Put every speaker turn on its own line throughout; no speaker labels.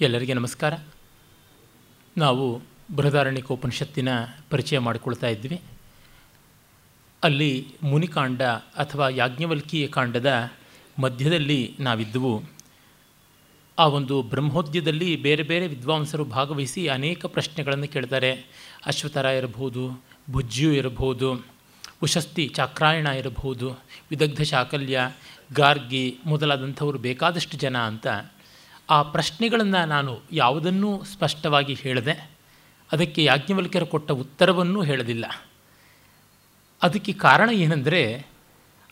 ಎಲ್ಲರಿಗೆ ನಮಸ್ಕಾರ. ನಾವು ಬೃಹದಾರಣ್ಯಕ ಉಪನಿಷತ್ತಿನ ಪರಿಚಯ ಮಾಡಿಕೊಳ್ತಾ ಇದ್ವಿ. ಅಲ್ಲಿ ಮುನಿಕಾಂಡ ಅಥವಾ ಯಾಜ್ಞವಲ್ಕಿಯ ಕಾಂಡದ ಮಧ್ಯದಲ್ಲಿ ನಾವಿದ್ದವು. ಆ ಒಂದು ಬ್ರಹ್ಮೋದ್ಯದಲ್ಲಿ ಬೇರೆ ಬೇರೆ ವಿದ್ವಾಂಸರು ಭಾಗವಹಿಸಿ ಅನೇಕ ಪ್ರಶ್ನೆಗಳನ್ನು ಕೇಳ್ತಾರೆ. ಅಶ್ವಥರ ಇರಬಹುದು ಭುಜ್ಯು ಇರಬಹುದು ಉಶಸ್ತಿ ಚಾಕ್ರಾಯಣ ಇರಬಹುದು, ವಿದಗ್ಧ ಶಾಕಲ್ಯ, ಗಾರ್ಗಿ ಮೊದಲಾದಂಥವ್ರು ಬೇಕಾದಷ್ಟು ಜನ ಅಂತ ಆ ಪ್ರಶ್ನೆಗಳನ್ನು ನಾನು ಯಾವುದನ್ನೂ ಸ್ಪಷ್ಟವಾಗಿ ಹೇಳದೆ ಅದಕ್ಕೆ ಯಾಜ್ಞವಲ್ಕ್ಯರು ಕೊಟ್ಟ ಉತ್ತರವನ್ನೂ ಹೇಳಲಿಲ್ಲ ಅದಕ್ಕೆ ಕಾರಣ ಏನೆಂದರೆ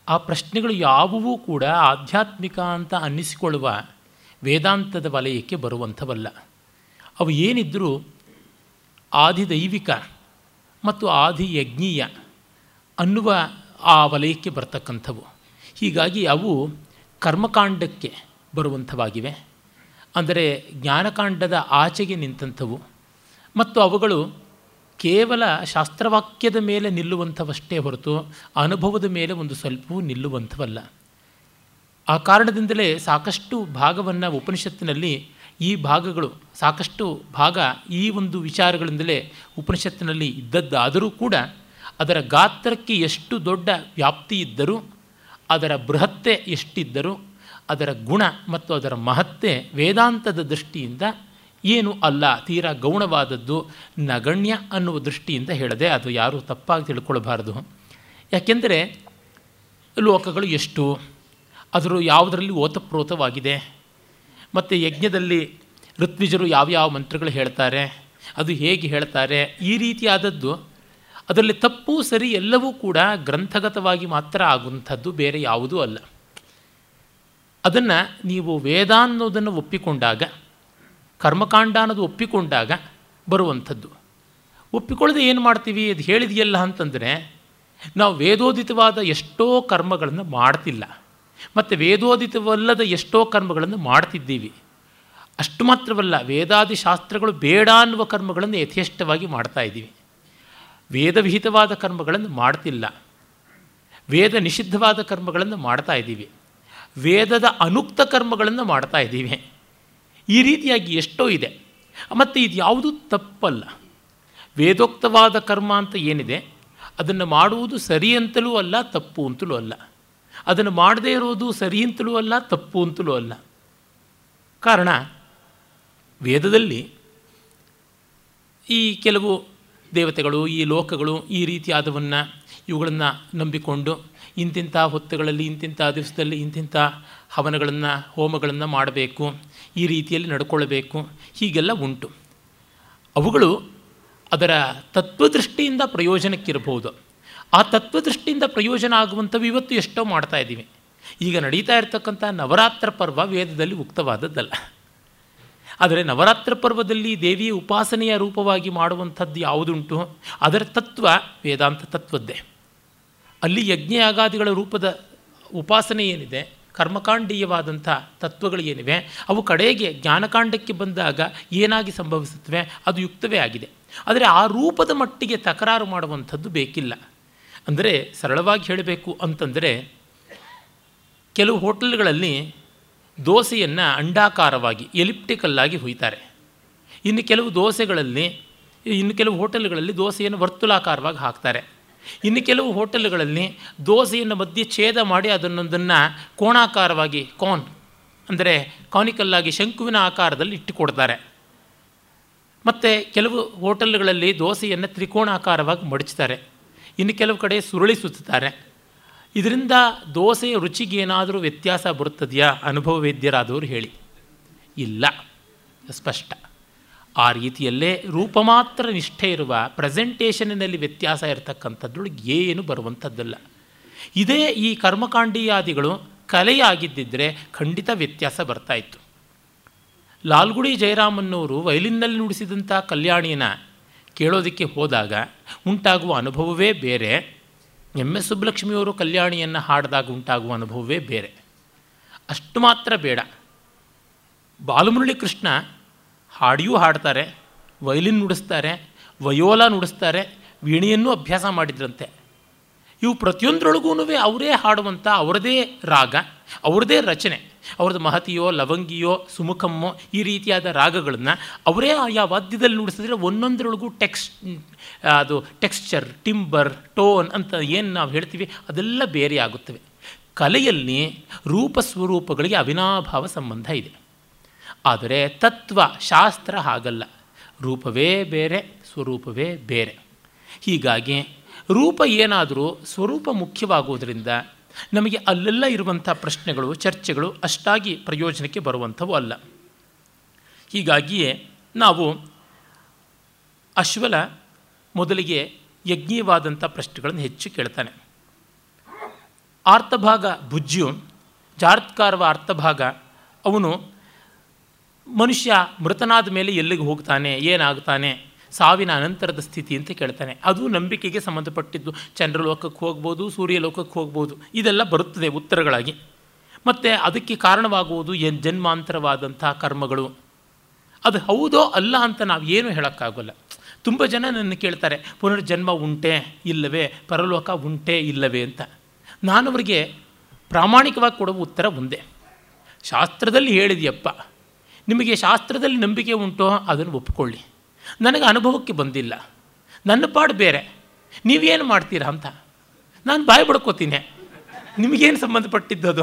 ಆ ಪ್ರಶ್ನೆಗಳು ಯಾವುವೂ ಕೂಡ ಆಧ್ಯಾತ್ಮಿಕ ಅಂತ ಅನ್ನಿಸಿಕೊಳ್ಳುವ ವೇದಾಂತದ ವಲಯಕ್ಕೆ ಬರುವಂಥವಲ್ಲ. ಅವು ಏನಿದ್ದರೂ ಆದಿದೈವಿಕ ಮತ್ತು ಆದಿ ಯಜ್ಞೀಯ ಅನ್ನುವ ಆ ವಲಯಕ್ಕೆ ಬರ್ತಕ್ಕಂಥವು. ಹೀಗಾಗಿ ಅವು ಕರ್ಮಕಾಂಡಕ್ಕೆ ಬರುವಂಥವಾಗಿವೆ. ಅಂದರೆ ಜ್ಞಾನಕಾಂಡದ ಆಚೆಗೆ ನಿಂತಂಥವು. ಮತ್ತು ಅವುಗಳು ಕೇವಲ ಶಾಸ್ತ್ರವಾಕ್ಯದ ಮೇಲೆ ನಿಲ್ಲುವಂಥವಷ್ಟೇ ಹೊರತು ಅನುಭವದ ಮೇಲೆ ಒಂದು ಸ್ವಲ್ಪವೂ ನಿಲ್ಲುವಂಥವಲ್ಲ. ಆ ಕಾರಣದಿಂದಲೇ ಸಾಕಷ್ಟು ಭಾಗವನ್ನು ಉಪನಿಷತ್ತಿನಲ್ಲಿ ಈ ಭಾಗಗಳು, ಸಾಕಷ್ಟು ಭಾಗ ಈ ಒಂದು ವಿಚಾರಗಳಿಂದಲೇ ಉಪನಿಷತ್ತಿನಲ್ಲಿ ಇದ್ದದ್ದಾದರೂ ಕೂಡ ಅದರ ಗಾತ್ರಕ್ಕೆ ಎಷ್ಟು ದೊಡ್ಡ ವ್ಯಾಪ್ತಿ ಇದ್ದರೂ, ಅದರ ಬೃಹತ್ತೆ ಎಷ್ಟಿದ್ದರೂ ಅದರ ಗುಣ ಮತ್ತು ಅದರ ಮಹತ್ತೆ ವೇದಾಂತದ ದೃಷ್ಟಿಯಿಂದ ಏನು ಅಲ್ಲ, ತೀರಾ ಗೌಣವಾದದ್ದು ನಗಣ್ಯ ಅನ್ನುವ ದೃಷ್ಟಿಯಿಂದ ಹೇಳದೆ ಅದು ಯಾರೂ ತಪ್ಪಾಗಿ ತಿಳ್ಕೊಳ್ಬಾರ್ದು. ಯಾಕೆಂದರೆ ಲೋಕಗಳು ಎಷ್ಟು, ಅದರ ಯಾವುದರಲ್ಲಿ ಓತಪ್ರೋತವಾಗಿದೆ, ಮತ್ತು ಯಜ್ಞದಲ್ಲಿ ಋತ್ವಿಜರು ಯಾವ್ಯಾವ ಮಂತ್ರಗಳು ಹೇಳ್ತಾರೆ, ಅದು ಹೇಗೆ ಹೇಳ್ತಾರೆ, ಈ ರೀತಿಯಾದದ್ದು, ಅದರಲ್ಲಿ ತಪ್ಪು ಸರಿ ಎಲ್ಲವೂ ಕೂಡ ಗ್ರಂಥಗತವಾಗಿ ಮಾತ್ರ ಆಗುವಂಥದ್ದು ಬೇರೆ ಯಾವುದೂ ಅಲ್ಲ. ಅದನ್ನು ನೀವು ವೇದ ಅನ್ನೋದನ್ನು ಒಪ್ಪಿಕೊಂಡಾಗ ಕರ್ಮಕಾಂಡ ಅನ್ನೋದು ಒಪ್ಪಿಕೊಂಡಾಗ ಬರುವಂಥದ್ದು. ಒಪ್ಪಿಕೊಳ್ಳದೆ ಏನು ಮಾಡ್ತೀವಿ? ಅದು ಹೇಳಿದೆಯಲ್ಲ ಅಂತಂದರೆ, ನಾವು ವೇದೋದಿತವಾದ ಎಷ್ಟೋ ಕರ್ಮಗಳನ್ನು ಮಾಡ್ತಿಲ್ಲ. ಮತ್ತು ವೇದೋದಿತವಲ್ಲದ ಎಷ್ಟೋ ಕರ್ಮಗಳನ್ನು ಮಾಡ್ತಿದ್ದೀವಿ. ಅಷ್ಟು ಮಾತ್ರವಲ್ಲ, ವೇದಾದಿ ಶಾಸ್ತ್ರಗಳು ಬೇಡ ಅನ್ನುವ ಕರ್ಮಗಳನ್ನು ಯಥೇಷ್ಟವಾಗಿ ಮಾಡ್ತಾ ಇದ್ದೀವಿ. ವೇದವಿಹಿತವಾದ ಕರ್ಮಗಳನ್ನು ಮಾಡ್ತಿಲ್ಲ. ವೇದ ನಿಷಿದ್ಧವಾದ ಕರ್ಮಗಳನ್ನು ಮಾಡ್ತಾ ಇದ್ದೀವಿ. ವೇದದ ಅನುಕ್ತ ಕರ್ಮಗಳನ್ನು ಮಾಡ್ತಾ ಇದ್ದೀವಿ. ಈ ರೀತಿಯಾಗಿ ಎಷ್ಟೋ ಇದೆ. ಮತ್ತು ಇದು ಯಾವುದೂ ತಪ್ಪಲ್ಲ. ವೇದೋಕ್ತವಾದ ಕರ್ಮ ಅಂತ ಏನಿದೆ? ಅದನ್ನು ಮಾಡುವುದು ಸರಿ ಅಂತಲೂ ಅಲ್ಲ, ತಪ್ಪು ಅಂತಲೂ ಅಲ್ಲ. ಅದನ್ನು ಮಾಡದೇ ಇರೋದು ಸರಿ ಅಂತಲೂ ಅಲ್ಲ, ತಪ್ಪು ಅಂತಲೂ ಅಲ್ಲ. ಕಾರಣ, ವೇದದಲ್ಲಿ ಈ ಕೆಲವು ದೇವತೆಗಳು, ಈ ಲೋಕಗಳು ಈ ರೀತಿಯಾದವನ್ನು ಇವುಗಳನ್ನು ನಂಬಿಕೊಂಡು ಇಂತಿಂಥ ಹೊತ್ತುಗಳಲ್ಲಿ, ಇಂತಿಂಥ ದಿವಸದಲ್ಲಿ, ಇಂತಿಂಥ ಹವನಗಳನ್ನು, ಹೋಮಗಳನ್ನು ಮಾಡಬೇಕು, ಈ ರೀತಿಯಲ್ಲಿ ನಡ್ಕೊಳ್ಬೇಕು ಹೀಗೆಲ್ಲ ಉಂಟು. ಅವುಗಳು ಅದರ ತತ್ವದೃಷ್ಟಿಯಿಂದ ಪ್ರಯೋಜನಕ್ಕಿರಬಹುದು. ಆ ತತ್ವದೃಷ್ಟಿಯಿಂದ ಪ್ರಯೋಜನ ಆಗುವಂಥವು ಇವತ್ತು ಎಷ್ಟೋ ಮಾಡ್ತಾ ಇದ್ದೀವಿ. ಈಗ ನಡೀತಾ ಇರತಕ್ಕಂಥ ನವರಾತ್ರ ಪರ್ವ ವೇದದಲ್ಲಿ ಉಕ್ತವಾದದ್ದಲ್ಲ. ಆದರೆ ನವರಾತ್ರ ಪರ್ವದಲ್ಲಿ ದೇವಿಯ ಉಪಾಸನೆಯ ರೂಪವಾಗಿ ಮಾಡುವಂಥದ್ದು ಯಾವುದುಂಟು? ಅದರ ತತ್ವ ವೇದಾಂತ ತತ್ವದ್ದೇ. ಅಲ್ಲಿ ಯಜ್ಞಯಾಗಾದಿಗಳ ರೂಪದ ಉಪಾಸನೆ ಏನಿದೆ, ಕರ್ಮಕಾಂಡೀಯವಾದಂಥ ತತ್ವಗಳು ಏನಿವೆ, ಅವು ಕಡೆಗೆ ಜ್ಞಾನಕಾಂಡಕ್ಕೆ ಬಂದಾಗ ಏನಾಗಿ ಸಂಭವಿಸುತ್ತವೆ, ಅದು ಯುಕ್ತವೇ ಆಗಿದೆ. ಆದರೆ ಆ ರೂಪದ ಮಟ್ಟಿಗೆ ತಕರಾರು ಮಾಡುವಂಥದ್ದು ಬೇಕಿಲ್ಲ. ಅಂದರೆ ಸರಳವಾಗಿ ಹೇಳಬೇಕು ಅಂತಂದರೆ, ಕೆಲವು ಹೋಟೆಲ್ಗಳಲ್ಲಿ ದೋಸೆಯನ್ನು ಅಂಡಾಕಾರವಾಗಿ ಎಲಿಪ್ಟಿಕಲ್ಲಾಗಿ ಹುಯ್ತಾರೆ. ಇನ್ನು ಕೆಲವು ದೋಸೆಗಳಲ್ಲಿ, ಇನ್ನು ಕೆಲವು ಹೋಟೆಲ್ಗಳಲ್ಲಿ ದೋಸೆಯನ್ನು ವರ್ತುಲಾಕಾರವಾಗಿ ಹಾಕ್ತಾರೆ. ಇನ್ನು ಕೆಲವು ಹೋಟೆಲ್ಗಳಲ್ಲಿ ದೋಸೆಯನ್ನು ಮಧ್ಯೆ ಛೇದ ಮಾಡಿ ಅದನ್ನೊಂದನ್ನು ಕೋಣಾಕಾರವಾಗಿ, ಕೋನ್ ಅಂದರೆ ಕಾನಿಕಲ್ಲಾಗಿ ಶಂಕುವಿನ ಆಕಾರದಲ್ಲಿ ಇಟ್ಟುಕೊಡ್ತಾರೆ. ಮತ್ತು ಕೆಲವು ಹೋಟೆಲ್ಗಳಲ್ಲಿ ದೋಸೆಯನ್ನು ತ್ರಿಕೋಣಾಕಾರವಾಗಿ ಮಡಚ್ತಾರೆ. ಇನ್ನು ಕೆಲವು ಕಡೆ ಸುರುಳಿ ಸುತ್ತಾರೆ ಇದರಿಂದ ದೋಸೆಯ ರುಚಿಗೆ ಏನಾದರೂ ವ್ಯತ್ಯಾಸ ಬರುತ್ತದೆಯಾ? ಅನುಭವ ವೈದ್ಯರಾದವರು ಹೇಳಿ. ಇಲ್ಲ. ಸ್ಪಷ್ಟ. ಆ ರೀತಿಯಲ್ಲೇ ರೂಪ ಮಾತ್ರ ನಿಷ್ಠೆ ಇರುವ ಪ್ರೆಸೆಂಟೇಷನಿನಲ್ಲಿ ವ್ಯತ್ಯಾಸ ಇರತಕ್ಕಂಥದ್ರೊಳಗೆ ಏನು ಬರುವಂಥದ್ದಲ್ಲ. ಇದೇ ಈ ಕರ್ಮಕಾಂಡೀಯಾದಿಗಳು ಕಲೆಯಾಗಿದ್ದಿದ್ದರೆ ಖಂಡಿತ ವ್ಯತ್ಯಾಸ ಬರ್ತಾಯಿತ್ತು ಲಾಲ್ಗುಡಿ ಜಯರಾಮನ್ನವರು ವಯಲಿನ್ನಲ್ಲಿ ನುಡಿಸಿದಂಥ ಕಲ್ಯಾಣಿಯನ್ನು ಕೇಳೋದಕ್ಕೆ ಹೋದಾಗ ಉಂಟಾಗುವ ಅನುಭವವೇ ಬೇರೆ. M S. ಸುಬ್ಬಲಕ್ಷ್ಮಿಯವರು ಕಲ್ಯಾಣಿಯನ್ನು ಹಾಡಿದಾಗ ಉಂಟಾಗುವ ಅನುಭವವೇ ಬೇರೆ. ಅಷ್ಟು ಮಾತ್ರ ಬೇಡ. ಬಾಲಮುರಳಿ ಕೃಷ್ಣ ಹಾಡಿಯೂ ಹಾಡ್ತಾರೆ, ವಯಲಿನ್ ನುಡಿಸ್ತಾರೆ, ವಯೋಲ ನುಡಿಸ್ತಾರೆ, ವೀಣೆಯನ್ನು ಅಭ್ಯಾಸ ಮಾಡಿದ್ರಂತೆ. ಇವು ಪ್ರತಿಯೊಂದರೊಳಗೂ ಅವರೇ ಹಾಡುವಂಥ ಅವರದೇ ರಾಗ ಅವ್ರದ್ದೇ ರಚನೆ ಅವ್ರದ್ದು ಮಹತಿಯೋ, ಲವಂಗಿಯೋ, ಸುಮುಖಮ್ಮೋ ಈ ರೀತಿಯಾದ ರಾಗಗಳನ್ನು ಅವರೇ ಆಯಾ ವಾದ್ಯದಲ್ಲಿ ನುಡಿಸಿದ್ರೆ ಒಂದೊಂದರೊಳಗೂ ಟೆಕ್ಸ್, ಅದು ಟೆಕ್ಸ್ಚರ್, ಟಿಂಬರ್, ಟೋನ್ ಅಂತ ಏನು ನಾವು ಹೇಳ್ತೀವಿ ಅದೆಲ್ಲ ಬೇರೆ ಆಗುತ್ತವೆ. ಕಲೆಯಲ್ಲಿ ರೂಪ ಸ್ವರೂಪಗಳಿಗೆ ಅವಿನಾಭಾವ ಸಂಬಂಧ ಇದೆ. ಆದರೆ ತತ್ವ ಶಾಸ್ತ್ರ ಹಾಗಲ್ಲ. ರೂಪವೇ ಬೇರೆ, ಸ್ವರೂಪವೇ ಬೇರೆ. ಹೀಗಾಗಿ ರೂಪ ಏನಾದರೂ ಸ್ವರೂಪ ಮುಖ್ಯವಾಗುವುದರಿಂದ ನಮಗೆ ಅಲ್ಲೆಲ್ಲ ಇರುವಂಥ ಪ್ರಶ್ನೆಗಳು, ಚರ್ಚೆಗಳು ಅಷ್ಟಾಗಿ ಪ್ರಯೋಜನಕ್ಕೆ ಬರುವಂಥವು ಅಲ್ಲ. ಹೀಗಾಗಿಯೇ ನಾವು ಅಶ್ವಲ ಮೊದಲಿಗೆ ಯಜ್ಞೀಯವಾದಂಥ ಪ್ರಶ್ನೆಗಳನ್ನು ಹೆಚ್ಚು ಕೇಳ್ತಾನೆ. ಆರ್ಥಭಾಗ ಭುಜ್ಯು ಜಾರತ್ಕಾರವ ಅರ್ಥಭಾಗ ಅವನು ಮನುಷ್ಯ ಮೃತನಾದ ಮೇಲೆ ಎಲ್ಲಿಗೆ ಹೋಗ್ತಾನೆ, ಏನಾಗ್ತಾನೆ, ಸಾವಿನ ಅನಂತರದ ಸ್ಥಿತಿ ಅಂತ ಕೇಳ್ತಾನೆ. ಅದು ನಂಬಿಕೆಗೆ ಸಂಬಂಧಪಟ್ಟಿದ್ದು. ಚಂದ್ರಲೋಕಕ್ಕೆ ಹೋಗ್ಬೋದು, ಸೂರ್ಯಲೋಕಕ್ಕೆ ಹೋಗ್ಬೋದು, ಇದೆಲ್ಲ ಬರುತ್ತದೆ ಉತ್ತರಗಳಾಗಿ. ಮತ್ತು ಅದಕ್ಕೆ ಕಾರಣವಾಗುವುದು ಏನು ಜನ್ಮಾಂತರವಾದಂಥ ಕರ್ಮಗಳು. ಅದು ಹೌದೋ ಅಲ್ಲ ಅಂತ ನಾವು ಏನು ಹೇಳೋಕ್ಕಾಗಲ್ಲ. ತುಂಬ ಜನ ನನ್ನ ಕೇಳ್ತಾರೆ, ಪುನರ್ಜನ್ಮ ಉಂಟೆ ಇಲ್ಲವೇ, ಪರಲೋಕ ಉಂಟೆ ಇಲ್ಲವೇ ಅಂತ. ನಾನು ಅವರಿಗೆ ಪ್ರಾಮಾಣಿಕವಾಗಿ ಕೊಡುವ ಉತ್ತರ ಒಂದೇ. ಶಾಸ್ತ್ರದಲ್ಲಿ ಹೇಳಿದೆಯಪ್ಪ ನಿಮಗೆ ಶಾಸ್ತ್ರದಲ್ಲಿ ನಂಬಿಕೆ ಉಂಟೋ ಅದನ್ನು ಒಪ್ಪಿಕೊಳ್ಳಿ ನನಗೆ ಅನುಭವಕ್ಕೆ ಬಂದಿಲ್ಲ. ನನ್ನ ಪಾಡು ಬೇರೆ. ನೀವೇನು ಮಾಡ್ತೀರಾ ಅಂತ. ನಾನು ಬಾಯಿ ಬಡ್ಕೋತೀನಿ. ನಿಮಗೇನು ಸಂಬಂಧಪಟ್ಟಿದ್ದದು?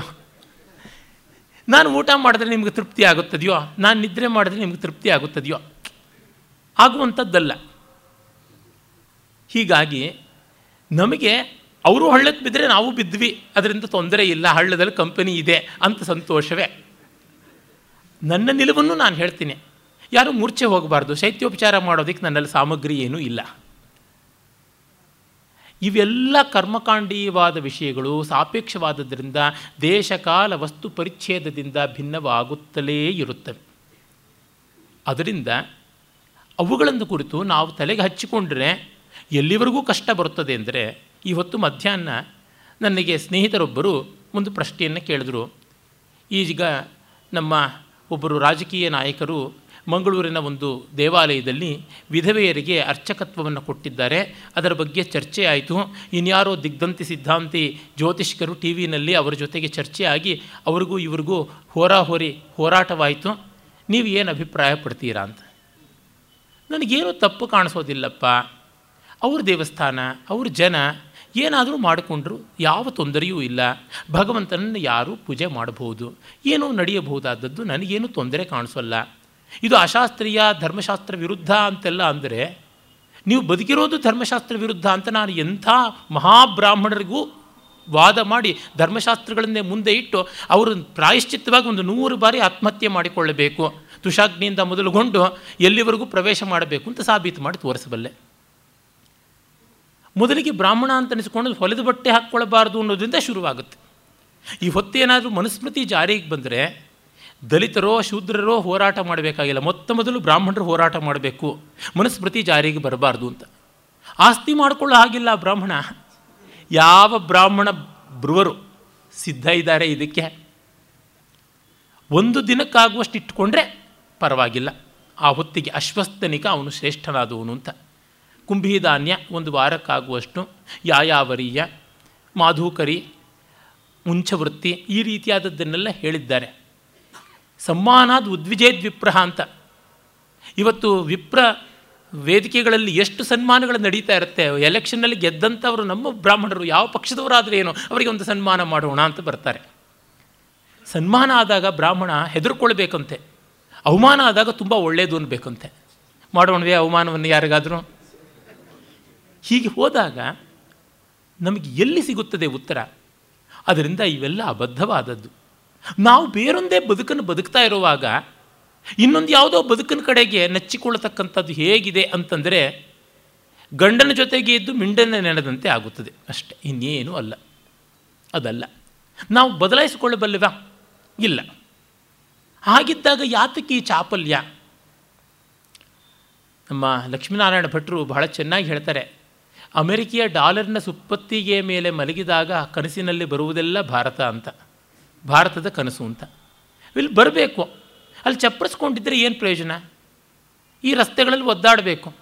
ನಾನು ಊಟ ಮಾಡಿದ್ರೆ ನಿಮಗೆ ತೃಪ್ತಿ ಆಗುತ್ತದೆಯೋ? ನಾನು ನಿದ್ರೆ ಮಾಡಿದ್ರೆ ನಿಮಗೆ ತೃಪ್ತಿ ಆಗುತ್ತದೆಯೋ? ಆಗುವಂಥದ್ದಲ್ಲ. ಹೀಗಾಗಿ ನಮಗೆ ಅವರು ಹಳ್ಳಕ್ಕೆ ಬಿದ್ದರೆ ನಾವು ಬಿದ್ವಿ. ಅದರಿಂದ ತೊಂದರೆ ಇಲ್ಲ. ಹಳ್ಳದಲ್ಲಿ ಕಂಪನಿ ಇದೆ ಅಂತ ಸಂತೋಷವೇ. ನನ್ನ ನಿಲುವನ್ನು ನಾನು ಹೇಳ್ತೀನಿ. ಯಾರೂ ಮೂರ್ಛೆ ಹೋಗಬಾರ್ದು, ಶೈತ್ಯೋಪಚಾರ ಮಾಡೋದಕ್ಕೆ ನನ್ನಲ್ಲಿ ಸಾಮಗ್ರಿ ಏನೂ ಇಲ್ಲ. ಇವೆಲ್ಲ ಕರ್ಮಕಾಂಡೀಯವಾದ ವಿಷಯಗಳು ಸಾಪೇಕ್ಷವಾದದ್ರಿಂದ ದೇಶಕಾಲ ವಸ್ತು ಪರಿಚ್ಛೇದದಿಂದ ಭಿನ್ನವಾಗುತ್ತಲೇ ಇರುತ್ತವೆ. ಅದರಿಂದ ಅವುಗಳನ್ನು ಕುರಿತು ನಾವು ತಲೆಗೆ ಹಚ್ಚಿಕೊಂಡ್ರೆ ಎಲ್ಲಿವರೆಗೂ ಕಷ್ಟ ಬರುತ್ತದೆ ಅಂದರೆ ಇವತ್ತು ಮಧ್ಯಾಹ್ನ ನನಗೆ ಸ್ನೇಹಿತರೊಬ್ಬರು ಒಂದು ಪ್ರಶ್ನೆಯನ್ನು ಕೇಳಿದ್ರು. ಈಗ ನಮ್ಮ ಒಬ್ಬರು ರಾಜಕೀಯ ನಾಯಕರು ಮಂಗಳೂರಿನ ಒಂದು ದೇವಾಲಯದಲ್ಲಿ ವಿಧವೆಯರಿಗೆ ಅರ್ಚಕತ್ವವನ್ನು ಕೊಟ್ಟಿದ್ದಾರೆ. ಅದರ ಬಗ್ಗೆ ಚರ್ಚೆ ಆಯಿತು. ಇನ್ಯಾರೋ ದಿಗ್ಧಂತಿ ಸಿದ್ಧಾಂತಿ ಜ್ಯೋತಿಷ್ಕರು ಟಿ ವಿನಲ್ಲಿ ಅವರ ಜೊತೆಗೆ ಚರ್ಚೆ ಆಗಿ ಅವ್ರಿಗೂ ಇವ್ರಿಗೂ ಹೋರಾಹೋರಿ ಹೋರಾಟವಾಯಿತು. ನೀವು ಏನು ಅಭಿಪ್ರಾಯ ಪಡ್ತೀರಾ ಅಂತ. ನನಗೇನು ತಪ್ಪು ಕಾಣಿಸೋದಿಲ್ಲಪ್ಪ. ಅವ್ರ ದೇವಸ್ಥಾನ, ಅವ್ರ ಜನ ಏನಾದರೂ ಮಾಡಿಕೊಂಡ್ರು ಯಾವ ತೊಂದರೆಯೂ ಇಲ್ಲ. ಭಗವಂತನನ್ನು ಯಾರೂ ಪೂಜೆ ಮಾಡಬಹುದು. ಏನೋ ನಡೆಯಬಹುದಾದದ್ದು ನನಗೇನು ತೊಂದರೆ ಕಾಣಿಸೋಲ್ಲ. ಇದು ಅಶಾಸ್ತ್ರೀಯ, ಧರ್ಮಶಾಸ್ತ್ರ ವಿರುದ್ಧ ಅಂತೆಲ್ಲ ಅಂದರೆ ನೀವು ಬದುಕಿರೋದು ಧರ್ಮಶಾಸ್ತ್ರ ವಿರುದ್ಧ ಅಂತ ನಾನು ಎಂಥ ಮಹಾಬ್ರಾಹ್ಮಣರಿಗೂ ವಾದ ಮಾಡಿ ಧರ್ಮಶಾಸ್ತ್ರಗಳನ್ನೇ ಮುಂದೆ ಇಟ್ಟು ಅವರು ಪ್ರಾಯಶ್ಚಿತ್ತವಾಗಿ ಒಂದು ನೂರು ಬಾರಿ ಆತ್ಮಹತ್ಯೆ ಮಾಡಿಕೊಳ್ಳಬೇಕು. ತುಷಾಗ್ನಿಯಿಂದ ಮೊದಲುಗೊಂಡು ಎಲ್ಲಿವರೆಗೂ ಪ್ರವೇಶ ಮಾಡಬೇಕು ಅಂತ ಸಾಬೀತು ಮಾಡಿ ತೋರಿಸಬಲ್ಲೆ. ಮೊದಲಿಗೆ ಬ್ರಾಹ್ಮಣ ಅಂತ ಅನಿಸ್ಕೊಂಡು ಹೊಲೆದ ಬಟ್ಟೆ ಹಾಕ್ಕೊಳ್ಬಾರ್ದು ಅನ್ನೋದ್ರಿಂದ ಶುರುವಾಗುತ್ತೆ. ಈ ಹೊತ್ತೇನಾದರೂ ಮನುಸ್ಮೃತಿ ಜಾರಿಗೆ ಬಂದರೆ ದಲಿತರೋ, ಶೂದ್ರರೋ ಹೋರಾಟ ಮಾಡಬೇಕಾಗಿಲ್ಲ. ಮೊತ್ತ ಮೊದಲು ಬ್ರಾಹ್ಮಣರು ಹೋರಾಟ ಮಾಡಬೇಕು. ಮನುಸ್ಮೃತಿ ಜಾರಿಗೆ ಬರಬಾರ್ದು ಅಂತ. ಆಸ್ತಿ ಮಾಡಿಕೊಳ್ಳೋ ಹಾಗಿಲ್ಲ ಬ್ರಾಹ್ಮಣ. ಯಾವ ಬ್ರಾಹ್ಮಣ ಬ್ರುವರು ಸಿದ್ಧ ಇದ್ದಾರೆ ಇದಕ್ಕೆ? ಒಂದು ದಿನಕ್ಕಾಗುವಷ್ಟು ಇಟ್ಕೊಂಡ್ರೆ ಪರವಾಗಿಲ್ಲ. ಆ ಹೊತ್ತಿಗೆ ಅಶ್ವಸ್ಥನಿಕ ಅವನು ಶ್ರೇಷ್ಠನಾದವನು ಅಂತ. ಕುಂಭಿಧಾನ್ಯ ಒಂದು ವಾರಕ್ಕಾಗುವಷ್ಟು ಯಾಯಾವರಿಯ, ಮಾಧುಕರಿ, ಮುಂಚವೃತ್ತಿ ಈ ರೀತಿಯಾದದ್ದನ್ನೆಲ್ಲ ಹೇಳಿದ್ದಾರೆ. ಸಮ್ಮಾನಾದ್ ಉದ್ವಿಜೇದ್ ವಿಪ್ರಹ ಅಂತ. ಇವತ್ತು ವಿಪ್ರ ವೇದಿಕೆಗಳಲ್ಲಿ ಎಷ್ಟು ಸನ್ಮಾನಗಳು ನಡೀತಾ ಇರುತ್ತೆ, ಎಲೆಕ್ಷನ್ನಲ್ಲಿ ಗೆದ್ದಂಥವರು ನಮ್ಮ ಬ್ರಾಹ್ಮಣರು ಯಾವ ಪಕ್ಷದವರಾದರೆ ಏನೋ, ಅವರಿಗೆ ಒಂದು ಸನ್ಮಾನ ಮಾಡೋಣ ಅಂತ ಬರ್ತಾರೆ. ಸನ್ಮಾನ ಆದಾಗ ಬ್ರಾಹ್ಮಣ ಹೆದರ್ಕೊಳ್ಬೇಕಂತೆ. ಅವಮಾನ ಆದಾಗ ತುಂಬ ಒಳ್ಳೆಯದು ಅನ್ಬೇಕಂತೆ. ಮಾಡೋಣವೇ ಅವಮಾನವನ್ನು ಯಾರಿಗಾದರೂ. ಹೀಗೆ ಹೋದಾಗ ನಮಗೆ ಎಲ್ಲಿ ಸಿಗುತ್ತದೆ ಉತ್ತರ? ಅದರಿಂದ ಇವೆಲ್ಲ ಅಬದ್ಧವಾದದ್ದು. ನಾವು ಬೇರೊಂದೇ ಬದುಕನ್ನು ಬದುಕ್ತಾ ಇರುವಾಗ ಇನ್ನೊಂದು ಯಾವುದೋ ಬದುಕಿನ ಕಡೆಗೆ ನೆಚ್ಚಿಕೊಳ್ಳತಕ್ಕಂಥದ್ದು ಹೇಗಿದೆ ಅಂತಂದರೆ ಗಂಡನ ಜೊತೆಗೆ ಇದ್ದು ಮಿಂಡನ್ನ ನೆನೆದಂತೆ ಆಗುತ್ತದೆ. ಅಷ್ಟೆ, ಇನ್ನೇನೂ ಅಲ್ಲ. ಅದಲ್ಲ. ನಾವು ಬದಲಾಯಿಸಿಕೊಳ್ಳಬಲ್ಲವಾ? ಇಲ್ಲ. ಹಾಗಿದ್ದಾಗ ಯಾತಕ್ಕೆ ಈ ಚಾಪಲ್ಯ? ನಮ್ಮ ಲಕ್ಷ್ಮೀನಾರಾಯಣ ಭಟ್ರು ಬಹಳ ಚೆನ್ನಾಗಿ ಹೇಳ್ತಾರೆ. ಅಮೆರಿಕೆಯ ಡಾಲರ್ನ ಸುಪ್ಪತ್ತಿಗೆ ಮೇಲೆ ಮಲಗಿದಾಗ ಕನಸಿನಲ್ಲಿ ಬರುವುದೆಲ್ಲ ಭಾರತ ಅಂತ, ಭಾರತದ ಕನಸು ಅಂತ. ಇಲ್ಲಿ ಬರಬೇಕು. ಅಲ್ಲಿ ಚಪ್ಪರಿಸ್ಕೊಂಡಿದ್ದರೆ ಏನು ಪ್ರಯೋಜನ? ಈ ರಸ್ತೆಗಳಲ್ಲಿ ಒದ್ದಾಡಬೇಕು.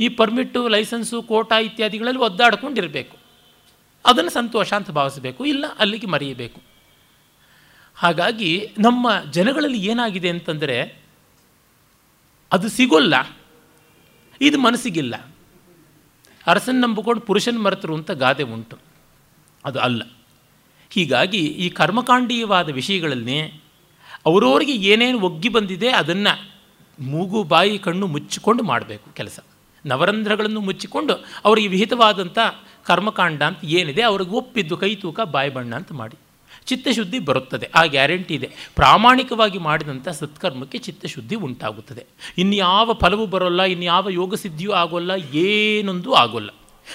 ಈ ಪರ್ಮಿಟ್ಟು ಲೈಸೆನ್ಸು, ಕೋಟಾ ಇತ್ಯಾದಿಗಳಲ್ಲಿ ಒದ್ದಾಡ್ಕೊಂಡಿರಬೇಕು. ಅದನ್ನು ಸಂತೋಷ ಅಂತ ಭಾವಿಸಬೇಕು. ಇಲ್ಲ, ಅಲ್ಲಿಗೆ ಮರೆಯಬೇಕು. ಹಾಗಾಗಿ ನಮ್ಮ ಜನಗಳಲ್ಲಿ ಏನಾಗಿದೆ ಅಂತಂದರೆ ಅದು ಸಿಗೋಲ್ಲ. ಇದು ಮನಸ್ಸಿಗಿಲ್ಲ. ಅರಸನ್ ನಂಬಿಕೊಂಡು ಪುರುಷನ ಮರೆತರು ಅಂತ ಗಾದೆ ಉಂಟು. ಅದು ಅಲ್ಲ. ಹೀಗಾಗಿ ಈ ಕರ್ಮಕಾಂಡೀಯವಾದ ವಿಷಯಗಳಲ್ಲಿ ಅವರವರಿಗೆ ಏನೇನು ಒಗ್ಗಿ ಬಂದಿದೆ ಅದನ್ನು ಮೂಗು, ಬಾಯಿ, ಕಣ್ಣು ಮುಚ್ಚಿಕೊಂಡು ಮಾಡಬೇಕು ಕೆಲಸ. ನವರಂಧ್ರಗಳನ್ನು ಮುಚ್ಚಿಕೊಂಡು ಅವರಿಗೆ ವಿಹಿತವಾದಂಥ ಕರ್ಮಕಾಂಡ ಅಂತ ಏನಿದೆ, ಅವ್ರಿಗೆ ಒಪ್ಪಿದ್ದು ಕೈ ತೂಕ, ಬಾಯಿ ಬಣ್ಣ ಅಂತ ಮಾಡಿ. ಚಿತ್ತಶುದ್ಧಿ ಬರುತ್ತದೆ. ಆ ಗ್ಯಾರಂಟಿ ಇದೆ. ಪ್ರಾಮಾಣಿಕವಾಗಿ ಮಾಡಿದಂಥ ಸತ್ಕರ್ಮಕ್ಕೆ ಚಿತ್ತಶುದ್ಧಿ ಉಂಟಾಗುತ್ತದೆ. ಇನ್ಯಾವ ಫಲವೂ ಬರೋಲ್ಲ, ಇನ್ಯಾವ ಯೋಗ ಸಿದ್ಧಿಯೂ ಆಗೋಲ್ಲ, ಏನೊಂದು ಆಗೋಲ್ಲ.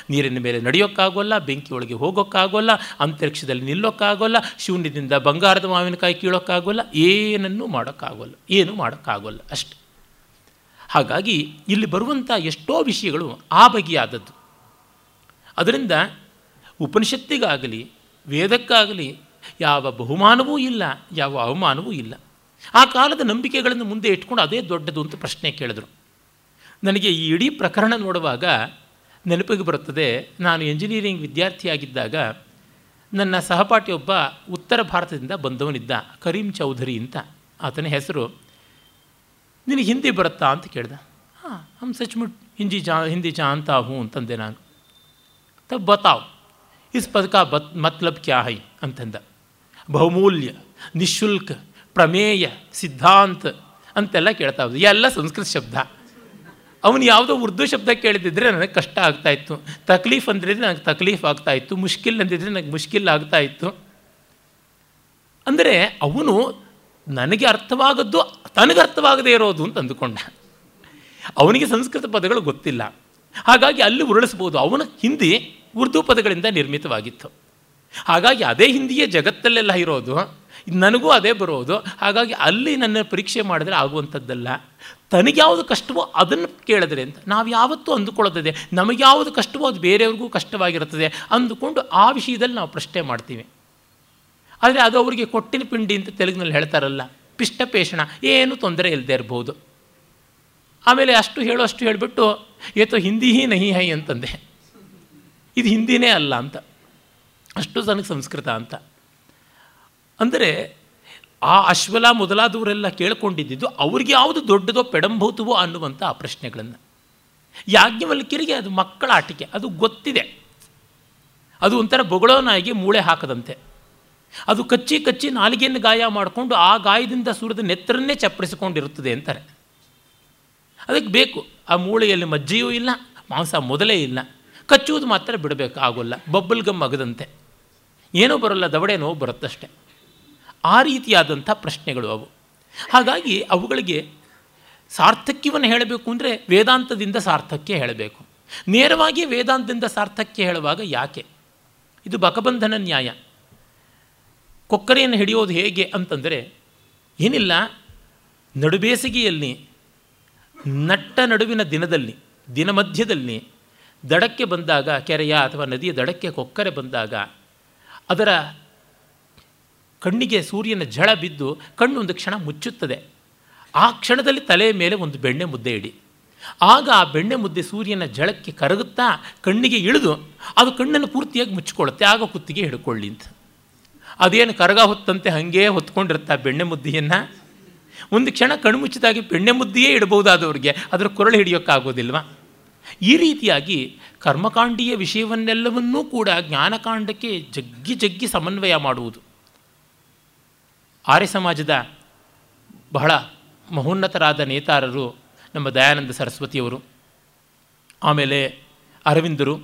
ನೀರಿನ ಮೇಲೆ ನಡೆಯೋಕ್ಕಾಗೋಲ್ಲ, ಬೆಂಕಿಯೊಳಗೆ ಹೋಗೋಕ್ಕಾಗೋಲ್ಲ, ಅಂತರಿಕ್ಷದಲ್ಲಿ ನಿಲ್ಲೋಕ್ಕಾಗೋಲ್ಲ, ಶೂನ್ಯದಿಂದ ಬಂಗಾರದ ಮಾವಿನಕಾಯಿ ಕೀಳೋಕ್ಕಾಗೋಲ್ಲ, ಏನನ್ನೂ ಮಾಡೋಕ್ಕಾಗೋಲ್ಲ, ಏನೂ ಮಾಡೋಕ್ಕಾಗೋಲ್ಲ ಅಷ್ಟೆ. ಹಾಗಾಗಿ ಇಲ್ಲಿ ಬರುವಂಥ ಎಷ್ಟೋ ವಿಷಯಗಳು ಆ ಬಗೆಯಾದದ್ದು. ಅದರಿಂದ ಉಪನಿಷತ್ತಿಗಾಗಲಿ, ವೇದಕ್ಕಾಗಲಿ ಯಾವ ಬಹುಮಾನವೂ ಇಲ್ಲ, ಯಾವ ಅವಮಾನವೂ ಇಲ್ಲ. ಆ ಕಾಲದ ನಂಬಿಕೆಗಳನ್ನು ಮುಂದೆ ಇಟ್ಕೊಂಡು ಅದೇ ದೊಡ್ಡದು ಅಂತ ಪ್ರಶ್ನೆ ಕೇಳಿದ್ರು. ನನಗೆ ಈ ಇಡೀ ಪ್ರಕರಣ ನೋಡುವಾಗ ನೆನಪಿಗೆ ಬರುತ್ತದೆ, ನಾನು ಎಂಜಿನಿಯರಿಂಗ್ ವಿದ್ಯಾರ್ಥಿಯಾಗಿದ್ದಾಗ ನನ್ನ ಸಹಪಾಠಿಯೊಬ್ಬ ಉತ್ತರ ಭಾರತದಿಂದ ಬಂದವನಿದ್ದ, ಕರೀಂ ಚೌಧರಿ ಅಂತ. ಆತನ ಹೆಸರು, ನಿನಗೆ ಹಿಂದಿ ಬರುತ್ತಾ ಅಂತ ಕೇಳ್ದೆ. ಹಾಂ ಹಮ್ ಸಚ್ಮುಟ್ ಹಿಂದಿ ಜಾ, ಹಿಂದಿ ಜಾನ್ತಾ ಹೂ ಅಂತಂದೆ ನಾನು. ತ ಬತಾವ್, ಇಸ್ ಪದಕ ಬತ್ ಮತ್ಲಬ್ ಕ್ಯಾ ಹೈ? ಅಂತಂದ. ಬಹುಮೂಲ್ಯ, ನಿಶುಲ್ಕ, ಪ್ರಮೇಯ, ಸಿದ್ಧಾಂತ ಅಂತೆಲ್ಲ ಕೇಳ್ತಾ ಹೋದ್ರು ಎಲ್ಲ ಸಂಸ್ಕೃತ ಶಬ್ದ. ಅವನು ಯಾವುದೋ ಉರ್ದು ಶಬ್ದ ಕೇಳಿದಿದ್ರೆ ನನಗೆ ಕಷ್ಟ ಆಗ್ತಾಯಿತ್ತು ತಕ್ಲೀಫ್ ಅಂದಿದ್ರೆ ನನಗೆ ತಕ್ಲೀಫ್ ಆಗ್ತಾಯಿತ್ತು ಮುಷ್ಕಿಲ್ ಅಂದಿದ್ರೆ ನನಗೆ ಮುಷ್ಕಿಲ್ ಆಗ್ತಾಯಿತ್ತು ಅಂದರೆ ಅವನು ನನಗೆ ಅರ್ಥವಾಗದ್ದು ತನಗೆ ಅರ್ಥವಾಗದೇ ಇರೋದು ಅಂತ ಅಂದುಕೊಂಡ. ಅವನಿಗೆ ಸಂಸ್ಕೃತ ಪದಗಳು ಗೊತ್ತಿಲ್ಲ. ಹಾಗಾಗಿ ಅಲ್ಲಿ ಉರುಳಿಸ್ಬೋದು ಅವನ ಹಿಂದಿ ಉರ್ದು ಪದಗಳಿಂದ ನಿರ್ಮಿತವಾಗಿತ್ತು. ಹಾಗಾಗಿ ಅದೇ ಹಿಂದಿಯೇ ಜಗತ್ತಲ್ಲೆಲ್ಲ ಇರೋದು, ನನಗೂ ಅದೇ ಬರೋದು, ಹಾಗಾಗಿ ಅಲ್ಲಿ ನನ್ನ ಪರೀಕ್ಷೆ ಮಾಡಿದ್ರೆ ಆಗುವಂಥದ್ದಲ್ಲ. ತನಗೆ ಯಾವುದು ಕಷ್ಟವೋ ಅದನ್ನು ಕೇಳಿದ್ರೆ ಅಂತ ನಾವು ಯಾವತ್ತೂ ಅಂದುಕೊಳ್ಳೋದಿದೆ. ನಮಗೆ ಯಾವುದು ಕಷ್ಟವೋ ಅದು ಬೇರೆಯವ್ರಿಗೂ ಕಷ್ಟವಾಗಿರುತ್ತದೆ ಅಂದುಕೊಂಡು ಆ ವಿಷಯದಲ್ಲಿ ನಾವು ಪ್ರಶ್ನೆ ಮಾಡ್ತೀವಿ. ಆದರೆ ಅದು ಅವರಿಗೆ ಕೊಟ್ಟಿನ ಪಿಂಡಿ ಅಂತ ತೆಲುಗಿನಲ್ಲಿ ಹೇಳ್ತಾರಲ್ಲ, ಪಿಷ್ಟಪೇಷಣ, ಏನು ತೊಂದರೆ ಇಲ್ಲದೆ ಇರ್ಬೋದು. ಆಮೇಲೆ ಅಷ್ಟು ಹೇಳೋ, ಅಷ್ಟು ಹೇಳಿಬಿಟ್ಟು, ಏತೋ ಹಿಂದಿ ಹಿ ನಹಿ ಹೈ ಅಂತಂದೆ. ಇದು ಹಿಂದಿನೇ ಅಲ್ಲ ಅಂತ. ಅಷ್ಟು ನನಗೆ ಸಂಸ್ಕೃತ ಅಂತ. ಅಂದರೆ ಆ ಅಶ್ವಲ ಮೊದಲಾದವರೆಲ್ಲ ಕೇಳ್ಕೊಂಡಿದ್ದು ಅವ್ರಿಗೆ ಯಾವುದು ದೊಡ್ಡದೋ ಪೆಡಂಭೂತವೋ ಅನ್ನುವಂಥ ಆ ಪ್ರಶ್ನೆಗಳನ್ನು. ಯಾಜ್ಞವಲ್ಕಿರಿಗೆ ಅದು ಮಕ್ಕಳ ಆಟಿಕೆ, ಅದು ಗೊತ್ತಿದೆ. ಅದು ಒಂಥರ ಬೊಗಳೋನಾಗಿ ಮೂಳೆ ಹಾಕದಂತೆ. ಅದು ಕಚ್ಚಿ ಕಚ್ಚಿ ನಾಲಿಗೆಯನ್ನು ಗಾಯ ಮಾಡಿಕೊಂಡು ಆ ಗಾಯದಿಂದ ಸುರಿದ ನೆತ್ತರನ್ನೇ ಚಪ್ಪಡಿಸಿಕೊಂಡಿರುತ್ತದೆ ಅಂತಾರೆ. ಅದಕ್ಕೆ ಬೇಕು, ಆ ಮೂಳೆಯಲ್ಲಿ ಮಜ್ಜೆಯೂ ಇಲ್ಲ, ಮಾಂಸ ಮೊದಲೇ ಇಲ್ಲ. ಕಚ್ಚುವುದು ಮಾತ್ರ ಬಿಡಬೇಕು, ಆಗೋಲ್ಲ, ಬಬ್ಬಲ್ ಗಮ್ ಅಗದಂತೆ. ಏನೂ ಬರೋಲ್ಲ ದವಡೆ ನೋವು ಬರುತ್ತಷ್ಟೆ. ಆ ರೀತಿಯಾದಂಥ ಪ್ರಶ್ನೆಗಳು ಅವು. ಹಾಗಾಗಿ ಅವುಗಳಿಗೆ ಸಾರ್ಥಕ್ಯವನ್ನು ಹೇಳಬೇಕು ಅಂದರೆ ವೇದಾಂತದಿಂದ ಸಾರ್ಥಕ್ಯ ಹೇಳಬೇಕು. ನೇರವಾಗಿ ವೇದಾಂತದಿಂದ ಸಾರ್ಥಕ್ಯ ಹೇಳುವಾಗ ಯಾಕೆ? ಇದು ಬಕಬಂಧನ ನ್ಯಾಯ. ಕೊಕ್ಕರೆಯನ್ನು ಹಿಡಿಯೋದು ಹೇಗೆ ಅಂತಂದರೆ, ಏನಿಲ್ಲ, ನಡುಬೇಸಿಗೆಯಲ್ಲಿ, ನಟ್ಟ ನಡುವಿನ ದಿನದಲ್ಲಿ ದಿನ ಮಧ್ಯದಲ್ಲಿ ದಡಕ್ಕೆ ಬಂದಾಗ ಕೆರೆಯ ಅಥವಾ ನದಿಯ ದಡಕ್ಕೆ ಕೊಕ್ಕರೆ ಬಂದಾಗ ಅದರ ಕಣ್ಣಿಗೆ ಸೂರ್ಯನ ಝಳ ಬಿದ್ದು ಕಣ್ಣು ಒಂದು ಕ್ಷಣ ಮುಚ್ಚುತ್ತದೆ. ಆ ಕ್ಷಣದಲ್ಲಿ ತಲೆಯ ಮೇಲೆ ಒಂದು ಬೆಣ್ಣೆ ಮುದ್ದೆ ಇಡಿ. ಆಗ ಆ ಬೆಣ್ಣೆ ಮುದ್ದೆ ಸೂರ್ಯನ ಜಳಕ್ಕೆ ಕರಗುತ್ತಾ ಕಣ್ಣಿಗೆ ಇಳಿದು ಅದು ಕಣ್ಣನ್ನು ಪೂರ್ತಿಯಾಗಿ ಮುಚ್ಚಿಕೊಳ್ಳುತ್ತೆ. ಆಗ ಕುತ್ತಿಗೆ ಹಿಡ್ಕೊಳ್ಳಿ ಅಂತ. ಅದೇನು ಕರಗ ಹೊತ್ತಂತೆ ಹಾಗೇ ಹೊತ್ಕೊಂಡಿರುತ್ತೆ ಆ ಬೆಣ್ಣೆ ಮುದ್ದೆಯನ್ನು? ಒಂದು ಕ್ಷಣ ಕಣ್ಣು ಮುಚ್ಚಿದಾಗಿ ಬೆಣ್ಣೆ ಮುದ್ದೆಯೇ ಇಡಬಹುದಾದವ್ರಿಗೆ. ಅದರ ಕೊರಳು ಹಿಡಿಯೋಕ್ಕಾಗೋದಿಲ್ವ? ಈ ರೀತಿಯಾಗಿ ಕರ್ಮಕಾಂಡೀಯ ವಿಷಯವನ್ನೆಲ್ಲವನ್ನೂ ಕೂಡ ಜ್ಞಾನಕಾಂಡಕ್ಕೆ ಜಗ್ಗಿ ಜಗ್ಗಿ ಸಮನ್ವಯ ಮಾಡುವುದು. ಆರ್ಯ ಸಮಾಜದ ಬಹಳ ಮಹೋನ್ನತರಾದ ನೇತಾರರು ನಮ್ಮ ದಯಾನಂದ ಸರಸ್ವತಿಯವರು, ಆಮೇಲೆ ಅರವಿಂದರು,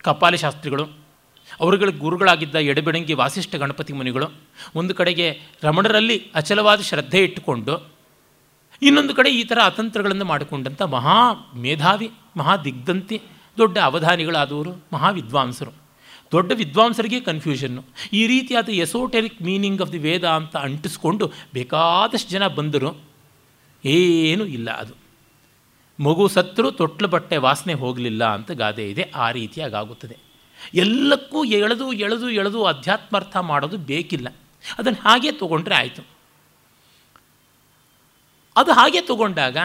ಕಪಾಲಿ ಶಾಸ್ತ್ರಿಗಳು ಅವರುಗಳ ಗುರುಗಳಾಗಿದ್ದ ಎಡಬೆಡಂಗಿ ವಾಸಿಷ್ಠ ಗಣಪತಿ ಮುನಿಗಳು, ಒಂದು ಕಡೆಗೆ ರಮಣರಲ್ಲಿ ಅಚಲವಾದ ಶ್ರದ್ಧೆ ಇಟ್ಟುಕೊಂಡು, ಇನ್ನೊಂದು ಕಡೆ ಈ ಥರ ಅತಂತ್ರಗಳನ್ನು ಮಾಡಿಕೊಂಡಂಥ ಮಹಾ ಮೇಧಾವಿ ಮಹಾ ದಿಗ್ಧಂತಿ ದೊಡ್ಡ ಅವಧಾನಿಗಳಾದವರು ಮಹಾವಿದ್ವಾಂಸರು. ದೊಡ್ಡ ವಿದ್ವಾಂಸರಿಗೆ ಕನ್ಫ್ಯೂಷನ್ನು ಈ ರೀತಿಯಾದ esoteric meaning of the Veda ಅಂತ ಅಂಟಿಸ್ಕೊಂಡು ಬೇಕಾದಷ್ಟು ಜನ ಬಂದರು ಏನೂ ಇಲ್ಲ ಅದು. ಮಗು ಸತ್ರು ತೊಟ್ಲು ಬಟ್ಟೆ ವಾಸನೆ ಹೋಗಲಿಲ್ಲ ಅಂತ ಗಾದೆ ಇದೆ, ಆ ರೀತಿಯಾಗುತ್ತದೆ ಎಲ್ಲಕ್ಕೂ ಎಳೆದು ಎಳೆದು ಎಳೆದು ಅಧ್ಯಾತ್ಮಾರ್ಥ ಮಾಡೋದು ಬೇಕಿಲ್ಲ. ಅದನ್ನು ಹಾಗೆ ತೊಗೊಂಡ್ರೆ ಆಯಿತು. ಅದು ಹಾಗೆ ತಗೊಂಡಾಗ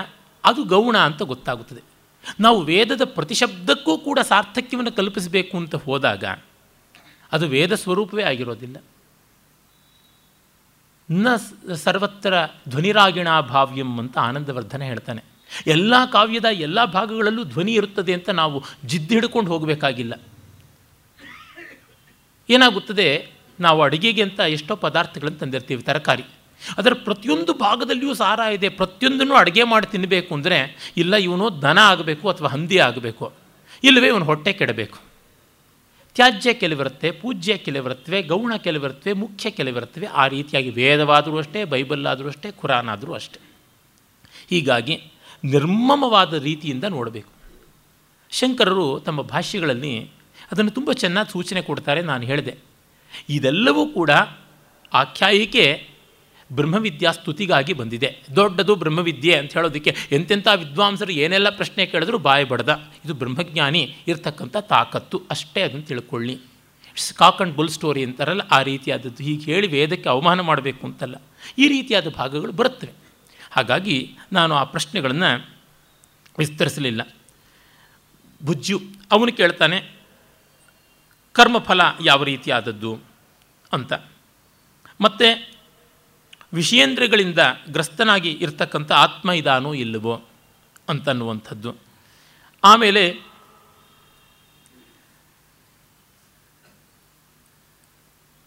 ಅದು ಗೌಣ ಅಂತ ಗೊತ್ತಾಗುತ್ತದೆ. ನಾವು ವೇದದ ಪ್ರತಿಶಬ್ದಕ್ಕೂ ಕೂಡ ಸಾರ್ಥಕ್ಯವನ್ನು ಕಲ್ಪಿಸಬೇಕು ಅಂತ ಹೋದಾಗ ಅದು ವೇದ ಸ್ವರೂಪವೇ ಆಗಿರೋದಿಲ್ಲ. ನ ಸರ್ವತ್ರ ಧ್ವನಿರಾಗಿಣಾ ಭಾವ್ಯಂ ಅಂತ ಆನಂದವರ್ಧನ ಹೇಳ್ತಾನೆ. ಎಲ್ಲ ಕಾವ್ಯದ ಎಲ್ಲ ಭಾಗಗಳಲ್ಲೂ ಧ್ವನಿ ಇರುತ್ತದೆ ಅಂತ ನಾವು ಜಿದ್ದು ಹಿಡ್ಕೊಂಡು ಹೋಗಬೇಕಾಗಿಲ್ಲ. ಏನಾಗುತ್ತದೆ? ನಾವು ಅಡುಗೆಗೆ ಅಂತ ಎಷ್ಟೋ ಪದಾರ್ಥಗಳನ್ನು ತಂದಿರ್ತೀವಿ, ತರಕಾರಿ. ಅದರ ಪ್ರತಿಯೊಂದು ಭಾಗದಲ್ಲಿಯೂ ಸಾರ ಇದೆ. ಪ್ರತಿಯೊಂದನ್ನು ಅಡುಗೆ ಮಾಡಿ ತಿನ್ನಬೇಕು ಅಂದರೆ, ಇಲ್ಲ ಇವನು ದನ ಆಗಬೇಕು ಅಥವಾ ಹಂದಿ ಆಗಬೇಕು. ಇಲ್ಲವೇ ಇವನು ಹೊಟ್ಟೆ ಕೆಡಬೇಕು. ತ್ಯಾಜ್ಯ ಕೆಲವಿರುತ್ತೆ, ಪೂಜ್ಯ ಕೆಲವಿರುತ್ತವೆ, ಗೌಣ ಕೆಲವಿರುತ್ತವೆ, ಮುಖ್ಯ ಕೆಲವಿರುತ್ತವೆ. ಆ ರೀತಿಯಾಗಿ ವೇದವಾದರೂ ಅಷ್ಟೇ ಬೈಬಲ್ ಆದರೂ ಅಷ್ಟೇ ಖುರಾನ್ ಆದರೂ ಅಷ್ಟೇ. ಹೀಗಾಗಿ ನಿರ್ಮಮವಾದ ರೀತಿಯಿಂದ ನೋಡಬೇಕು. ಶಂಕರರು ತಮ್ಮ ಭಾಷೆಗಳಲ್ಲಿ ಅದನ್ನು ತುಂಬ ಚೆನ್ನಾಗಿ ಸೂಚನೆ ಕೊಡ್ತಾರೆ, ನಾನು ಹೇಳಿದೆ. ಇದೆಲ್ಲವೂ ಕೂಡ ಆಖ್ಯಾಯಿಕೆ ಬ್ರಹ್ಮವಿದ್ಯಾ ಸ್ತುತಿಗಾಗಿ ಬಂದಿದೆ. ದೊಡ್ಡದು ಬ್ರಹ್ಮವಿದ್ಯೆ ಅಂತ ಹೇಳೋದಕ್ಕೆ ಎಂತೆಂಥ ವಿದ್ವಾಂಸರು ಏನೆಲ್ಲ ಪ್ರಶ್ನೆ ಕೇಳಿದ್ರು ಬಾಯಿ ಬಡ್ದ. ಇದು ಬ್ರಹ್ಮಜ್ಞಾನಿ ಇರ್ತಕ್ಕಂಥ ತಾಕತ್ತು. ಅಷ್ಟೇ ಅದನ್ನು ತಿಳ್ಕೊಳ್ಳಿ. ಕಾಕ್ ಆ್ಯಂಡ್ ಬುಲ್ ಸ್ಟೋರಿ ಅಂತಾರಲ್ಲ, ಆ ರೀತಿಯಾದದ್ದು. ಹೀಗೆ ಹೇಳಿ ವೇದಕ್ಕೆ ಅವಮಾನ ಮಾಡಬೇಕು ಅಂತಲ್ಲ. ಈ ರೀತಿಯಾದ ಭಾಗಗಳು ಬರುತ್ತವೆ. ಹಾಗಾಗಿ ನಾನು ಆ ಪ್ರಶ್ನೆಗಳನ್ನು ವಿಸ್ತರಿಸಲಿಲ್ಲ. ಬುಜ್ಜು ಅವನು ಕೇಳ್ತಾನೆ, ಕರ್ಮಫಲ ಯಾವ ರೀತಿಯಾದದ್ದು? ಅಂತ. ಮತ್ತು ವಿಷಯೇಂದ್ರಗಳಿಂದ ಗ್ರಸ್ತನಾಗಿ ಇರ್ತಕ್ಕಂಥ ಆತ್ಮ ಇದಾನೋ ಇಲ್ಲವೋ ಅಂತನ್ನುವಂಥದ್ದು. ಆಮೇಲೆ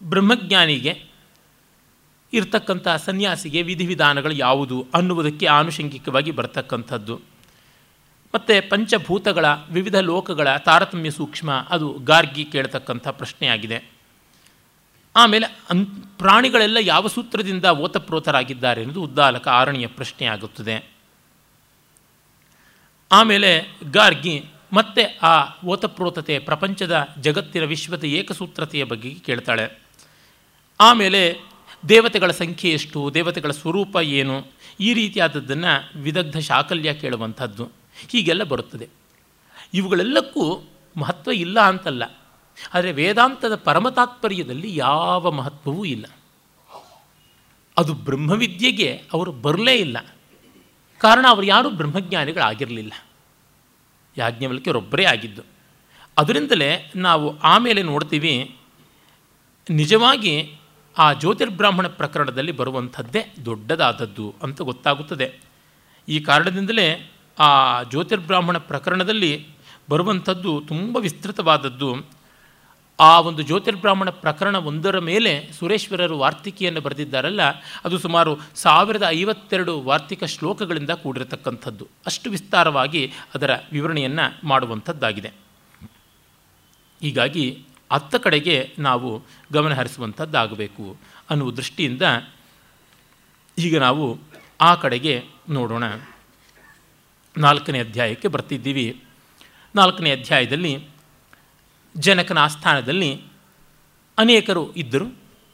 ಬ್ರಹ್ಮಜ್ಞಾನಿಗೆ ಇರ್ತಕ್ಕಂಥ ಸನ್ಯಾಸಿಗೆ ವಿಧಿವಿಧಾನಗಳು ಯಾವುದು ಅನ್ನುವುದಕ್ಕೆ ಆನುಷಂಗಿಕವಾಗಿ ಬರ್ತಕ್ಕಂಥದ್ದು. ಮತ್ತು ಪಂಚಭೂತಗಳ ವಿವಿಧ ಲೋಕಗಳ ತಾರತಮ್ಯ ಸೂಕ್ಷ್ಮ ಅದು ಗಾರ್ಗಿ ಕೇಳ್ತಕ್ಕಂಥ ಪ್ರಶ್ನೆಯಾಗಿದೆ. ಆಮೇಲೆ ಅನ್ ಪ್ರಾಣಿಗಳೆಲ್ಲ ಯಾವ ಸೂತ್ರದಿಂದ ಓತಪ್ರೋತರಾಗಿದ್ದಾರೆ ಎನ್ನುವುದು ಉದ್ದಾಲಕ ಆರಣಿಯ ಪ್ರಶ್ನೆಯಾಗುತ್ತದೆ ಆಮೇಲೆ ಗಾರ್ಗಿ, ಮತ್ತೆ ಆ ಓತಪ್ರೋತತೆ ಪ್ರಪಂಚದ ಜಗತ್ತಿನ ವಿಶ್ವದ ಏಕಸೂತ್ರತೆಯ ಬಗ್ಗೆ ಕೇಳ್ತಾಳೆ. ಆಮೇಲೆ ದೇವತೆಗಳ ಸಂಖ್ಯೆ ಎಷ್ಟು, ದೇವತೆಗಳ ಸ್ವರೂಪ ಏನು, ಈ ರೀತಿಯಾದದ್ದನ್ನು ವಿದಗ್ಧ ಶಾಕಲ್ಯ ಕೇಳುವಂಥದ್ದು. ಹೀಗೆಲ್ಲ ಬರುತ್ತದೆ. ಇವುಗಳೆಲ್ಲಕ್ಕೂ ಮಹತ್ವ ಇಲ್ಲ ಅಂತಲ್ಲ. ಆದರೆ ವೇದಾಂತದ ಪರಮತಾತ್ಪರ್ಯದಲ್ಲಿ ಯಾವ ಮಹತ್ವವೂ ಇಲ್ಲ. ಅದು ಬ್ರಹ್ಮವಿದ್ಯೆಗೆ ಅವರು ಬರಲೇ ಇಲ್ಲ. ಕಾರಣ ಅವರು ಯಾರೂ ಬ್ರಹ್ಮಜ್ಞಾನಿಗಳಾಗಿರಲಿಲ್ಲ. ಯಾಜ್ಞವಲ್ಕ್ಯರೊಬ್ಬರೇ ಆಗಿದ್ದು. ಅದರಿಂದಲೇ ನಾವು ಆಮೇಲೆ ನೋಡ್ತೀವಿ, ನಿಜವಾಗಿ ಆ ಜ್ಯೋತಿರ್ಬ್ರಾಹ್ಮಣ ಪ್ರಕರಣದಲ್ಲಿ ಬರುವಂಥದ್ದೇ ದೊಡ್ಡದಾದದ್ದು ಅಂತ ಗೊತ್ತಾಗುತ್ತದೆ. ಈ ಕಾರಣದಿಂದಲೇ ಆ ಜ್ಯೋತಿರ್ಬ್ರಾಹ್ಮಣ ಪ್ರಕರಣದಲ್ಲಿ ಬರುವಂಥದ್ದು ತುಂಬ ವಿಸ್ತೃತವಾದದ್ದು. ಆ ಒಂದು ಜ್ಯೋತಿರ್ಬ್ರಾಹ್ಮಣ ಪ್ರಕರಣ ಒಂದರ ಮೇಲೆ ಸುರೇಶ್ವರರು ವಾರ್ತಿಕಿಯನ್ನು ಬರೆದಿದ್ದಾರಲ್ಲ, ಅದು ಸುಮಾರು ಸಾವಿರದ ಐವತ್ತೆರಡು ವಾರ್ತಿಕ ಶ್ಲೋಕಗಳಿಂದ ಕೂಡಿರತಕ್ಕಂಥದ್ದು. ಅಷ್ಟು ವಿಸ್ತಾರವಾಗಿ ಅದರ ವಿವರಣೆಯನ್ನು ಮಾಡುವಂಥದ್ದಾಗಿದೆ. ಹೀಗಾಗಿ ಅತ್ತ ಕಡೆಗೆ ನಾವು ಗಮನ ಹರಿಸುವಂಥದ್ದಾಗಬೇಕು ಅನ್ನುವ ದೃಷ್ಟಿಯಿಂದ ಈಗ ನಾವು ಆ ಕಡೆಗೆ ನೋಡೋಣ. ನಾಲ್ಕನೇ ಅಧ್ಯಾಯಕ್ಕೆ ಬರ್ತಿದ್ದೀವಿ. ನಾಲ್ಕನೇ ಅಧ್ಯಾಯದಲ್ಲಿ ಜನಕನ ಆಸ್ಥಾನದಲ್ಲಿ ಅನೇಕರು ಇದ್ದರು,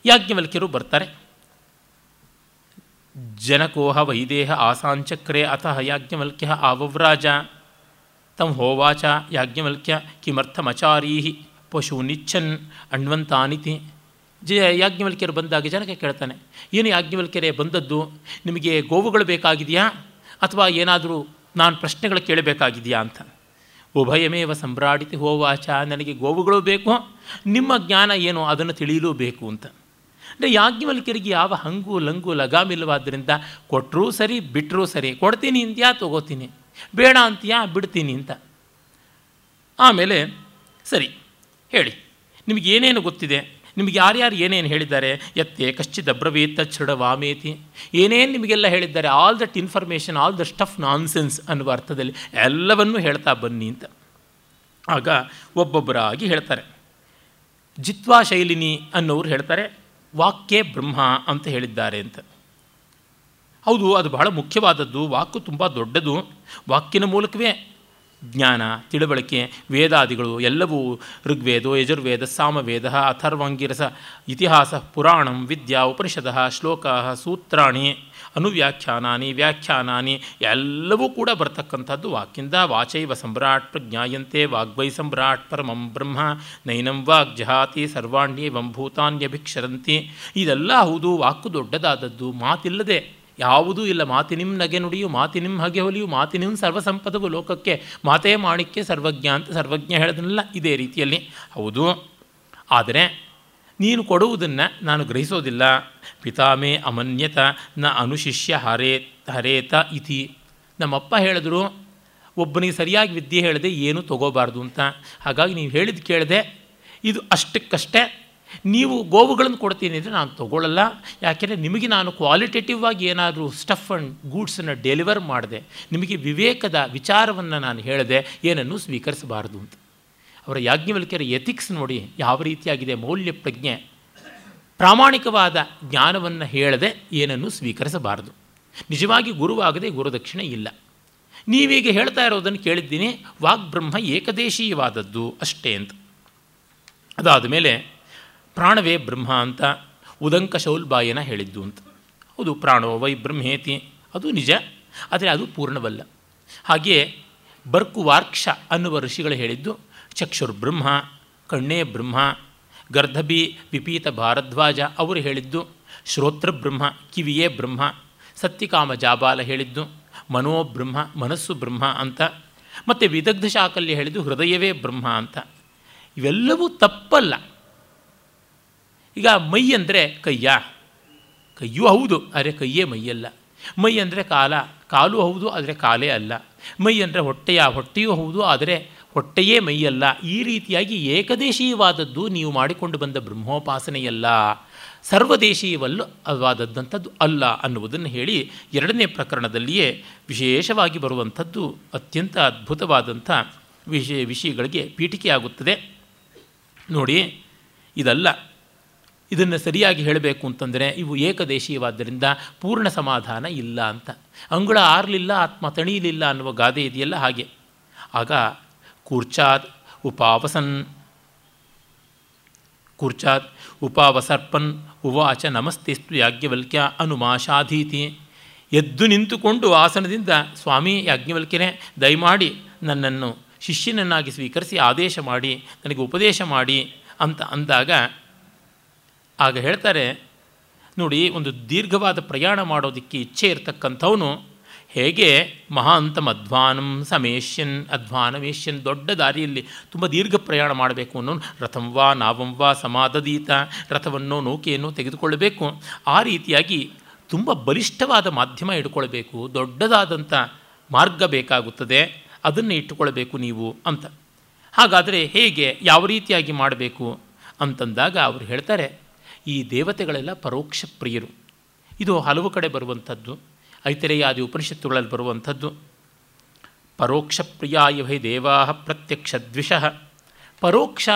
ಯಾಜ್ಞವಲ್ಕ್ಯರು ಬರ್ತಾರೆ. ಜನಕೋಹ ವೈದೇಹ ಆಸಾಂಚಕ್ರೆ ಅತಃ ಯಾಜ್ಞವಲ್ಕ್ಯ ಆವವ್ರಾಜ, ತಂ ಹೋವಾಚ ಯಾಜ್ಞವಲ್ಕ್ಯ ಪಶು ನಿಚ್ಚನ್ ಅಣ್ವಂತಾನಿತಿ ಜ ಯಾಜ್ಞವಲ್ಕ್ಯರು ಬಂದಾಗ ಜನಕ ಕೇಳ್ತಾನೆ, ಏನು ಯಾಜ್ಞವಲ್ಕ್ಯರೇ ಬಂದದ್ದು, ನಿಮಗೆ ಗೋವುಗಳು ಬೇಕಾಗಿದೆಯಾ ಅಥವಾ ಏನಾದರೂ ನಾನು ಪ್ರಶ್ನೆಗಳು ಕೇಳಬೇಕಾಗಿದೆಯಾ ಅಂತ. ಉಭಯಮೇವ ಸಂಭ್ರಾಡಿತಿ ಹೋವಾಚ ನನಗೆ ಗೋವುಗಳು ಬೇಕು, ನಿಮ್ಮ ಜ್ಞಾನ ಏನು ಅದನ್ನು ತಿಳಿಯಲೂ ಬೇಕು ಅಂತ. ಅಂದರೆ ಯಾಜ್ಞವಲ್ಕಿಯರಿಗೆ ಯಾವ ಹಂಗು, ಲಂಗು ಲಗಾಮಿಲ್ಲವಾದ್ದರಿಂದ ಕೊಟ್ಟರೂ ಸರಿ ಬಿಟ್ಟರೂ ಸರಿ, ಕೊಡ್ತೀನಿ ಅಂತ್ಯಾ, ತಗೋತೀನಿ, ಬೇಡ ಅಂತೀಯಾ, ಬಿಡ್ತೀನಿ ಅಂತ. ಆಮೇಲೆ ಸರಿ, ಹೇಳಿ ನಿಮಗೇನೇನು ಗೊತ್ತಿದೆ? ನಿಮಗೆ ಯಾರ್ಯಾರು ಏನೇನು ಹೇಳಿದ್ದಾರೆ? ಎತ್ತೆ ಕಶ್ಚಿತ್ ಅಬ್ರವೀತ ವಾಮೇತಿ. ಏನೇನು ನಿಮಗೆಲ್ಲ ಹೇಳಿದ್ದಾರೆ? All that information all the stuff nonsense ಅನ್ನುವ ಅರ್ಥದಲ್ಲಿ ಎಲ್ಲವನ್ನೂ ಹೇಳ್ತಾ ಬನ್ನಿ ಅಂತ. ಆಗ ಒಬ್ಬೊಬ್ಬರಾಗಿ ಹೇಳ್ತಾರೆ. ಜಿತ್ವಾ ಶೈಲಿನಿ ಅನ್ನೋರು ಹೇಳ್ತಾರೆ, ವಾಕ್ಯೇ ಬ್ರಹ್ಮ ಅಂತ ಹೇಳಿದ್ದಾರೆ ಅಂತ. ಹೌದು, ಅದು ಬಹಳ ಮುಖ್ಯವಾದದ್ದು, ವಾಕು ತುಂಬ ದೊಡ್ಡದು. ವಾಕ್ಯನ ಮೂಲಕವೇ ಜ್ಞಾನ, ತಿಳುವಳಿಕೆ, ವೇದಾದಿಗಳು ಎಲ್ಲವೂ ಋಗ್ವೇದೋ, ಯಜುರ್ವೇದ, ಸಾಮವೇದ, ಅಥರ್ವಾಂಗಿರಸ, ಇತಿಹಾಸ, ಪುರಾಣಂ, ವಿದ್ಯಾ, ಉಪನಿಷದ, ಶ್ಲೋಕ, ಸೂತ್ರಾಣಿ, ಅನುವ್ಯಾಖ್ಯಾನಾನಿ, ವ್ಯಾಖ್ಯಾನಾನಿ ಎಲ್ಲವೂ ಕೂಡ ಬರ್ತಕ್ಕಂಥದ್ದು ವಾಕ್ಯಿಂದ ವಾಚೈವ ಸಮ್ರಾಟ್ ಪ್ರಜ್ಞಾಯಂತೆ ವಾಗ್ವೈ ಸಮ್ರಾಟ್ ಪರಮಂ ಬ್ರಹ್ಮ ನೈನಂ ವಾಗ್ ಜಹಾತಿ ಸರ್ವಾಣ್ಯೇವಂ ಭೂತಾನ್ಯಭಿಕ್ಷರಂತಿ. ಇದೆಲ್ಲ ಹೌದು, ವಾಕು ದೊಡ್ಡದಾದದ್ದು ಮಾತಿಲ್ಲದೆ ಯಾವುದೂ ಇಲ್ಲ. ಮಾತಿನಿಂ ನಗೆ ನುಡಿಯು ಮಾತಿನಿಂ ಹಗೆ ಹೊಲಿಯು ಮಾತಿನಿಂ ಸರ್ವಸಂಪದವು ಲೋಕಕ್ಕೆ ಮಾತೇ ಮಾಣಿಕ್ಯ, ಸರ್ವಜ್ಞ ಅಂತ ಸರ್ವಜ್ಞ ಹೇಳೋದನ್ನೆಲ್ಲ ಇದೇ ರೀತಿಯಲ್ಲಿ. ಹೌದು. ಆದರೆ ನೀನು ಕೊಡುವುದನ್ನು ನಾನು ಗ್ರಹಿಸೋದಿಲ್ಲ. ಪಿತಾಮೇ ಅಮನ್ಯತ, ನ ಅನುಶಿಷ್ಯ ಹರೇ, ಹರೇತ ಇತಿ. ನಮ್ಮಪ್ಪ ಹೇಳಿದ್ರು, ಒಬ್ಬನಿಗೆ ಸರಿಯಾಗಿ ವಿದ್ಯೆ ಹೇಳದೆ ಏನು ತಗೋಬಾರ್ದು ಅಂತ. ಹಾಗಾಗಿ ನೀವು ಹೇಳಿದ್ದು ಕೇಳಿದೆ, ಇದು ಅಷ್ಟಕ್ಕಷ್ಟೇ ನೀವು ಗೋವುಗಳನ್ನು ಕೊಡ್ತೀನಿ ಅಂದರೆ ನಾನು ತೊಗೊಳ್ಳಲ್ಲ. ಯಾಕೆಂದರೆ ನಿಮಗೆ ನಾನು ಕ್ವಾಲಿಟೇಟಿವ್ ಆಗಿ ಏನಾದರೂ ಸ್ಟಫ್ ಆ್ಯಂಡ್ ಗೂಡ್ಸನ್ನು ಡೆಲಿವರ್ ಮಾಡಿದೆ. ನಿಮಗೆ ವಿವೇಕದ ವಿಚಾರವನ್ನು ನಾನು ಹೇಳಿದೆ, ಏನನ್ನು ಸ್ವೀಕರಿಸಬಾರದು ಅಂತ. ಅವರ ಯಾಜ್ಞವಲ್ಕ್ಯರ ಎಥಿಕ್ಸ್ ನೋಡಿ ಯಾವ ರೀತಿಯಾಗಿದೆ ಮೌಲ್ಯ ಪ್ರಜ್ಞೆ. ಪ್ರಾಮಾಣಿಕವಾದ ಜ್ಞಾನವನ್ನು ಹೇಳದೆ ಏನನ್ನು ಸ್ವೀಕರಿಸಬಾರದು. ನಿಜವಾಗಿ ಗುರುವಾಗದೆ ಗುರುದಕ್ಷಿಣೆ ಇಲ್ಲ. ನೀವೀಗ ಹೇಳ್ತಾ ಇರೋದನ್ನು ಕೇಳಿದ್ದೀನಿ, ವಾಗ್ಬ್ರಹ್ಮ ಏಕದೇಶೀಯವಾದದ್ದು ಅಷ್ಟೇ ಅಂತ. ಅದಾದ ಮೇಲೆ ಪ್ರಾಣವೇ ಬ್ರಹ್ಮ ಅಂತ ಉದಂಕ ಶೌಲ್ಬಾಯನ ಹೇಳಿದ್ದು ಅಂತ. ಹೌದು, ಪ್ರಾಣೋ ವೈ ಬ್ರಹ್ಮೇತಿ, ಅದು ನಿಜ, ಆದರೆ ಅದು ಪೂರ್ಣವಲ್ಲ. ಹಾಗೆಯೇ ಬರ್ಕು ವಾರ್ಕ್ಷ ಅನ್ನುವ ಋಷಿಗಳು ಹೇಳಿದ್ದು, ಚಕ್ಷುರ್ ಬ್ರಹ್ಮ, ಕಣ್ಣೇ ಬ್ರಹ್ಮ ಗರ್ಧಬಿ ವಿಪೀತ ಭಾರದ್ವಾಜ ಅವರು ಹೇಳಿದ್ದು, ಶ್ರೋತ್ರ ಬ್ರಹ್ಮ, ಕಿವಿಯೇ ಬ್ರಹ್ಮ ಸತ್ಯಕಾಮ ಜಾಬಾಲ ಹೇಳಿದ್ದು ಮನೋಬ್ರಹ್ಮ ಮನಸ್ಸು ಬ್ರಹ್ಮ ಅಂತ. ಮತ್ತು ವಿದಗ್ಧ ಶಾಕಲ್ಯ ಹೇಳಿದ್ದು, ಹೃದಯವೇ ಬ್ರಹ್ಮ ಅಂತ. ಇವೆಲ್ಲವೂ ತಪ್ಪಲ್ಲ. ಈಗ ಮೈ ಅಂದರೆ ಕೈಯ? ಕೈಯೂ ಹೌದು, ಆದರೆ ಕೈಯೇ ಮೈಯಲ್ಲ ಮೈ ಅಂದರೆ ಕಾಲ, ಕಾಲು ಹೌದು, ಆದರೆ ಕಾಲೇ ಅಲ್ಲ. ಮೈ ಅಂದರೆ ಹೊಟ್ಟೆಯ? ಹೊಟ್ಟೆಯೂ ಹೌದು, ಆದರೆ ಹೊಟ್ಟೆಯೇ ಮೈಯಲ್ಲ ಈ ರೀತಿಯಾಗಿ ಏಕದೇಶೀಯವಾದದ್ದು ನೀವು ಮಾಡಿಕೊಂಡು ಬಂದ ಬ್ರಹ್ಮೋಪಾಸನೆಯಲ್ಲ. ಸರ್ವದೇಶೀಯವಲ್ಲ ಅವಾದದ್ದಂಥದ್ದು ಅಲ್ಲ ಅನ್ನುವುದನ್ನು ಹೇಳಿ ಎರಡನೇ ಪ್ರಕರಣದಲ್ಲಿಯೇ ವಿಶೇಷವಾಗಿ ಬರುವಂಥದ್ದು ಅತ್ಯಂತ ಅದ್ಭುತವಾದಂಥ ವಿಷಯ ವಿಷಯಗಳಿಗೆ ಪೀಠಿಕೆಯಾಗುತ್ತದೆ. ನೋಡಿ, ಇದಲ್ಲ. ಇದನ್ನು ಸರಿಯಾಗಿ ಹೇಳಬೇಕು ಅಂತಂದರೆ ಇವು ಏಕದೇಶೀಯವಾದ್ದರಿಂದ ಪೂರ್ಣ ಸಮಾಧಾನ ಇಲ್ಲ ಅಂತ. ಅಂಗುಳ ಆರಲಿಲ್ಲ, ಆತ್ಮ ತಣಿಯಲಿಲ್ಲ ಅನ್ನುವ ಗಾದೆ ಇದೆಯಲ್ಲ ಹಾಗೆ. ಆಗ ಕೂರ್ಚಾದ್ ಉಪಾವಸನ್ ಕೂರ್ಚಾತ್ ಉಪಾವಸರ್ಪನ್ ಉವಾಚ ನಮಸ್ತೆಸ್ತು ಯಾಜ್ಞವಲ್ಕ್ಯ ಅನುಮಾಶಾಧೀತಿ. ಎದ್ದು ನಿಂತುಕೊಂಡು ಆಸನದಿಂದ ಸ್ವಾಮಿ ಯಾಜ್ಞವಲ್ಕ್ಯನೇ, ದಯಮಾಡಿ ನನ್ನನ್ನು ಶಿಷ್ಯನನ್ನಾಗಿ ಸ್ವೀಕರಿಸಿ ಆದೇಶ ಮಾಡಿ, ನನಗೆ ಉಪದೇಶ ಮಾಡಿ ಅಂತ ಅಂದಾಗ ಆಗ ಹೇಳ್ತಾರೆ, ನೋಡಿ, ಒಂದು ದೀರ್ಘವಾದ ಪ್ರಯಾಣ ಮಾಡೋದಕ್ಕೆ ಇಚ್ಛೆ ಇರತಕ್ಕಂಥವನು ಹೇಗೆ? ಮಹಾಂತಂ ಅಧ್ವಾನಂ ಸಮೇಶ್ಯನ್ ಅಧ್ವಾನಮೇಶ್ಯನ್ ದೊಡ್ಡ ದಾರಿಯಲ್ಲಿ ತುಂಬ ದೀರ್ಘ ಪ್ರಯಾಣ ಮಾಡಬೇಕು ಅನ್ನೋ ರಥಂ ವಾ, ನಾವಂ ವಾ ಸಮಾಧದೀತ ರಥವನ್ನೋ, ನೌಕೆಯನ್ನು ತೆಗೆದುಕೊಳ್ಳಬೇಕು. ಆ ರೀತಿಯಾಗಿ ತುಂಬ ಬಲಿಷ್ಠವಾದ ಮಾಧ್ಯಮ ಇಟ್ಕೊಳ್ಬೇಕು ದೊಡ್ಡದಾದಂಥ ಮಾರ್ಗ ಬೇಕಾಗುತ್ತದೆ, ಅದನ್ನು ಇಟ್ಟುಕೊಳ್ಬೇಕು ನೀವು ಅಂತ. ಹಾಗಾದರೆ ಹೇಗೆ, ಯಾವ ರೀತಿಯಾಗಿ ಮಾಡಬೇಕು? ಅಂತಂದಾಗ ಅವರು ಹೇಳ್ತಾರೆ ಈ ದೇವತೆಗಳೆಲ್ಲ ಪರೋಕ್ಷ ಪ್ರಿಯರು. ಇದು ಹಲವು ಕಡೆ ಬರುವಂಥದ್ದು. ಐತರೇಯಾದಿ ಉಪನಿಷತ್ತುಗಳಲ್ಲಿ ಬರುವಂಥದ್ದು. ಪರೋಕ್ಷ ಪ್ರಿಯಾಯ ಭೈ ದೇವಾ ಪ್ರತ್ಯಕ್ಷ ದ್ವಿಷಃ. ಪರೋಕ್ಷ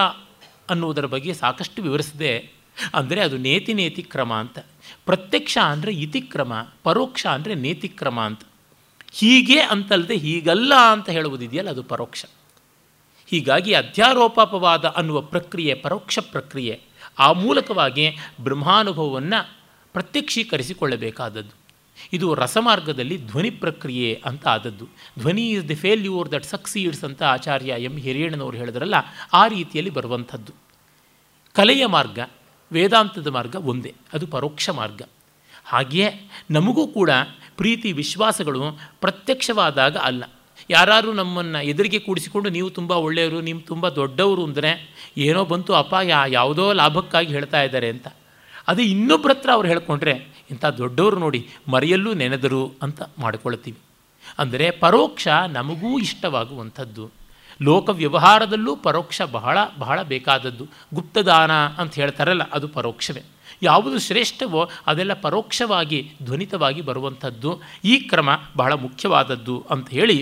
ಅನ್ನುವುದರ ಬಗ್ಗೆ ಸಾಕಷ್ಟು ವಿವರಿಸಿದೆ. ಅಂದರೆ ಅದು ನೇತಿ ನೇತಿ ಕ್ರಮ ಅಂತ. ಪ್ರತ್ಯಕ್ಷ ಅಂದರೆ ಇತಿಕ್ರಮ, ಪರೋಕ್ಷ ಅಂದರೆ ನೇತಿಕ್ರಮ ಅಂತ. ಹೀಗೆ ಅಂತಲ್ಲದೆ ಹೀಗಲ್ಲ ಅಂತ ಹೇಳುವುದಿದೆಯಲ್ಲ, ಅದು ಪರೋಕ್ಷ. ಹೀಗಾಗಿ ಅಧ್ಯಾರೋಪಾಪವಾದ ಅನ್ನುವ ಪ್ರಕ್ರಿಯೆ ಪರೋಕ್ಷ ಪ್ರಕ್ರಿಯೆ. ಆ ಮೂಲಕವಾಗಿ ಬ್ರಹ್ಮಾನುಭವವನ್ನು ಪ್ರತ್ಯಕ್ಷೀಕರಿಸಿಕೊಳ್ಳಬೇಕಾದದ್ದು. ಇದು ರಸಮಾರ್ಗದಲ್ಲಿ ಧ್ವನಿ ಪ್ರಕ್ರಿಯೆ ಅಂತ ಆದದ್ದು. ಧ್ವನಿ is the failure that succeeds ಅಂತ ಆಚಾರ್ಯ ಎಂ ಹಿರಿಯಣ್ಣನವರು ಹೇಳಿದ್ರಲ್ಲ, ಆ ರೀತಿಯಲ್ಲಿ ಬರುವಂಥದ್ದು. ಕಲೆಯ ಮಾರ್ಗ, ವೇದಾಂತದ ಮಾರ್ಗ ಒಂದೇ, ಅದು ಪರೋಕ್ಷ ಮಾರ್ಗ. ಹಾಗೆಯೇ ನಮಗೂ ಕೂಡ ಪ್ರೀತಿ, ವಿಶ್ವಾಸಗಳು ಪ್ರತ್ಯಕ್ಷವಾದಾಗ ಅಲ್ಲ. ಯಾರು ನಮ್ಮನ್ನು ಎದುರಿಗೆ ಕೂಡಿಸಿಕೊಂಡು ನೀವು ತುಂಬ ಒಳ್ಳೆಯವರು, ನೀವು ತುಂಬ ದೊಡ್ಡವರು ಅಂದರೆ ಏನೋ ಬಂತು ಅಪ್ಪ, ಯಾ ಯಾವುದೋ ಲಾಭಕ್ಕಾಗಿ ಹೇಳ್ತಾ ಇದ್ದಾರೆ ಅಂತ. ಅದು ಇನ್ನೊಬ್ಬರ ಹತ್ರ ಅವ್ರು ಹೇಳ್ಕೊಂಡ್ರೆ, ಇಂಥ ದೊಡ್ಡವರು ನೋಡಿ ಮರೆಯಲ್ಲೂ ನೆನೆದರು ಅಂತ ಮಾಡಿಕೊಳ್ತೀವಿ. ಅಂದರೆ ಪರೋಕ್ಷ ನಮಗೂ ಇಷ್ಟವಾಗುವಂಥದ್ದು. ಲೋಕ ವ್ಯವಹಾರದಲ್ಲೂ ಪರೋಕ್ಷ ಬಹಳ ಬಹಳ ಬೇಕಾದದ್ದು. ಗುಪ್ತದಾನ ಅಂತ ಹೇಳ್ತಾರಲ್ಲ, ಅದು ಪರೋಕ್ಷವೇ. ಯಾವುದು ಶ್ರೇಷ್ಠವೋ ಅದೆಲ್ಲ ಪರೋಕ್ಷವಾಗಿ ಧ್ವನಿತವಾಗಿ ಬರುವಂಥದ್ದು. ಈ ಕ್ರಮ ಬಹಳ ಮುಖ್ಯವಾದದ್ದು ಅಂತ ಹೇಳಿ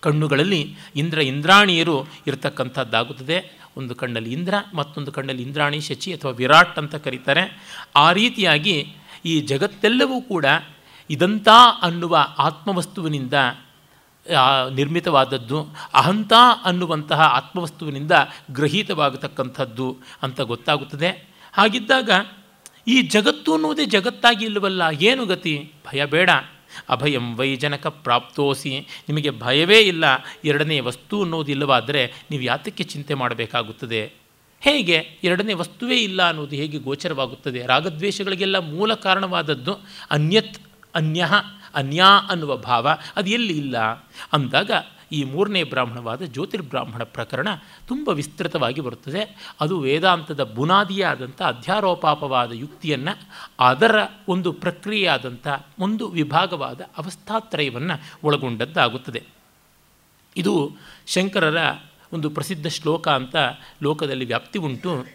ಕಣ್ಣುಗಳಲ್ಲಿ ಇಂದ್ರ ಇಂದ್ರಾಣಿಯರು ಇರತಕ್ಕಂಥದ್ದಾಗುತ್ತದೆ. ಒಂದು ಕಣ್ಣಲ್ಲಿ ಇಂದ್ರ, ಮತ್ತೊಂದು ಕಣ್ಣಲ್ಲಿ ಇಂದ್ರಾಣಿ ಶಚಿ ಅಥವಾ ವಿರಾಟ್ ಅಂತ ಕರೀತಾರೆ. ಆ ರೀತಿಯಾಗಿ ಈ ಜಗತ್ತೆಲ್ಲವೂ ಕೂಡ ಇದಂತ ಅನ್ನುವ ಆತ್ಮವಸ್ತುವಿನಿಂದ ನಿರ್ಮಿತವಾದದ್ದು, ಅಹಂತ ಅನ್ನುವಂತಹ ಆತ್ಮವಸ್ತುವಿನಿಂದ ಗ್ರಹೀತವಾಗತಕ್ಕಂಥದ್ದು ಅಂತ ಗೊತ್ತಾಗುತ್ತದೆ. ಹಾಗಿದ್ದಾಗ ಈ ಜಗತ್ತು ಅನ್ನುವುದೇ ಜಗತ್ತಾಗಿ ಇಲ್ಲವಲ್ಲ, ಏನು ಗತಿ? ಭಯ ಬೇಡ. ಅಭಯಂ ವೈಜನಕ ಪ್ರಾಪ್ತೋಸಿ. ನಿಮಗೆ ಭಯವೇ ಇಲ್ಲ, ಎರಡನೇ ವಸ್ತು ಅನ್ನೋದಿಲ್ಲವಾದರೆ ನೀವು ಯಾತಕ್ಕೆ ಚಿಂತೆ ಮಾಡಬೇಕಾಗುತ್ತದೆ? ಹೇಗೆ? ಎರಡನೇ ವಸ್ತುವೇ ಇಲ್ಲ ಅನ್ನೋದು ಹೇಗೆ ಗೋಚರವಾಗುತ್ತದೆ? ರಾಗದ್ವೇಷಗಳಿಗೆಲ್ಲ ಮೂಲ ಕಾರಣವಾದದ್ದು ಅನ್ಯತ್ ಅನ್ಯ ಅನ್ಯಾ ಅನ್ನುವ ಭಾವ, ಅದು ಎಲ್ಲಿ ಇಲ್ಲ? ಅಂದಾಗ ಈ ಮೂರನೇ ಬ್ರಾಹ್ಮಣವಾದ ಜ್ಯೋತಿರ್ಬ್ರಾಹ್ಮಣ ಪ್ರಕರಣ ತುಂಬ ವಿಸ್ತೃತವಾಗಿ ಬರುತ್ತದೆ. ಅದು ವೇದಾಂತದ ಬುನಾದಿಯಾದಂಥ ಅಧ್ಯಾರೋಪಾಪವಾದ ಯುಕ್ತಿಯನ್ನು, ಅದರ ಒಂದು ಪ್ರಕ್ರಿಯೆಯಾದಂಥ ಒಂದು ವಿಭಾಗವಾದ ಅವಸ್ಥಾತ್ರಯವನ್ನು ಒಳಗೊಂಡದ್ದಾಗುತ್ತದೆ. ಇದು ಶಂಕರರ ಒಂದು ಪ್ರಸಿದ್ಧ ಶ್ಲೋಕ ಅಂತ ಲೋಕದಲ್ಲಿ ವ್ಯಾಪ್ತಿ ಉಂಟು.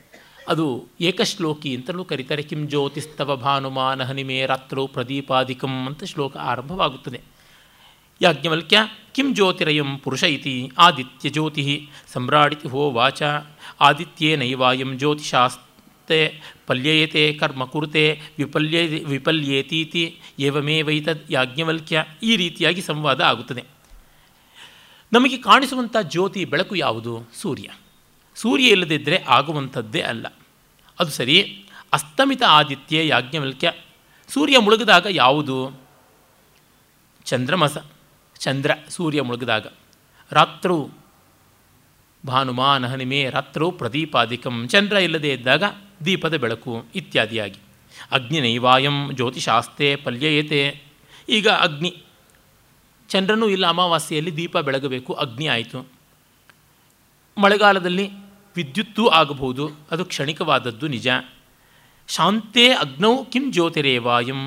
ಅದು ಏಕಶ್ಲೋಕಿ ಅಂತಲೂ ಕರೀತಾರೆ. ಕಿಂ ಜ್ಯೋತಿಸ್ತವ ಭಾನುಮಾನ ಹನಿಮೇ ರಾತ್ರೋ ಪ್ರದೀಪಾಧಿಕಂ ಅಂತ ಶ್ಲೋಕ ಆರಂಭವಾಗುತ್ತದೆ. ಯಾಜ್ಞವಲ್ಕ್ಯ, ಕಿಂ ಜ್ಯೋತಿರಯಂ ಪುರುಷ ಇತಿ ಆದಿತ್ಯ ಜ್ಯೋತಿ ಸಮ್ರಾಡಿತಿ ಹೋ ವಾಚ ಆದಿತ್ಯೇನೈವಾಯಂ ಜ್ಯೋತಿಷಾಸ್ತೆ ಪಲ್ಯಯತೆ ಕರ್ಮ ಕುರುತೆ ವಿಪಲ್ಯ, ವಿಪಲ್ಯೇತೀತಿ ಏವಮೇವೈತದ್ ಯಾಜ್ಞವಲ್ಕ್ಯ. ಈ ರೀತಿಯಾಗಿ ಸಂವಾದ ಆಗುತ್ತದೆ. ನಮಗೆ ಕಾಣಿಸುವಂಥ ಜ್ಯೋತಿ ಬೆಳಕು ಯಾವುದು? ಸೂರ್ಯ. ಸೂರ್ಯ ಇಲ್ಲದಿದ್ದರೆ ಆಗುವಂಥದ್ದೇ ಅಲ್ಲ. ಅದು ಸರಿ, ಅಸ್ತಮಿತ ಆದಿತ್ಯ ಯಾಜ್ಞವಲ್ಕ್ಯ. ಸೂರ್ಯ ಮುಳುಗಿದಾಗ ಯಾವುದು? ಚಂದ್ರಮಸ. ಚಂದ್ರ ಸೂರ್ಯ ಮುಳುಗಿದಾಗ, ರಾತ್ರು ಭಾನುಮಾನ ಹನಿಮೆ ರಾತ್ರೋ ಪ್ರದೀಪಾಧಿಕಂ, ಚಂದ್ರ ಇಲ್ಲದೆ ಇದ್ದಾಗ ದೀಪದ ಬೆಳಕು ಇತ್ಯಾದಿಯಾಗಿ. ಅಗ್ನಿ ನೈವಾಯಂ ಜ್ಯೋತಿಷಾಸ್ತೆ ಪಲ್ಯಯತೆ. ಈಗ ಅಗ್ನಿ, ಚಂದ್ರನೂ ಇಲ್ಲ ಅಮಾವಾಸ್ಯೆಯಲ್ಲಿ ದೀಪ ಬೆಳಗಬೇಕು, ಅಗ್ನಿ ಆಯಿತು. ಮಳೆಗಾಲದಲ್ಲಿ ವಿದ್ಯುತ್ತೂ ಆಗಬಹುದು, ಅದು ಕ್ಷಣಿಕವಾದದ್ದು ನಿಜ. ಶಾಂತೇ ಅಗ್ನೌ ಕಿಂ ಜ್ಯೋತಿರೇವಾಯಂ.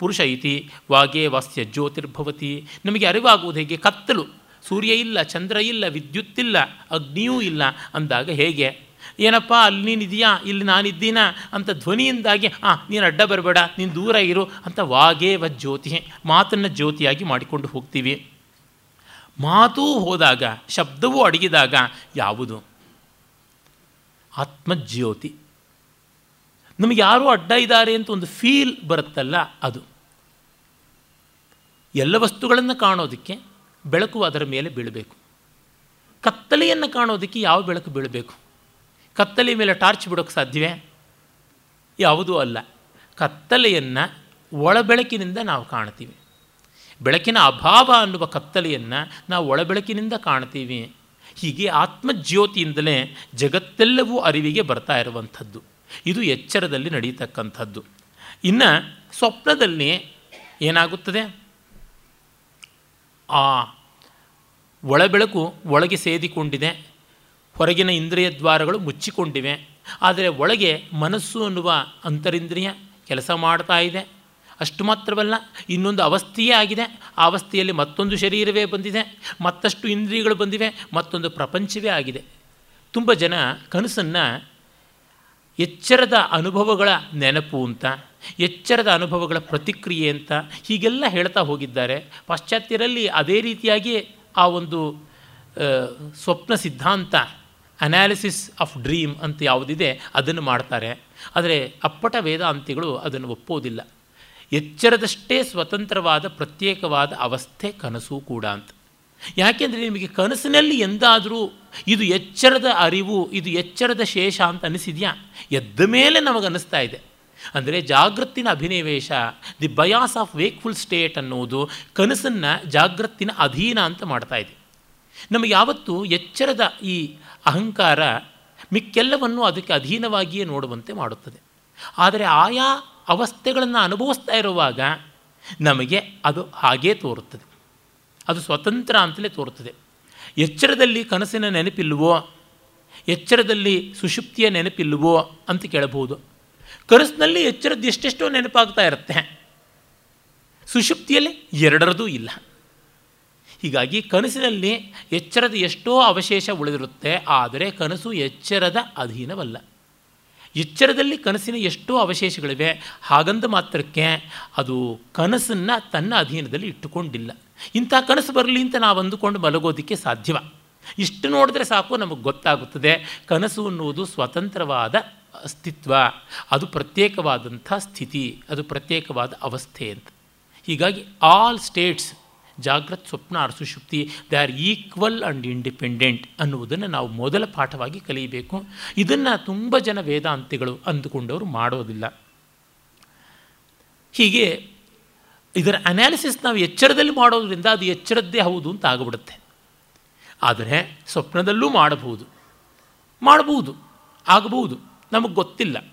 ಪುರುಷ ಇತಿ ವಾಗೇ ವಾಸ್ಯ ಜ್ಯೋತಿರ್ಭವತಿ. ನಮಗೆ ಅರಿವಾಗುವುದು ಹೇಗೆ? ಕತ್ತಲು. ಸೂರ್ಯ ಇಲ್ಲ, ಚಂದ್ರ ಇಲ್ಲ ವಿದ್ಯುತ್ತಿಲ್ಲ ಅಗ್ನಿಯೂ ಇಲ್ಲ. ಅಂದಾಗ ಹೇಗೆ? ಏನಪ್ಪ, ಅಲ್ಲಿ ನೀನಿದೆಯಾ ಇಲ್ಲಿ ನಾನಿದ್ದೀನಾ ಅಂತ ಧ್ವನಿಯಿಂದಾಗಿ, ಆ, ನೀನು ಅಡ್ಡ ಬರಬೇಡ, ನೀನು ದೂರ ಇರು ಅಂತ ವಾಗೇವ ಜ್ಯೋತಿ, ಮಾತನ್ನು ಜ್ಯೋತಿಯಾಗಿ ಮಾಡಿಕೊಂಡು ಹೋಗ್ತೀವಿ. ಮಾತೂ ಹೋದಾಗ, ಶಬ್ದವೂ ಅಡಗಿದಾಗ ಯಾವುದು? ಆತ್ಮಜ್ಯೋತಿ. ನಮಗೆ ಯಾರೂ ಅಡ್ಡ ಇದ್ದಾರೆ ಅಂತ ಒಂದು ಫೀಲ್ ಬರುತ್ತಲ್ಲ ಅದು. ಎಲ್ಲ ವಸ್ತುಗಳನ್ನು ಕಾಣೋದಕ್ಕೆ ಬೆಳಕು ಅದರ ಮೇಲೆ ಬೀಳಬೇಕು. ಕತ್ತಲೆಯನ್ನು ಕಾಣೋದಕ್ಕೆ ಯಾವ ಬೆಳಕು ಬೀಳಬೇಕು? ಕತ್ತಲೆಯ ಮೇಲೆ ಟಾರ್ಚ್ ಬಿಡೋಕ್ಕೆ ಸಾಧ್ಯವೇ? ಯಾವುದೂ ಅಲ್ಲ. ಕತ್ತಲೆಯನ್ನು ಒಳಬೆಳಕಿನಿಂದ ನಾವು ಕಾಣ್ತೀವಿ. ಬೆಳಕಿನ ಅಭಾವ ಅನ್ನುವ ಕತ್ತಲೆಯನ್ನು ನಾವು ಒಳಬೆಳಕಿನಿಂದ ಕಾಣ್ತೀವಿ. ಹೀಗೆ ಆತ್ಮಜ್ಯೋತಿಯಿಂದಲೇ ಜಗತ್ತೆಲ್ಲವೂ ಅರಿವಿಗೆ ಬರ್ತಾ ಇರುವಂಥದ್ದು. ಇದು ಎಚ್ಚರದಲ್ಲಿ ನಡೀತಕ್ಕಂಥದ್ದು. ಇನ್ನು ಸ್ವಪ್ನದಲ್ಲಿ ಏನಾಗುತ್ತದೆ? ಆ ಒಳಬೆಳಕು ಒಳಗೆ ಸೇದಿಕೊಂಡಿದೆ. ಹೊರಗಿನ ಇಂದ್ರಿಯ ದ್ವಾರಗಳು ಮುಚ್ಚಿಕೊಂಡಿವೆ. ಆದರೆ ಒಳಗೆ ಮನಸ್ಸು ಅನ್ನುವ ಅಂತರಿಂದ್ರಿಯ ಕೆಲಸ ಮಾಡ್ತಾ ಇದೆ. ಅಷ್ಟು ಮಾತ್ರವಲ್ಲ, ಇನ್ನೊಂದು ಅವಸ್ಥೆಯೇ ಆಗಿದೆ. ಆ ಅವಸ್ಥೆಯಲ್ಲಿ ಮತ್ತೊಂದು ಶರೀರವೇ ಬಂದಿದೆ. ಮತ್ತಷ್ಟು ಇಂದ್ರಿಯಗಳು ಬಂದಿವೆ. ಮತ್ತೊಂದು ಪ್ರಪಂಚವೇ ಆಗಿದೆ. ತುಂಬ ಜನ ಕನಸನ್ನು ಎಚ್ಚರದ ಅನುಭವಗಳ ನೆನಪು ಅಂತ, ಎಚ್ಚರದ ಅನುಭವಗಳ ಪ್ರತಿಕ್ರಿಯೆ ಅಂತ ಹೀಗೆಲ್ಲ ಹೇಳ್ತಾ ಹೋಗಿದ್ದಾರೆ. ಪಾಶ್ಚಾತ್ಯರಲ್ಲಿ ಅದೇ ರೀತಿಯಾಗಿ ಆ ಒಂದು ಸ್ವಪ್ನ ಸಿದ್ಧಾಂತ ಅನಾಲಿಸಿಸ್ ಆಫ್ ಡ್ರೀಮ್ ಅಂತ ಯಾವುದಿದೆ ಅದನ್ನು ಮಾಡ್ತಾರೆ. ಆದರೆ ಅಪ್ಪಟ ವೇದಾಂತಿಗಳು ಅದನ್ನು ಒಪ್ಪೋದಿಲ್ಲ. ಎಚ್ಚರದಷ್ಟೇ ಸ್ವತಂತ್ರವಾದ ಪ್ರತ್ಯೇಕವಾದ ಅವಸ್ಥೆ ಕನಸು ಕೂಡ ಅಂತ. ಯಾಕೆಂದರೆ ನಿಮಗೆ ಕನಸಿನಲ್ಲಿ ಎಂದಾದರೂ ಇದು ಎಚ್ಚರದ ಅರಿವು, ಇದು ಎಚ್ಚರದ ಶೇಷ ಅಂತ ಅನಿಸಿದೆಯಾ? ಎದ್ದ ಮೇಲೆ ನಮಗನ್ನಿಸ್ತಾ ಇದೆ. ಅಂದರೆ ಜಾಗೃತಿನ ಅಭಿನಿವೇಶ, the bias of wakeful state ಅನ್ನೋದು ಕನಸನ್ನು ಜಾಗೃತಿನ ಅಧೀನ ಅಂತ ಮಾಡ್ತಾ ಇದೆ. ನಮಗೆ ಯಾವತ್ತು ಎಚ್ಚರದ ಈ ಅಹಂಕಾರ ಮಿಕ್ಕೆಲ್ಲವನ್ನು ಅದಕ್ಕೆ ಅಧೀನವಾಗಿಯೇ ನೋಡುವಂತೆ ಮಾಡುತ್ತದೆ. ಆದರೆ ಆಯಾ ಅವಸ್ಥೆಗಳನ್ನು ಅನುಭವಿಸ್ತಾ ಇರುವಾಗ ನಮಗೆ ಅದು ಹಾಗೇ ತೋರುತ್ತದೆ. ಅದು ಸ್ವತಂತ್ರ ಅಂತಲೇ ತೋರುತ್ತದೆ. ಎಚ್ಚರದಲ್ಲಿ ಕನಸಿನ ನೆನಪಿಲ್ವೋ ಎಚ್ಚರದಲ್ಲಿ ಸುಷುಪ್ತಿಯ ನೆನಪಿಲ್ವೋ ಅಂತ ಕೇಳಬಹುದು. ಕನಸಿನಲ್ಲಿ ಎಚ್ಚರದ ಎಷ್ಟೆಷ್ಟೋ ನೆನಪಾಗ್ತಾ ಇರುತ್ತೆ. ಸುಷುಪ್ತಿಯಲ್ಲಿ ಎರಡರದೂ ಇಲ್ಲ. ಹೀಗಾಗಿ ಕನಸಿನಲ್ಲಿ ಎಚ್ಚರದ ಎಷ್ಟೋ ಅವಶೇಷ ಉಳಿದಿರುತ್ತೆ, ಆದರೆ ಕನಸು ಎಚ್ಚರದ ಅಧೀನವಲ್ಲ. ಎಚ್ಚರದಲ್ಲಿ ಕನಸಿನ ಎಷ್ಟೋ ಅವಶೇಷಗಳಿವೆ. ಹಾಗಂದ ಮಾತ್ರಕ್ಕೆ ಅದು ಕನಸನ್ನು ತನ್ನ ಅಧೀನದಲ್ಲಿ ಇಟ್ಟುಕೊಂಡಿಲ್ಲ. ಇಂಥ ಕನಸು ಬರಲಿ ಅಂತ ನಾವು ಅಂದುಕೊಂಡು ಮಲಗೋದಕ್ಕೆ ಸಾಧ್ಯವ. ಇಷ್ಟು ನೋಡಿದ್ರೆ ಸಾಕು ನಮಗೆ ಗೊತ್ತಾಗುತ್ತದೆ. ಕನಸು ಅನ್ನುವುದು ಸ್ವತಂತ್ರವಾದ ಅಸ್ತಿತ್ವ. ಅದು ಪ್ರತ್ಯೇಕವಾದಂಥ ಸ್ಥಿತಿ. ಅದು ಪ್ರತ್ಯೇಕವಾದ ಅವಸ್ಥೆ ಅಂತ. ಹೀಗಾಗಿ ಆಲ್ ಸ್ಟೇಟ್ಸ್ ಜಾಗ್ರತ್ ಸ್ವಪ್ನ ಅರಸುಶುಕ್ತಿ they are equal and independent ಅನ್ನುವುದನ್ನು ನಾವು ಮೊದಲ ಪಾಠವಾಗಿ ಕಲಿಯಬೇಕು. ಇದನ್ನು ತುಂಬ ಜನ ವೇದಾಂತಿಗಳು ಅಂದುಕೊಂಡವರು ಮಾಡೋದಿಲ್ಲ. ಹೀಗೆ ಇದರ ಅನಾಲಿಸಿಸ್ ನಾವು ಎಚ್ಚರದಲ್ಲಿ ಮಾಡೋದ್ರಿಂದ ಅದು ಎಚ್ಚರದ್ದೇ ಹೌದು ಅಂತ ಆಗಿಬಿಡುತ್ತೆ. ಆದರೆ ಸ್ವಪ್ನದಲ್ಲೂ ಮಾಡಬಹುದು. ಮಾಡಬಹುದು, ಆಗಬಹುದು, ನಮಗೆ ಗೊತ್ತಿಲ್ಲ.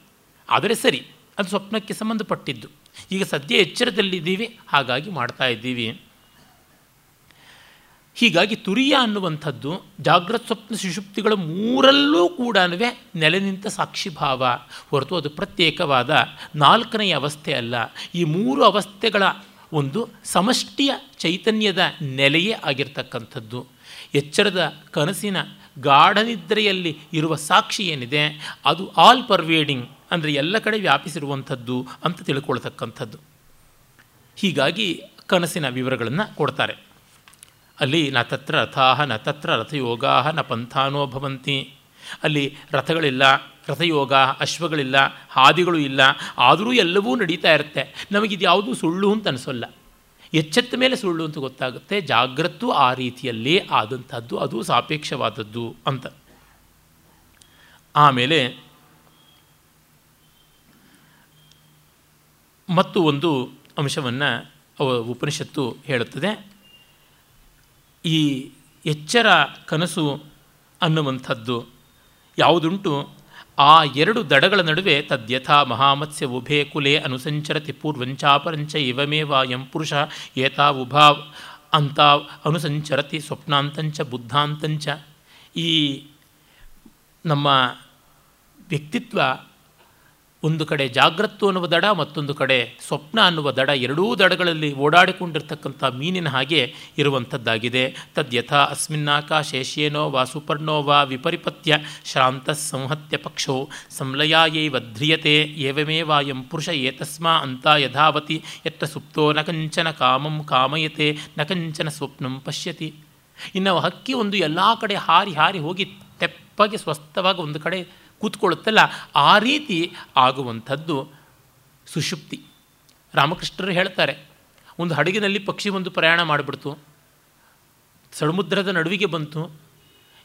ಆದರೆ ಸರಿ, ಅದು ಸ್ವಪ್ನಕ್ಕೆ ಸಂಬಂಧಪಟ್ಟಿದ್ದು. ಈಗ ಸದ್ಯ ಎಚ್ಚರದಲ್ಲಿದ್ದೀವಿ, ಹಾಗಾಗಿ ಮಾಡ್ತಾ ಇದ್ದೀವಿ. ಹೀಗಾಗಿ ತುರಿಯ ಅನ್ನುವಂಥದ್ದು ಜಾಗೃತ ಸ್ವಪ್ನ ಸುಷುಪ್ತಿಗಳ ಮೂರಲ್ಲೂ ಕೂಡ ನೆಲೆ ನಿಂತ ಸಾಕ್ಷಿಭಾವ. ಹೊರತು ಅದು ಪ್ರತ್ಯೇಕವಾದ ನಾಲ್ಕನೆಯ ಅವಸ್ಥೆ ಅಲ್ಲ. ಈ ಮೂರು ಅವಸ್ಥೆಗಳ ಒಂದು ಸಮಷ್ಟಿಯ ಚೈತನ್ಯದ ನೆಲೆಯೇ ಆಗಿರ್ತಕ್ಕಂಥದ್ದು. ಎಚ್ಚರದ ಕನಸಿನ ಗಾಢನಿದ್ರೆಯಲ್ಲಿ ಇರುವ ಸಾಕ್ಷಿ ಏನಿದೆ? ಅದು ಆಲ್ ಪರ್ವೇಡಿಂಗ್ ಅಂದರೆ ಎಲ್ಲ ಕಡೆ ವ್ಯಾಪಿಸಿರುವಂಥದ್ದು ಅಂತ ತಿಳ್ಕೊಳ್ತಕ್ಕಂಥದ್ದು. ಹೀಗಾಗಿ ಕನಸಿನ ವಿವರಗಳನ್ನು ಕೊಡ್ತಾರೆ. ಅಲ್ಲಿ ನ ತತ್ರ ರಥಾಹ, ನ ತತ್ರ ರಥಯೋಗಾ ನ ಪಂಥಾನೋ ಭವಂತಿ. ಅಲ್ಲಿ ರಥಗಳಿಲ್ಲ, ರಥಯೋಗ, ಅಶ್ವಗಳಿಲ್ಲ, ಹಾದಿಗಳು ಇಲ್ಲ, ಆದರೂ ಎಲ್ಲವೂ ನಡೀತಾ ಇರುತ್ತೆ. ನಮಗಿದು ಯಾವುದು ಸುಳ್ಳು ಅಂತ ಅನಿಸೋಲ್ಲ. ಎಚ್ಚೆತ್ತ ಮೇಲೆ ಸುಳ್ಳು ಅಂತ ಗೊತ್ತಾಗುತ್ತೆ. ಜಾಗ್ರತ್ತು ಆ ರೀತಿಯಲ್ಲಿ ಆದಂಥದ್ದು, ಅದು ಸಾಪೇಕ್ಷವಾದದ್ದು ಅಂತ. ಆಮೇಲೆ ಮತ್ತು ಒಂದು ಅಂಶವನ್ನು ಉಪನಿಷತ್ತು ಹೇಳುತ್ತದೆ. ಈ ಎಚ್ಚರ ಕನಸು ಅನ್ನುವಂಥದ್ದು ಯಾವುದುಂಟು? ಆ ಎರಡು ದಡಗಳ ನಡುವೆ ತದ್ಯಥಾ ಮಹಾಮತ್ಸ್ಯ ಉಭೇ ಕುಲೆ ಅನುಸಂಚರತಿ ಪೂರ್ವಂಚಾಪರಂಚ ಇವಮೇವ ಎಂ ಪುರುಷ ಏತಾ ಉಭಾವ್ ಅಂತ ಅನುಸಂಚರತಿ ಸ್ವಪ್ನಾಂತಂಚ ಬುದ್ಧಾಂತಂಚ. ಈ ನಮ್ಮ ವ್ಯಕ್ತಿತ್ವ ಒಂದು ಕಡೆ ಜಾಗ್ರತ್ತು ಅನ್ನುವ ದಡ, ಮತ್ತೊಂದು ಕಡೆ ಸ್ವಪ್ನ ಅನ್ನುವ ದಡ, ಎರಡೂ ದಡಗಳಲ್ಲಿ ಓಡಾಡಿಕೊಂಡಿರ್ತಕ್ಕಂಥ ಮೀನಿನ ಹಾಗೆ ಇರುವಂಥದ್ದಾಗಿದೆ. ತದ್ಯಥಾ ಅಸ್ಮಿನ್ನಾಕಾಶೇಷ್ಯೇನೋ ವಾ ಸುಪರ್ಣೋ ವಾ ವಿಪರಿಪತ್ಯ ಶ್ರಾಂತ ಸಂಹತ್ಯ ಪಕ್ಷೋ ಸಂಲಯಾಯೈವ ಧ್ರಿಯತೆ ಏವಮೇವಾಯಂ ಪುರುಷ ಏತಸ್ಮಾ ಅಂತ ಯಥಾವತಿ ಎತ್ತ ಸುಪ್ತೋ ನ ಕಂಚನ ಕಾಮಂ ಕಾಮಯತೆ ನ ಕಂಚನ ಸ್ವಪ್ನಂ ಪಶ್ಯತಿ. ಇನ್ನು ಹಕ್ಕಿ ಒಂದು ಎಲ್ಲ ಕಡೆ ಹಾರಿ ಹಾರಿ ಹೋಗಿ ತೆಪ್ಪಗೆ ಸ್ವಸ್ಥವಾಗಿ ಒಂದು ಕಡೆ ಕೂತ್ಕೊಳ್ಳುತ್ತಲ್ಲ, ಆ ರೀತಿ ಆಗುವಂಥದ್ದು ಸುಷುಪ್ತಿ. ರಾಮಕೃಷ್ಣರು ಹೇಳ್ತಾರೆ, ಒಂದು ಹಡಗಿನಲ್ಲಿ ಪಕ್ಷಿ ಒಂದು ಪ್ರಯಾಣ ಮಾಡಿಬಿಡ್ತು ಸಮುದ್ರದ ನಡುವಿಗೆ ಬಂತು.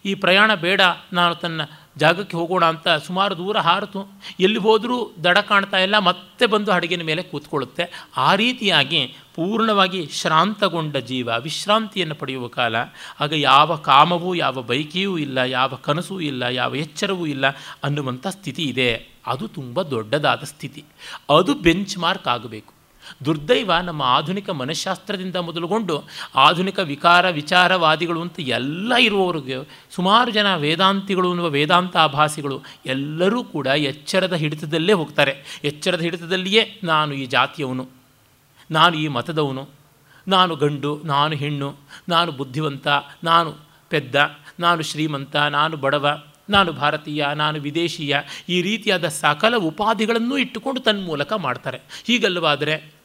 ಈ ಪ್ರಯಾಣ ಬೇಡ, ನಾನು ತನ್ನ ಜಾಗಕ್ಕೆ ಹೋಗೋಣ ಅಂತ ಸುಮಾರು ದೂರ ಹಾರಿತು. ಎಲ್ಲಿ ಹೋದರೂ ದಡ ಕಾಣ್ತಾ ಇಲ್ಲ, ಮತ್ತೆ ಬಂದು ಹಡಗಿನ ಮೇಲೆ ಕೂತ್ಕೊಳ್ಳುತ್ತೆ. ಆ ರೀತಿಯಾಗಿ ಪೂರ್ಣವಾಗಿ ಶ್ರಾಂತಗೊಂಡ ಜೀವ, ವಿಶ್ರಾಂತಿಯನ್ನು ಪಡೆಯುವ ಕಾಲ. ಆಗ ಯಾವ ಕಾಮವೂ, ಯಾವ ಬೈಕಿಯೂ ಇಲ್ಲ, ಯಾವ ಕನಸೂ ಇಲ್ಲ, ಯಾವ ಎಚ್ಚರವೂ ಇಲ್ಲ ಅನ್ನುವಂಥ ಸ್ಥಿತಿ ಇದೆ. ಅದು ತುಂಬ ದೊಡ್ಡದಾದ ಸ್ಥಿತಿ. ಅದು ಬೆಂಚ್ ಮಾರ್ಕ್ ಆಗಬೇಕು. ದುರ್ದೈವ ನಮ್ಮ ಆಧುನಿಕ ಮನಃಶಾಸ್ತ್ರದಿಂದ ಮೊದಲುಗೊಂಡು ಆಧುನಿಕ ವಿಕಾರ ವಿಚಾರವಾದಿಗಳು ಅಂತ ಎಲ್ಲ ಇರುವವರಿಗೆ ಸುಮಾರು ಜನ ವೇದಾಂತಿಗಳು ಅನ್ನುವ ವೇದಾಂತಾಭಾಸಿಗಳು ಎಲ್ಲರೂ ಕೂಡ ಎಚ್ಚರದ ಹಿಡಿತದಲ್ಲೇ ಹೋಗ್ತಾರೆ. ಎಚ್ಚರದ ಹಿಡಿತದಲ್ಲಿಯೇ ನಾನು ಈ ಜಾತಿಯವನು, ನಾನು ಈ ಮತದವನು, ನಾನು ಗಂಡು, ನಾನು ಹೆಣ್ಣು, ನಾನು ಬುದ್ಧಿವಂತ, ನಾನು ಪೆದ್ದ, ನಾನು ಶ್ರೀಮಂತ, ನಾನು ಬಡವ, ನಾನು ಭಾರತೀಯ, ನಾನು ವಿದೇಶೀಯ ಈ ರೀತಿಯಾದ ಸಕಲ ಉಪಾಧಿಗಳನ್ನು ಇಟ್ಟುಕೊಂಡು ತನ್ನ ಮೂಲಕ ಮಾಡ್ತಾರೆ. ಹೀಗಲ್ಲವಾದರೆ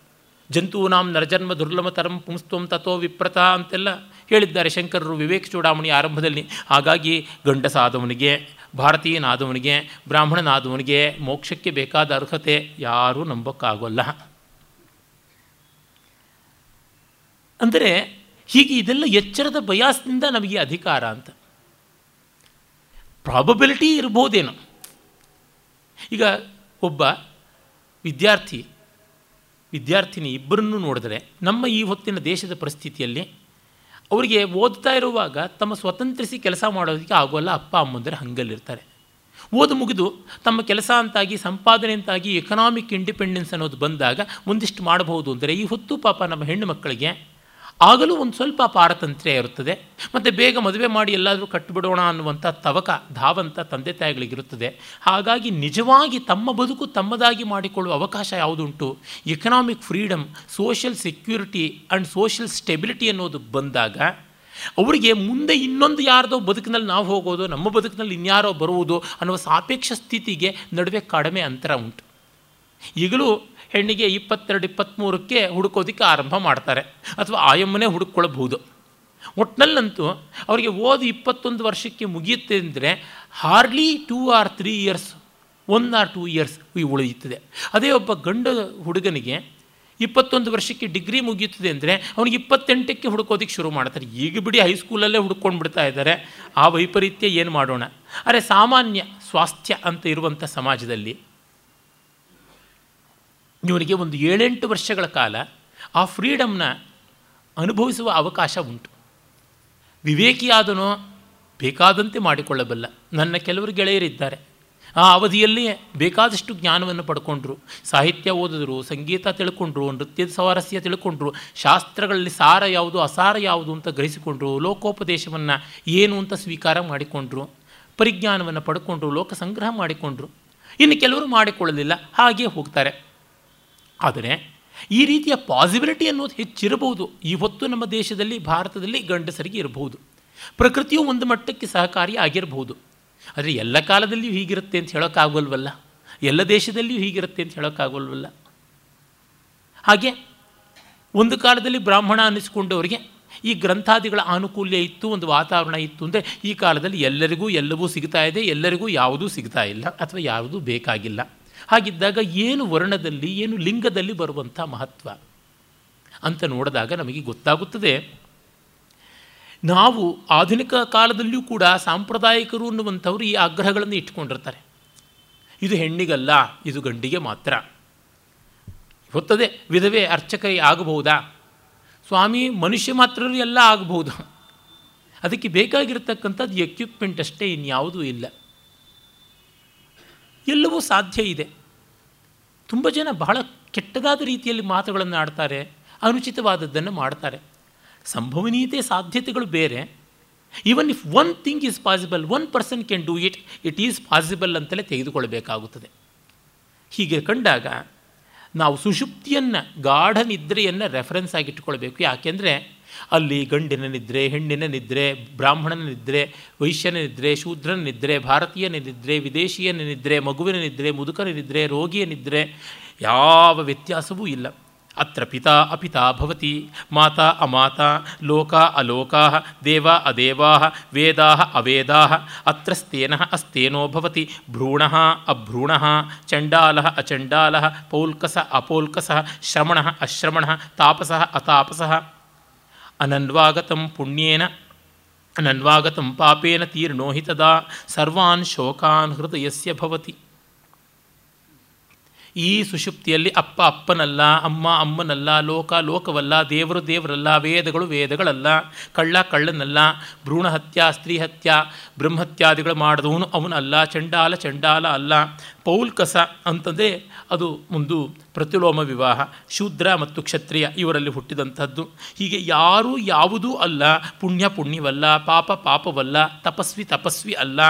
ಜಂತೂನಾಂ ನರಜನ್ಮ ದುರ್ಲಭತರಂ ಪುಂಸ್ತ್ವಂ ತಥೋ ವಿಪ್ರತ ಅಂತೆಲ್ಲ ಹೇಳಿದ್ದಾರೆ ಶಂಕರರು ವಿವೇಕ ಚೂಡಾಮಣಿ ಆರಂಭದಲ್ಲಿ. ಹಾಗಾಗಿ ಗಂಡಸಾದವನಿಗೆ, ಭಾರತೀಯನಾದವನಿಗೆ, ಬ್ರಾಹ್ಮಣನಾದವನಿಗೆ ಮೋಕ್ಷಕ್ಕೆ ಬೇಕಾದ ಅರ್ಹತೆ ಯಾರೂ ನಂಬೋಕ್ಕಾಗೋಲ್ಲ. ಅಂದರೆ ಹೀಗೆ ಇದೆಲ್ಲ ಎಚ್ಚರದ ಬಯಾಸ್ನಿಂದ ನಮಗೆ ಅಧಿಕಾರ ಅಂತ. ಪ್ರಾಬಬಿಲಿಟಿ ಇರ್ಬೋದೇನೋ. ಈಗ ಒಬ್ಬ ವಿದ್ಯಾರ್ಥಿ ವಿದ್ಯಾರ್ಥಿನಿ ಇಬ್ಬರನ್ನೂ ನೋಡಿದರೆ ನಮ್ಮ ಈ ಹೊತ್ತಿನ ದೇಶದ ಪರಿಸ್ಥಿತಿಯಲ್ಲಿ ಅವರಿಗೆ ಓದ್ತಾ ಇರುವಾಗ ತಮ್ಮ ಸ್ವತಂತ್ರಿಸಿ ಕೆಲಸ ಮಾಡೋದಕ್ಕೆ ಆಗೋಲ್ಲ ಅಪ್ಪ ಅಮ್ಮಂದರೆ ಹಂಗಲ್ಲಿರ್ತಾರೆ. ಓದು ಮುಗಿದು ತಮ್ಮ ಕೆಲಸ ಅಂತಾಗಿ, ಸಂಪಾದನೆ ಅಂತಾಗಿ ಎಕನಾಮಿಕ್ ಇಂಡಿಪೆಂಡೆನ್ಸ್ ಅನ್ನೋದು ಬಂದಾಗ ಒಂದಿಷ್ಟು ಮಾಡಬಹುದು ಅಂದರೆ ಈ ಹೊತ್ತು ಪಾಪ ನಮ್ಮ ಹೆಣ್ಣು ಮಕ್ಕಳಿಗೆ ಆಗಲೂ ಒಂದು ಸ್ವಲ್ಪ ಪಾರತಂತ್ರ್ಯ ಇರುತ್ತದೆ. ಮತ್ತು ಬೇಗ ಮದುವೆ ಮಾಡಿ ಎಲ್ಲಾದರೂ ಕಟ್ಟಿಬಿಡೋಣ ಅನ್ನುವಂಥ ತವಕ, ಧಾವಂತ ತಂದೆ ತಾಯಿಗಳಿಗಿರುತ್ತದೆ. ಹಾಗಾಗಿ ನಿಜವಾಗಿ ತಮ್ಮ ಬದುಕು ತಮ್ಮದಾಗಿ ಮಾಡಿಕೊಳ್ಳುವ ಅವಕಾಶ ಯಾವುದುಂಟು? Economic freedom social security and social stability ಅನ್ನೋದು ಬಂದಾಗ ಅವರಿಗೆ ಮುಂದೆ ಇನ್ನೊಂದು ಯಾರದೋ ಬದುಕಿನಲ್ಲಿ ನಾವು ಹೋಗೋದು, ನಮ್ಮ ಬದುಕಿನಲ್ಲಿ ಇನ್ಯಾರೋ ಬರುವುದು ಅನ್ನುವ ಸಾಪೇಕ್ಷ ಸ್ಥಿತಿಗೆ ನಡುವೆ ಕಡಿಮೆ ಅಂತರ ಉಂಟು. ಈಗಲೂ ಹೆಣ್ಣಿಗೆ ಇಪ್ಪತ್ತೆರಡು ಇಪ್ಪತ್ತ್ಮೂರಕ್ಕೆ ಹುಡುಕೋದಕ್ಕೆ ಆರಂಭ ಮಾಡ್ತಾರೆ ಅಥವಾ ಆಯಮ್ಮನೇ ಹುಡುಕೊಳ್ಳಬಹುದು ಒಟ್ಟಿನಲ್ಲಂತೂ ಅವರಿಗೆ ಓದು ಇಪ್ಪತ್ತೊಂದು ವರ್ಷಕ್ಕೆ ಮುಗಿಯುತ್ತೆ ಅಂದರೆ hardly two or three years one or two years ಉಳಿಯುತ್ತದೆ. ಅದೇ ಒಬ್ಬ ಗಂಡು ಹುಡುಗನಿಗೆ ಇಪ್ಪತ್ತೊಂದು ವರ್ಷಕ್ಕೆ ಡಿಗ್ರಿ ಮುಗಿಯುತ್ತದೆ ಅಂದರೆ ಅವನಿಗೆ ಇಪ್ಪತ್ತೆಂಟಕ್ಕೆ ಹುಡುಕೋದಕ್ಕೆ ಶುರು ಮಾಡ್ತಾರೆ. ಈಗ ಬಿಡಿ ಹೈಸ್ಕೂಲಲ್ಲೇ ಹುಡ್ಕೊಂಡು ಬಿಡ್ತಾ ಇದ್ದಾರೆ. ಆ ವೈಪರೀತ್ಯ ಏನು ಮಾಡೋಣ? ಅರೆ ಸಾಮಾನ್ಯ ಸ್ವಾಸ್ಥ್ಯ ಅಂತ ಇರುವಂಥ ಸಮಾಜದಲ್ಲಿ ಇವನಿಗೆ ಒಂದು ಏಳೆಂಟು ವರ್ಷಗಳ ಕಾಲ ಆ ಫ್ರೀಡಮ್ನ ಅನುಭವಿಸುವ ಅವಕಾಶ ಉಂಟು. ವಿವೇಕಿಯಾದನೋ ಬೇಕಾದಂತೆ ಮಾಡಿಕೊಳ್ಳಬಲ್ಲ. ನನ್ನ ಕೆಲವರು ಗೆಳೆಯರಿದ್ದಾರೆ. ಆ ಅವಧಿಯಲ್ಲಿ ಬೇಕಾದಷ್ಟು ಜ್ಞಾನವನ್ನು ಪಡ್ಕೊಂಡ್ರು. ಸಾಹಿತ್ಯ ಓದಿದ್ರು, ಸಂಗೀತ ತಿಳ್ಕೊಂಡ್ರು ನೃತ್ಯದ ಸ್ವಾರಸ್ಯ ತಿಳ್ಕೊಂಡ್ರು, ಶಾಸ್ತ್ರಗಳಲ್ಲಿ ಸಾರ ಯಾವುದು, ಅಸಾರ ಯಾವುದು ಅಂತ ಗ್ರಹಿಸಿಕೊಂಡ್ರು, ಲೋಕೋಪದೇಶವನ್ನು ಏನು ಅಂತ ಸ್ವೀಕಾರ ಮಾಡಿಕೊಂಡ್ರು, ಪರಿಜ್ಞಾನವನ್ನು ಪಡ್ಕೊಂಡ್ರು ಲೋಕ ಸಂಗ್ರಹ ಮಾಡಿಕೊಂಡ್ರು. ಇನ್ನು ಕೆಲವರು ಮಾಡಿಕೊಳ್ಳಲಿಲ್ಲ, ಹಾಗೆ ಹೋಗ್ತಾರೆ. ಆದರೆ ಈ ರೀತಿಯ ಪಾಸಿಬಿಲಿಟಿ ಅನ್ನೋದು ಹೆಚ್ಚಿರಬಹುದು. ಇವತ್ತು ನಮ್ಮ ದೇಶದಲ್ಲಿ, ಭಾರತದಲ್ಲಿ ಗಂಡಸರಿಗೆ ಇರಬಹುದು. ಪ್ರಕೃತಿಯು ಒಂದು ಮಟ್ಟಕ್ಕೆ ಸಹಕಾರಿ ಆಗಿರಬಹುದು. ಆದರೆ ಎಲ್ಲ ಕಾಲದಲ್ಲಿಯೂ ಹೀಗಿರುತ್ತೆ ಅಂತ ಹೇಳೋಕ್ಕಾಗೋಲ್ವಲ್ಲ? ಎಲ್ಲ ದೇಶದಲ್ಲಿಯೂ ಹೀಗಿರುತ್ತೆ ಅಂತ ಹೇಳೋಕ್ಕಾಗೋಲ್ವಲ್ಲ? ಹಾಗೆ ಒಂದು ಕಾಲದಲ್ಲಿ ಬ್ರಾಹ್ಮಣ ಅನ್ನಿಸ್ಕೊಂಡವರಿಗೆ ಈ ಗ್ರಂಥಾದಿಗಳ ಆನುಕೂಲ್ಯ ಇತ್ತು, ಒಂದು ವಾತಾವರಣ ಇತ್ತು ಅಂದರೆ ಈ ಕಾಲದಲ್ಲಿ ಎಲ್ಲರಿಗೂ ಎಲ್ಲವೂ ಸಿಗ್ತಾ ಇದೆ, ಎಲ್ಲರಿಗೂ ಯಾವುದೂ ಸಿಗ್ತಾ ಇಲ್ಲ ಅಥವಾ ಯಾವುದೂ ಬೇಕಾಗಿಲ್ಲ. ಹಾಗಿದ್ದಾಗ ಏನು ವರ್ಣದಲ್ಲಿ, ಏನು ಲಿಂಗದಲ್ಲಿ ಬರುವಂಥ ಮಹತ್ವ ಅಂತ ನೋಡಿದಾಗ ನಮಗೆ ಗೊತ್ತಾಗುತ್ತದೆ. ನಾವು ಆಧುನಿಕ ಕಾಲದಲ್ಲಿಯೂ ಕೂಡ ಸಾಂಪ್ರದಾಯಿಕರು ಅನ್ನುವಂಥವ್ರು ಈ ಆಗ್ರಹಗಳನ್ನು ಇಟ್ಕೊಂಡಿರ್ತಾರೆ ಇದು ಹೆಣ್ಣಿಗಲ್ಲ, ಇದು ಗಂಡಿಗೆ ಮಾತ್ರ. ಗೊತ್ತದೆ, ವಿಧವೆ ಅರ್ಚಕ ಆಗಬಹುದಾ? ಸ್ವಾಮಿ ಮನುಷ್ಯ ಮಾತ್ರ ಎಲ್ಲ ಆಗಬಹುದು. ಅದಕ್ಕೆ ಬೇಕಾಗಿರ್ತಕ್ಕಂಥದ್ದು ಎಕ್ವಿಪ್ಮೆಂಟ್ ಅಷ್ಟೇ ಇನ್ಯಾವುದೂ ಇಲ್ಲ. ಎಲ್ಲವೂ ಸಾಧ್ಯ ಇದೆ. ತುಂಬ ಜನ ಬಹಳ ಕೆಟ್ಟದಾದ ರೀತಿಯಲ್ಲಿ ಮಾತುಗಳನ್ನು ಆಡ್ತಾರೆ, ಅನುಚಿತವಾದದ್ದನ್ನು ಮಾಡ್ತಾರೆ. ಸಂಭವನೀಯತೆ ಸಾಧ್ಯತೆಗಳು ಬೇರೆ. Even if one thing is possible one person can do it it is possible ಅಂತಲೇ ತೆಗೆದುಕೊಳ್ಳಬೇಕಾಗುತ್ತದೆ. ಹೀಗೆ ಕಂಡಾಗ ನಾವು ಸುಷುಪ್ತಿಯನ್ನು, ಗಾಢ ನಿದ್ರೆಯನ್ನು ರೆಫರೆನ್ಸ್ ಆಗಿ ಇಟ್ಕೊಳ್ಬೇಕು ಯಾಕೆಂದರೆ ಅಲ್ಲಿ ಗಂಡಿನ ನಿದ್ರೆ, ಹೆಣ್ಣಿನ ನಿದ್ರೆ, ಬ್ರಾಹ್ಮಣನ ನಿದ್ರೆ, ವೈಶ್ಯನ ನಿದ್ರೆ, ಶೂದ್ರನ ನಿದ್ರೆ, ಭಾರತೀಯನ ನಿದ್ರೆ, ವಿದೇಶಿಯನ ನಿದ್ರೆ, ಮಗುವಿನ ನಿದ್ರೆ, ಮುದುಕನ ನಿದ್ರೆ, ರೋಗಿಯ ನಿದ್ರೆ, ಯಾವ ವ್ಯತ್ಯಾಸವೂ ಇಲ್ಲ. ಅತ್ರ ಪಿತಾ ಅಪಿತಾ ಭವತಿ, ಮಾತಾ ಅಮಾತಾ, ಲೋಕ ಅಲೋಕಾ, ದೇವ ಅದೇವಾ, ವೇದಾ ಅವೇದಾ ಅತ್ರ ಸ್ತೇನ ಅಸ್ತೇನೋ ಭವತಿ, ಭ್ರೂಣ ಅಭ್ರೂಣ, ಚಂಡಾಲ ಅಚಂಡಾಲ, ಪೌಲ್ಕಸ ಅಪೌಲ್ಕಸ, ಶ್ರಮಣ ಅಶ್ರಮಣ, ತಾಪಸ ಅತಾಪಸ. ಅನನ್ವಾಗತಂ ಪುಣ್ಯೇನ ಅನನ್ವಾಗತಂ ಪಾಪೇನ ತೀರ್ಣೋಹಿತದ ಸರ್ವಾನ್ ಶೋಕಾನ್ ಹೃದಯಸ್ಯ ಭವತಿ ಈ ಸುಷುಪ್ತಿಯಲ್ಲಿ ಅಪ್ಪ ಅಪ್ಪನಲ್ಲ, ಅಮ್ಮ ಅಮ್ಮನಲ್ಲ, ಲೋಕ ಲೋಕವಲ್ಲ, ದೇವರು ದೇವರಲ್ಲ, ವೇದಗಳು ವೇದಗಳಲ್ಲ, ಕಳ್ಳ ಕಳ್ಳನಲ್ಲ, ಭ್ರೂಣ ಹತ್ಯ, ಸ್ತ್ರೀ ಹತ್ಯ, ಬ್ರಹ್ಮತ್ಯಾದಿಗಳು ಮಾಡಿದವನು ಅವನಲ್ಲ, ಚಂಡಾಲ ಚಂಡಾಲ ಅಲ್ಲ. ಪೌಲ್ಕಸ ಅಂತಂದರೆ ಅದು ಒಂದು ಪ್ರತಿಲೋಮ ವಿವಾಹ. ಶೂದ್ರ ಮತ್ತು ಕ್ಷತ್ರಿಯ ಇವರಲ್ಲಿ ಹುಟ್ಟಿದಂಥದ್ದು. ಹೀಗೆ ಯಾರೂ ಯಾವುದೂ ಅಲ್ಲ, ಪುಣ್ಯ ಪುಣ್ಯವಲ್ಲ, ಪಾಪ ಪಾಪವಲ್ಲ, ತಪಸ್ವಿ ತಪಸ್ವಿ ಅಲ್ಲ.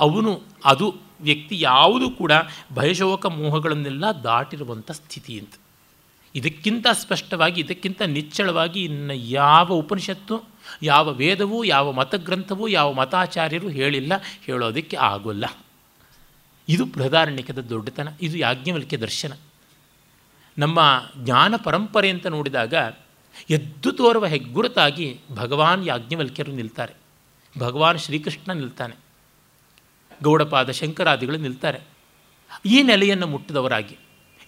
ಅವನು ಅದು ವ್ಯಕ್ತಿ ಯಾವುದೂ ಕೂಡ ಭಯಶೋಕ ಮೋಹಗಳನ್ನೆಲ್ಲ ದಾಟಿರುವಂಥ ಸ್ಥಿತಿ ಅಂತ. ಇದಕ್ಕಿಂತ ಸ್ಪಷ್ಟವಾಗಿ, ಇದಕ್ಕಿಂತ ನಿಚ್ಚಳವಾಗಿ ಇನ್ನು ಯಾವ ಉಪನಿಷತ್ತು, ಯಾವ ವೇದವೂ, ಯಾವ ಮತಗ್ರಂಥವೂ, ಯಾವ ಮತಾಚಾರ್ಯರು ಹೇಳಿಲ್ಲ, ಹೇಳೋದಕ್ಕೆ ಆಗೋಲ್ಲ. ಇದು ಬೃಹದಾರಣ್ಯಕದ ದೊಡ್ಡತನ, ಇದು ಯಾಜ್ಞವಲ್ಕ್ಯ ದರ್ಶನ. ನಮ್ಮ ಜ್ಞಾನ ಪರಂಪರೆ ಅಂತ ನೋಡಿದಾಗ ಎದ್ದು ತೋರುವ ಹೆಗ್ಗುರುತಾಗಿ ಭಗವಾನ್ ಯಾಜ್ಞವಲ್ಕ್ಯರು ನಿಲ್ತಾರೆ. ಭಗವಾನ್ ಶ್ರೀಕೃಷ್ಣ ನಿಲ್ತಾನೆ. ಗೌಡಪಾದ ಶಂಕರಾದಿಗಳು ನಿಲ್ತಾರೆ. ಈ ನೆಲೆಯನ್ನು ಮುಟ್ಟಿದವರಾಗಿ.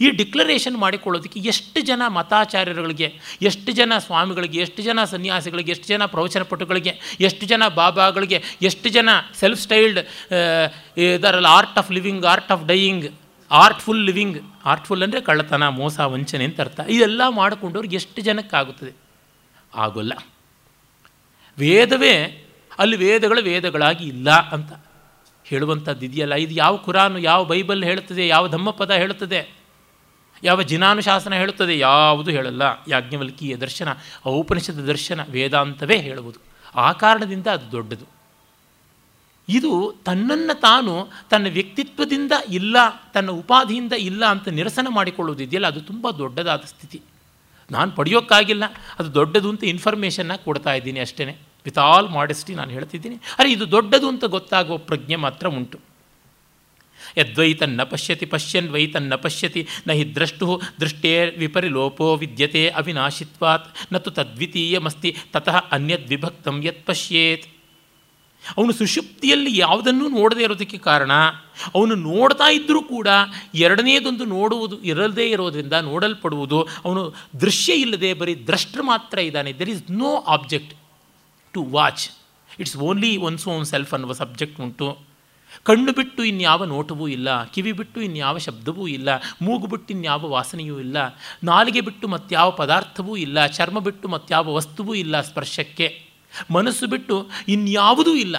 ಈ ಡಿಕ್ಲರೇಷನ್ ಮಾಡಿಕೊಳ್ಳೋದಕ್ಕೆ ಎಷ್ಟು ಜನ ಮತಾಚಾರ್ಯರುಗಳಿಗೆ, ಎಷ್ಟು ಜನ ಸ್ವಾಮಿಗಳಿಗೆ, ಎಷ್ಟು ಜನ ಸನ್ಯಾಸಿಗಳಿಗೆ, ಎಷ್ಟು ಜನ ಪ್ರವಚನ ಪ್ರವಚನಪಟುಗಳಿಗೆ, ಎಷ್ಟು ಜನ ಬಾಬಾಗಳಿಗೆ, ಎಷ್ಟು ಜನ ಸೆಲ್ಫ್ ಸ್ಟೈಲ್ಡ್ ಇದರಲ್ಲಿ art of living art of dying artful living artful ಅಂದರೆ ಕಳ್ಳತನ, ಮೋಸ, ವಂಚನೆ ಅಂತ ಅರ್ಥ. ಇದೆಲ್ಲ ಮಾಡಿಕೊಂಡವ್ರಿಗೆ ಎಷ್ಟು ಜನಕ್ಕಾಗುತ್ತದೆ? ಆಗೋಲ್ಲ. ವೇದವೇ ಅಲ್ಲಿ ವೇದಗಳು ವೇದಗಳಾಗಿ ಇಲ್ಲ ಅಂತ. ಹೇಳುವಂಥದ್ದು ಇದೆಯಲ್ಲ? ಇದು ಯಾವ ಕುರಾನು, ಯಾವ ಬೈಬಲ್ ಹೇಳುತ್ತದೆ, ಯಾವ ಧಮ್ಮಪದ ಹೇಳುತ್ತದೆ? ಯಾವ ಜಿನಾನುಶಾಸನ ಹೇಳುತ್ತದೆ? ಯಾವುದು ಹೇಳಲ್ಲ. ಯಾಜ್ಞವಲ್ಕಿಯ ದರ್ಶನ ಔಪನಿಷದ ದರ್ಶನ, ವೇದಾಂತವೇ ಹೇಳುವುದು. ಆ ಕಾರಣದಿಂದ ಅದು ದೊಡ್ಡದು. ಇದು ತನ್ನನ್ನು ತಾನು ತನ್ನ ವ್ಯಕ್ತಿತ್ವದಿಂದ ಇಲ್ಲ, ತನ್ನ ಉಪಾಧಿಯಿಂದ ಇಲ್ಲ ಅಂತ ನಿರಸನ ಮಾಡಿಕೊಳ್ಳೋದಿದೆಯಲ್ಲ ಅದು ತುಂಬ ದೊಡ್ಡದಾದ ಸ್ಥಿತಿ. ನಾನು ಪಡೆಯೋಕ್ಕಾಗಿಲ್ಲ. ಅದು ದೊಡ್ಡದು ಅಂತ ಇನ್ಫಾರ್ಮೇಷನ್ನ ಕೊಡ್ತಾ ಇದ್ದೀನಿ ಅಷ್ಟೇ ವಿತ್ ಆಲ್ ಮಾಡೆಸ್ಟಿ ನಾನು ಹೇಳ್ತಿದ್ದೀನಿ. ಅರೆ, ಇದು ದೊಡ್ಡದು ಅಂತ ಗೊತ್ತಾಗುವ ಪ್ರಜ್ಞೆ ಮಾತ್ರ ಉಂಟು. ಯದ್ವೈ ತನ್ನ ಪಶ್ಯತಿ ಪಶ್ಯನ್ ವೈತನ್ನ ಪಶ್ಯತಿ, ನ ಹಿ ದ್ರಷ್ಟು ದೃಷ್ಟೇ ವಿಪರಿಲೋಪೋ ವಿದ್ಯತೆ ಅವಿನಾಶಿತ್ವಾತ್ ನತು ತದ್ವಿತೀಯಮಸ್ತಿ, ತತಃ ಅನ್ಯದ್ವಿಭಕ್ತಂ ಯತ್ ಪಶ್ಯೇತ್. ಅವನು ಸುಷುಪ್ತಿಯಲ್ಲಿ ಯಾವುದನ್ನೂ ನೋಡದೇ ಇರೋದಕ್ಕೆ ಕಾರಣ, ಅವನು ನೋಡ್ತಾ ಇದ್ದರೂ ಕೂಡ ಎರಡನೇದೊಂದು ನೋಡುವುದು ಇರದೇ ಇರೋದರಿಂದ ನೋಡಲ್ಪಡುವುದು ಅವನು ದೃಶ್ಯ ಇಲ್ಲದೆ ಬರೀ ದ್ರಷ್ಟ್ರ ಮಾತ್ರ ಇದ್ದಾನೆ. There is no object to watch it's only one's own self ಅನ್ನುವ ಸಬ್ಜೆಕ್ಟ್ ಉಂಟು ಕಣ್ಣು ಬಿಟ್ಟು ಇನ್ಯಾವ ನೋಟವೂ ಇಲ್ಲ, ಕಿವಿ ಬಿಟ್ಟು ಇನ್ಯಾವ ಶಬ್ದವೂ ಇಲ್ಲ, ಮೂಗು ಬಿಟ್ಟು ಇನ್ಯಾವ ವಾಸನೆಯೂ ಇಲ್ಲ, ನಾಲಿಗೆ ಬಿಟ್ಟು ಮತ್ಯಾವ ಪದಾರ್ಥವೂ ಇಲ್ಲ, ಚರ್ಮ ಬಿಟ್ಟು ಮತ್ಯಾವ ವಸ್ತುವೂ ಇಲ್ಲ ಸ್ಪರ್ಶಕ್ಕೆ. ಮನಸ್ಸು ಬಿಟ್ಟು ಇನ್ಯಾವುದೂ ಇಲ್ಲ.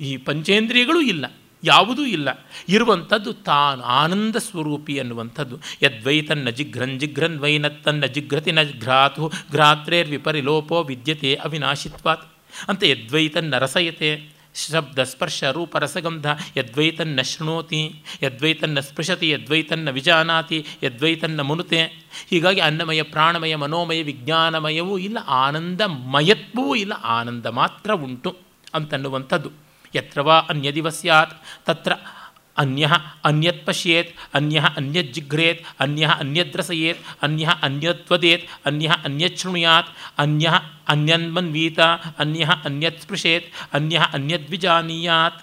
ಈ ಪಂಚೇಂದ್ರಿಯಗಳೂ ಇಲ್ಲ. ಯಾವುದೂ ಇಲ್ಲ. ಇರುವಂಥದ್ದು ತಾನು ಆನಂದ ಸ್ವರೂಪಿ ಅನ್ನುವಂಥದ್ದು ಯದ್ವೈತನ್ನ ಜಿಘ್ರನ್ ಜಿಘ್ರನ್ ವೈನತ್ತನ್ನ ತನ್ನ ಜಿಘ್ರತಿ ನ ಘ್ರಾತು ಘ್ರಾತ್ರೇರ್ ವಿಪರಿಲೋಪೋ ವಿದ್ಯತೆ ಅವಿನಾಶಿತ್ವಾತ್. ಅಂತ ಯದ್ವೈತನ್ನ ರಸಯತೆ ಶಬ್ದ ಸ್ಪರ್ಶ ರೂಪ ರಸಗಂಧ ಯದ್ವೈತನ್ನ ಶೃಣೋತಿ ಯದ್ವೈತನ್ನ ಸ್ಪೃಶತಿ ಯದ್ವೈತನ್ನ ವಿಜಾನಾತಿ ಯದ್ವೈತನ್ನ ಮುನುತೆ. ಹೀಗಾಗಿ ಅನ್ನಮಯ, ಪ್ರಾಣಮಯ, ಮನೋಮಯ, ವಿಜ್ಞಾನಮಯವೂ ಇಲ್ಲ ಆನಂದಮಯತ್ವವೂ ಇಲ್ಲ, ಆನಂದ ಮಾತ್ರ ಉಂಟು ಅಂತನ್ನುವಂಥದ್ದು. ಯತ್ರವಾ ಅನ್ಯದಿವ ಸ್ಯಾತ್ ತತ್ರ ಅನ್ಯ ಅನ್ಯತ್ ಪಶ್ಯೇತ್ ಅನ್ಯ ಅನ್ಯಜ್ಜಿಘ್ರೇತ್ ಅನ್ಯ ಅನ್ಯದ್ರಸಯೇತ್ ಅನ್ಯ ಅನ್ಯತ್ವದೇತ್ ಅನ್ಯ ಅನ್ಯಶೃಣುಯಾತ್ ಅನ್ಯ ಅನ್ಯನ್ಮನ್ವೀತ ಅನ್ಯ ಅನ್ಯತ್ ಸ್ಪೃಶೇತ್ ಅನ್ಯ ಅನ್ಯದ್ವಿಜಾನೀಯಾತ್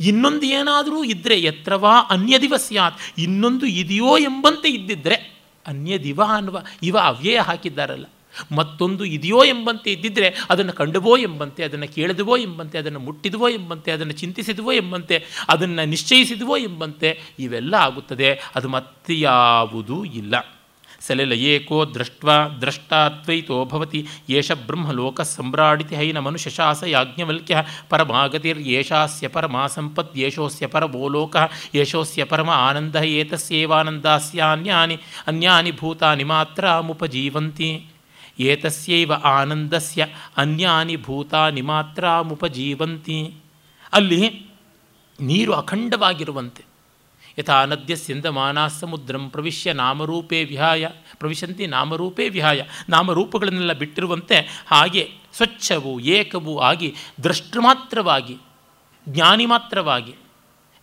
ಇನ್ನೊಂದು ಏನಾದರೂ ಇದ್ದರೆ ಯತ್ರವಾ ಅನ್ಯದಿವ ಸ್ಯಾತ್ ಇನ್ನೊಂದು ಇದೆಯೋ ಎಂಬಂತೆ ಇದ್ದಿದ್ದರೆ ಅನ್ಯದಿವ ಅನ್ನುವ ಇವ ಅವ್ಯಯ ಹಾಕಿದ್ದಾರಲ್ಲ. ಮತ್ತೊಂದು ಇದೆಯೋ ಎಂಬಂತೆ ಇದ್ದಿದ್ದರೆ ಅದನ್ನು ಕಂಡುವೋ ಎಂಬಂತೆ, ಅದನ್ನು ಕೇಳಿದವೋ ಎಂಬಂತೆ, ಅದನ್ನು ಮುಟ್ಟಿದವೋ ಎಂಬಂತೆ, ಅದನ್ನು ಚಿಂತಿಸಿದವೋ ಎಂಬಂತೆ, ಅದನ್ನು ನಿಶ್ಚಯಿಸಿದವೋ ಎಂಬಂತೆ, ಇವೆಲ್ಲ ಆಗುತ್ತದೆ. ಅದು ಮತ್ತೆ ಯಾವುದೂ ಇಲ್ಲ. ಸಲೆಲ ಏಕೋ ದೃಷ್ಟ ದ್ರಷ್ಟಾತ್ವೈತೋ ಭವತಿ ಏಷ ಬ್ರಹ್ಮಲೋಕ ಸಮ್ರಾಡಿತಿ ಹೈನ ಮನುಷ್ಯಶಾಸ ಯಾಜ್ಞವಲ್ಕ್ಯ ಪರಮಾಗತಿರ್ಯೇಷಾಸ್ಯ ಪರಮಾ ಸಂಪತ್ ಯೇಷೋಸ್ಯ ಪರಮೋ ಲೋಕ ಯೇಷೋಸ್ಯ ಪರಮ ಆನಂದ ಏತಸ್ಯೇವಾನಂದಾಸ್ಯಾನ್ಯಾನಿ ಅನ್ಯಾನಿ ಭೂತಾನಿ ಮಾತ್ರ ಮುಪಜೀವಂತಿ ಏತಸ್ಯೈವ ಆನಂದಸ್ಯ ಅನ್ಯಾನಿ ಭೂತಾನಿ ಮಾತ್ರ ಮುಪಜೀವಂತಿ ಅಲ್ಲಿ ನೀರು ಅಖಂಡವಾಗಿರುವಂತೆ. ಯಥಾ ನದ್ಯ ಸಿಂಧಮಾನ ಸಮುದ್ರಂ ಪ್ರವಿಶ್ಯ ನಾಮರೂಪೇ ವಿಹಾಯ, ಪ್ರವಿಶಂತಿ ನಾಮರೂಪೇ ವಿಹಾಯ, ನಾಮರೂಪಗಳನ್ನೆಲ್ಲ ಬಿಟ್ಟಿರುವಂತೆ ಹಾಗೆ ಸ್ವಚ್ಛವು ಏಕವು ಆಗಿ ದೃಷ್ಟಮಾತ್ರವಾಗಿ ಜ್ಞಾನಿ ಮಾತ್ರವಾಗಿ,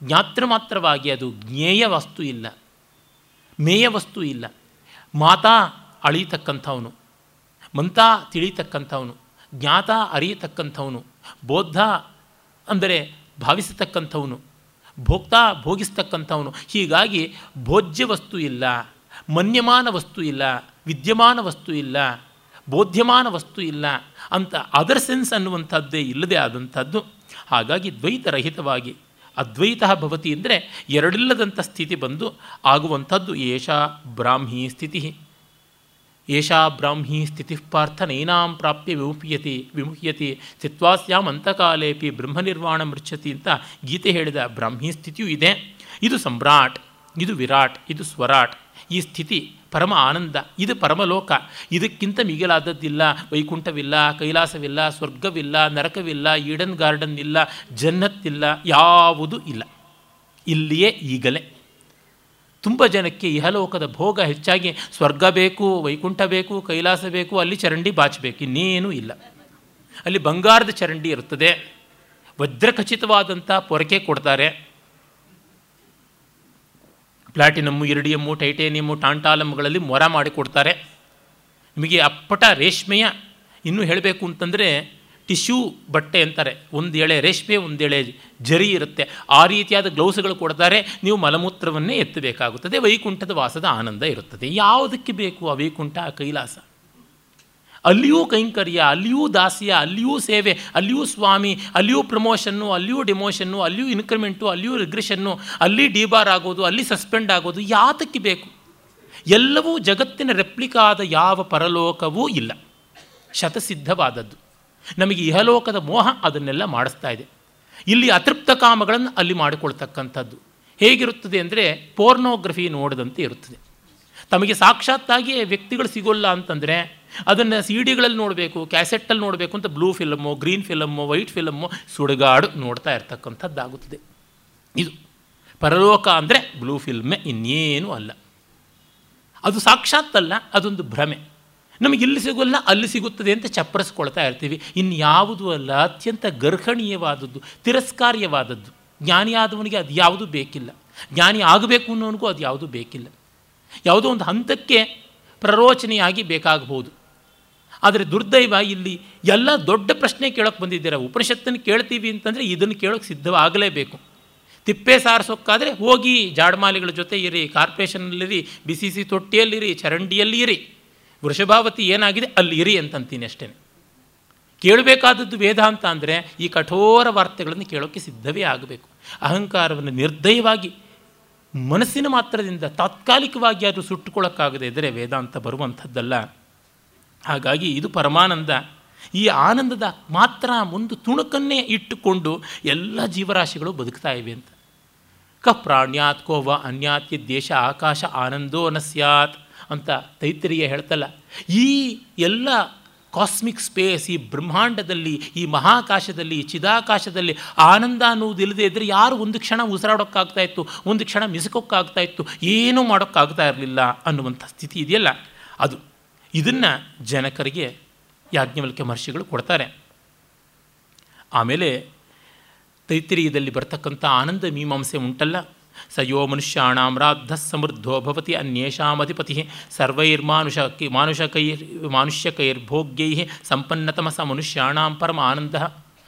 ಜ್ಞಾತೃ ಮಾತ್ರವಾಗಿ ಅದು ಜ್ಞೇಯ ವಸ್ತು ಇಲ್ಲ, ಮೇಯ ವಸ್ತು ಇಲ್ಲ. ಮಾತಾ ಅಳೀತಕ್ಕಂಥವನು. ಮಂತ ತಿಳಿತಕ್ಕಂಥವನು ಜ್ಞಾತ ಅರಿಯತಕ್ಕಂಥವನು, ಬೋದ್ಧ ಅಂದರೆ ಭಾವಿಸತಕ್ಕಂಥವನು, ಭೋಕ್ತಾ ಭೋಗಿಸ್ತಕ್ಕಂಥವನು. ಹೀಗಾಗಿ ಭೋಜ್ಯ ವಸ್ತು ಇಲ್ಲ, ಮನ್ಯಮಾನ ವಸ್ತು ಇಲ್ಲ, ವಿದ್ಯಮಾನ ವಸ್ತು ಇಲ್ಲ, ಬೋಧ್ಯಮಾನ ವಸ್ತು ಇಲ್ಲ ಅಂತ ಅದರ್ ಸೆನ್ಸ್ ಅನ್ನುವಂಥದ್ದೇ ಇಲ್ಲದೆ ಆದಂಥದ್ದು. ಹಾಗಾಗಿ ದ್ವೈತರಹಿತವಾಗಿ, ಅದ್ವೈತ ಭವತಿ ಅಂದರೆ ಎರಡಿಲ್ಲದಂಥ ಸ್ಥಿತಿ ಬಂದು ಆಗುವಂಥದ್ದು ಏಷಾ ಬ್ರಾಹ್ಮಿ ಸ್ಥಿತಿ ಏಷಾ ಬ್ರಾಹ್ಮಿ ಸ್ಥಿತಿ ಪಾರ್ಥ ನೈನಾಂ ಪ್ರಾಪ್ಯ ವಿಮುಹ್ಯತಿ ವಿಮುಹ್ಯತಿ ಅಂತಕಾಲೇಪಿ ಬ್ರಹ್ಮನಿರ್ವಾಣ ಮೃಚ್ಛತಿ ಅಂತ ಗೀತೆ ಹೇಳಿದ ಬ್ರಾಹ್ಮಿ ಸ್ಥಿತಿಯೂ ಇದೆ. ಇದು ಸಮ್ರಾಟ್ ಇದು ವಿರಾಟ್, ಇದು ಸ್ವರಾಟ್. ಈ ಸ್ಥಿತಿ ಪರಮ ಆನಂದ, ಇದು ಪರಮಲೋಕ. ಇದಕ್ಕಿಂತ ಮಿಗಿಲಾದದ್ದಿಲ್ಲ, ವೈಕುಂಠವಿಲ್ಲ, ಕೈಲಾಸವಿಲ್ಲ, ಸ್ವರ್ಗವಿಲ್ಲ, ನರಕವಿಲ್ಲ, ಈಡನ್ ಗಾರ್ಡನ್ ಇಲ್ಲ, ಜನ್ನತ್ತಿಲ್ಲ, ಯಾವುದೂ ಇಲ್ಲ. ಇಲ್ಲಿಯೇ ಈಗಲೇ. ತುಂಬ ಜನಕ್ಕೆ ಇಹಲೋಕದ ಭೋಗ ಹೆಚ್ಚಾಗಿ ಸ್ವರ್ಗ ಬೇಕು, ವೈಕುಂಠ ಬೇಕು, ಕೈಲಾಸ ಬೇಕು, ಅಲ್ಲಿ ಚರಂಡಿ ಬಾಚಬೇಕು, ಇನ್ನೇನೂ ಇಲ್ಲ. ಅಲ್ಲಿ ಬಂಗಾರದ ಚರಂಡಿ ಇರುತ್ತದೆ ವಜ್ರಖಚಿತವಾದಂಥ ಪೊರಕೆ ಕೊಡ್ತಾರೆ. ಪ್ಲಾಟಿನಮ್ಮು, ಇರಿಡಿಯಮ್ಮು, ಟೈಟೇನಿಯಮ್ಮು ಟಾಂಟಾಲಮ್ಗಳಲ್ಲಿ ಮೊರ ಮಾಡಿ ಕೊಡ್ತಾರೆ. ನಿಮಗೆ ಅಪ್ಪಟ ರೇಷ್ಮೆಯ ಇನ್ನೂ ಹೇಳಬೇಕು ಅಂತಂದರೆ ಟಿಶ್ಯೂ ಬಟ್ಟೆ ಅಂತಾರೆ. ಒಂದು ಎಳೆ, ರೇಷ್ಮೆ, ಒಂದು ಎಳೆ ಜರಿ ಇರುತ್ತೆ. ಆ ರೀತಿಯಾದ ಗ್ಲೌಸ್ಗಳು ಕೊಡ್ತಾರೆ. ನೀವು ಮಲಮೂತ್ರವನ್ನೇ ಎತ್ತಬೇಕಾಗುತ್ತದೆ. ವೈಕುಂಠದ ವಾಸದ ಆನಂದ ಇರುತ್ತದೆ. ಯಾವುದಕ್ಕೆ ಬೇಕು ಆ ವೈಕುಂಠ, ಆ ಕೈಲಾಸ? ಅಲ್ಲಿಯೂ ಕೈಂಕರ್ಯ, ಅಲ್ಲಿಯೂ ದಾಸ್ಯ, ಅಲ್ಲಿಯೂ ಸೇವೆ, ಅಲ್ಲಿಯೂ ಸ್ವಾಮಿ, ಅಲ್ಲಿಯೂ ಪ್ರಮೋಷನ್ನು, ಅಲ್ಲಿಯೂ ಡಿಮೋಷನ್ನು, ಅಲ್ಲಿಯೂ ಇನ್ಕ್ರಿಮೆಂಟು, ಅಲ್ಲಿಯೂ ರಿಗ್ರೆಷನ್ನು, ಅಲ್ಲಿ ಡಿಬಾರ್ ಆಗೋದು, ಅಲ್ಲಿ ಸಸ್ಪೆಂಡ್ ಆಗೋದು ಯಾತಕ್ಕೆ ಬೇಕು? ಎಲ್ಲವೂ ಜಗತ್ತಿನ ರೆಪ್ಲಿಕಾದ ಯಾವ ಪರಲೋಕವೂ ಇಲ್ಲ. ಶತಸಿದ್ಧವಾದದ್ದು. ನಮಗೆ ಇಹಲೋಕದ ಮೋಹ ಅದನ್ನೆಲ್ಲ ಮಾಡಿಸ್ತಾ ಇದೆ. ಇಲ್ಲಿ ಅತೃಪ್ತ ಕಾಮಗಳನ್ನು ಅಲ್ಲಿ ಮಾಡಿಕೊಳ್ತಕ್ಕಂಥದ್ದು. ಹೇಗಿರುತ್ತದೆ ಅಂದರೆ ಪೋರ್ನೋಗ್ರಫಿ ನೋಡದಂತೆ ಇರುತ್ತದೆ. ತಮಗೆ ಸಾಕ್ಷಾತ್ತಾಗಿ ವ್ಯಕ್ತಿಗಳು ಸಿಗೋಲ್ಲ ಅಂತಂದರೆ ಅದನ್ನು ಸಿ ಡಿಗಳಲ್ಲಿ ನೋಡಬೇಕು, ಕ್ಯಾಸೆಟ್ಟಲ್ಲಿ ನೋಡಬೇಕು ಅಂತ blue film green film white film ಸುಡುಗಾಡು ನೋಡ್ತಾ ಇರ್ತಕ್ಕಂಥದ್ದಾಗುತ್ತದೆ. ಇದು ಪರಲೋಕ ಅಂದರೆ ಬ್ಲೂ ಫಿಲ್ಮೆ ಇನ್ನೇನೂ ಅಲ್ಲ. ಅದು ಸಾಕ್ಷಾತ್ತಲ್ಲ, ಅದೊಂದು ಭ್ರಮೆ. ನಮಗೆ ಇಲ್ಲಿ ಸಿಗೋಲ್ಲ ಅಲ್ಲಿ ಸಿಗುತ್ತದೆ ಅಂತ ಚಪ್ಪರಿಸ್ಕೊಳ್ತಾ ಇರ್ತೀವಿ. ಇನ್ಯಾವುದೂ ಅಲ್ಲ, ಅತ್ಯಂತ ಗರ್ಹಣೀಯವಾದದ್ದು, ತಿರಸ್ಕಾರ್ಯವಾದದ್ದು. ಜ್ಞಾನಿಯಾದವನಿಗೆ ಅದು ಯಾವುದೂ ಬೇಕಿಲ್ಲ. ಜ್ಞಾನಿ ಆಗಬೇಕು ಅನ್ನೋನಿಗೂ ಅದು ಯಾವುದೂ ಬೇಕಿಲ್ಲ. ಯಾವುದೋ ಒಂದು ಹಂತಕ್ಕೆ ಪ್ರರೋಚನೆಯಾಗಿ ಬೇಕಾಗಬಹುದು. ಆದರೆ ದುರ್ದೈವ ಇಲ್ಲಿ ಎಲ್ಲ ದೊಡ್ಡ ಪ್ರಶ್ನೆ ಕೇಳೋಕ್ಕೆ ಬಂದಿದ್ದೀರ? ಉಪನಿಷತ್ತನ್ನು ಕೇಳ್ತೀವಿ ಅಂತಂದರೆ ಇದನ್ನು ಕೇಳೋಕ್ಕೆ ಸಿದ್ಧವಾಗಲೇಬೇಕು. ತಿಪ್ಪೆ ಸಾರಿಸೋಕ್ಕಾದರೆ ಹೋಗಿ ಜಾಡ್ಮಾಲಿಗಳ ಜೊತೆ ಇರಿ, ಕಾರ್ಪೊರೇಷನಲ್ಲಿರಿ, ಬಿ ಸಿ ಸಿ ತೊಟ್ಟಿಯಲ್ಲಿರಿ ಚರಂಡಿಯಲ್ಲಿ ಇರಿ ವೃಷಭಾವತಿ ಏನಾಗಿದೆ? ಅಲ್ಲಿ ಇರಿ ಅಂತಂತೀನಿ ಅಷ್ಟೇ. ಕೇಳಬೇಕಾದದ್ದು ವೇದಾಂತ ಅಂದರೆ ಈ ಕಠೋರ ವಾರ್ತೆಗಳನ್ನು ಕೇಳೋಕ್ಕೆ ಸಿದ್ಧವೇ ಆಗಬೇಕು. ಅಹಂಕಾರವನ್ನು ನಿರ್ದಯವಾಗಿ ಮನಸ್ಸಿನ ಮಾತ್ರದಿಂದ ತಾತ್ಕಾಲಿಕವಾಗಿ ಅದು ಸುಟ್ಟುಕೊಳ್ಳೋಕ್ಕಾಗದೇ ಇದ್ದರೆ ವೇದಾಂತ ಬರುವಂಥದ್ದಲ್ಲ. ಹಾಗಾಗಿ ಇದು ಪರಮಾನಂದ. ಈ ಆನಂದದ ಮಾತ್ರ ಒಂದು ತುಣುಕನ್ನೇ ಇಟ್ಟುಕೊಂಡು ಎಲ್ಲ ಜೀವರಾಶಿಗಳು ಬದುಕ್ತಾ ಇವೆ ಅಂತ. ಕ ಪ್ರಾಣ್ಯಾತ್ ಕೋವ ಅನ್ಯಾತ್ಯ ಅನ್ಯಾತ್ ದೇಶ ಆಕಾಶ ಆನಂದೋ ನ ಸ್ಯಾತ್. ಅಂತ ತೈತ್ರಿಯ ಹೇಳ್ತಲ್ಲ, ಈ ಎಲ್ಲ ಕಾಸ್ಮಿಕ್ ಸ್ಪೇಸ್ ಈ ಬ್ರಹ್ಮಾಂಡದಲ್ಲಿ, ಈ ಮಹಾಕಾಶದಲ್ಲಿ ಚಿದಾಕಾಶದಲ್ಲಿ ಆನಂದ ಅನ್ನೋದು ಇಲ್ಲದೇ ಇದ್ದರೆ ಯಾರು ಒಂದು ಕ್ಷಣ ಉಸಿರಾಡೋಕ್ಕಾಗ್ತಾ ಇತ್ತು, ಒಂದು ಕ್ಷಣ ಮಿಸುಕೋಕ್ಕಾಗ್ತಾ ಇತ್ತು, ಏನೂ ಮಾಡೋಕ್ಕಾಗ್ತಾ ಇರಲಿಲ್ಲ ಅನ್ನುವಂಥ ಸ್ಥಿತಿ ಇದೆಯಲ್ಲ. ಅದು ಇದನ್ನು ಜನಕರಿಗೆ ಯಾಜ್ಞವಲ್ಕೆ ಮಹರ್ಷಿಗಳು ಕೊಡ್ತಾರೆ. ಆಮೇಲೆ ತೈತಿರಿಯದಲ್ಲಿ ಬರ್ತಕ್ಕಂಥ ಆನಂದ ಮೀಮಾಂಸೆ ಉಂಟಲ್ಲ स यो मनुष्याण राध समृद्धो भवति अन्येषामधिपतिः सपन्नतम मानुषकैर् मानुष्यकैर्भोग्यैः परम परमानन्दः।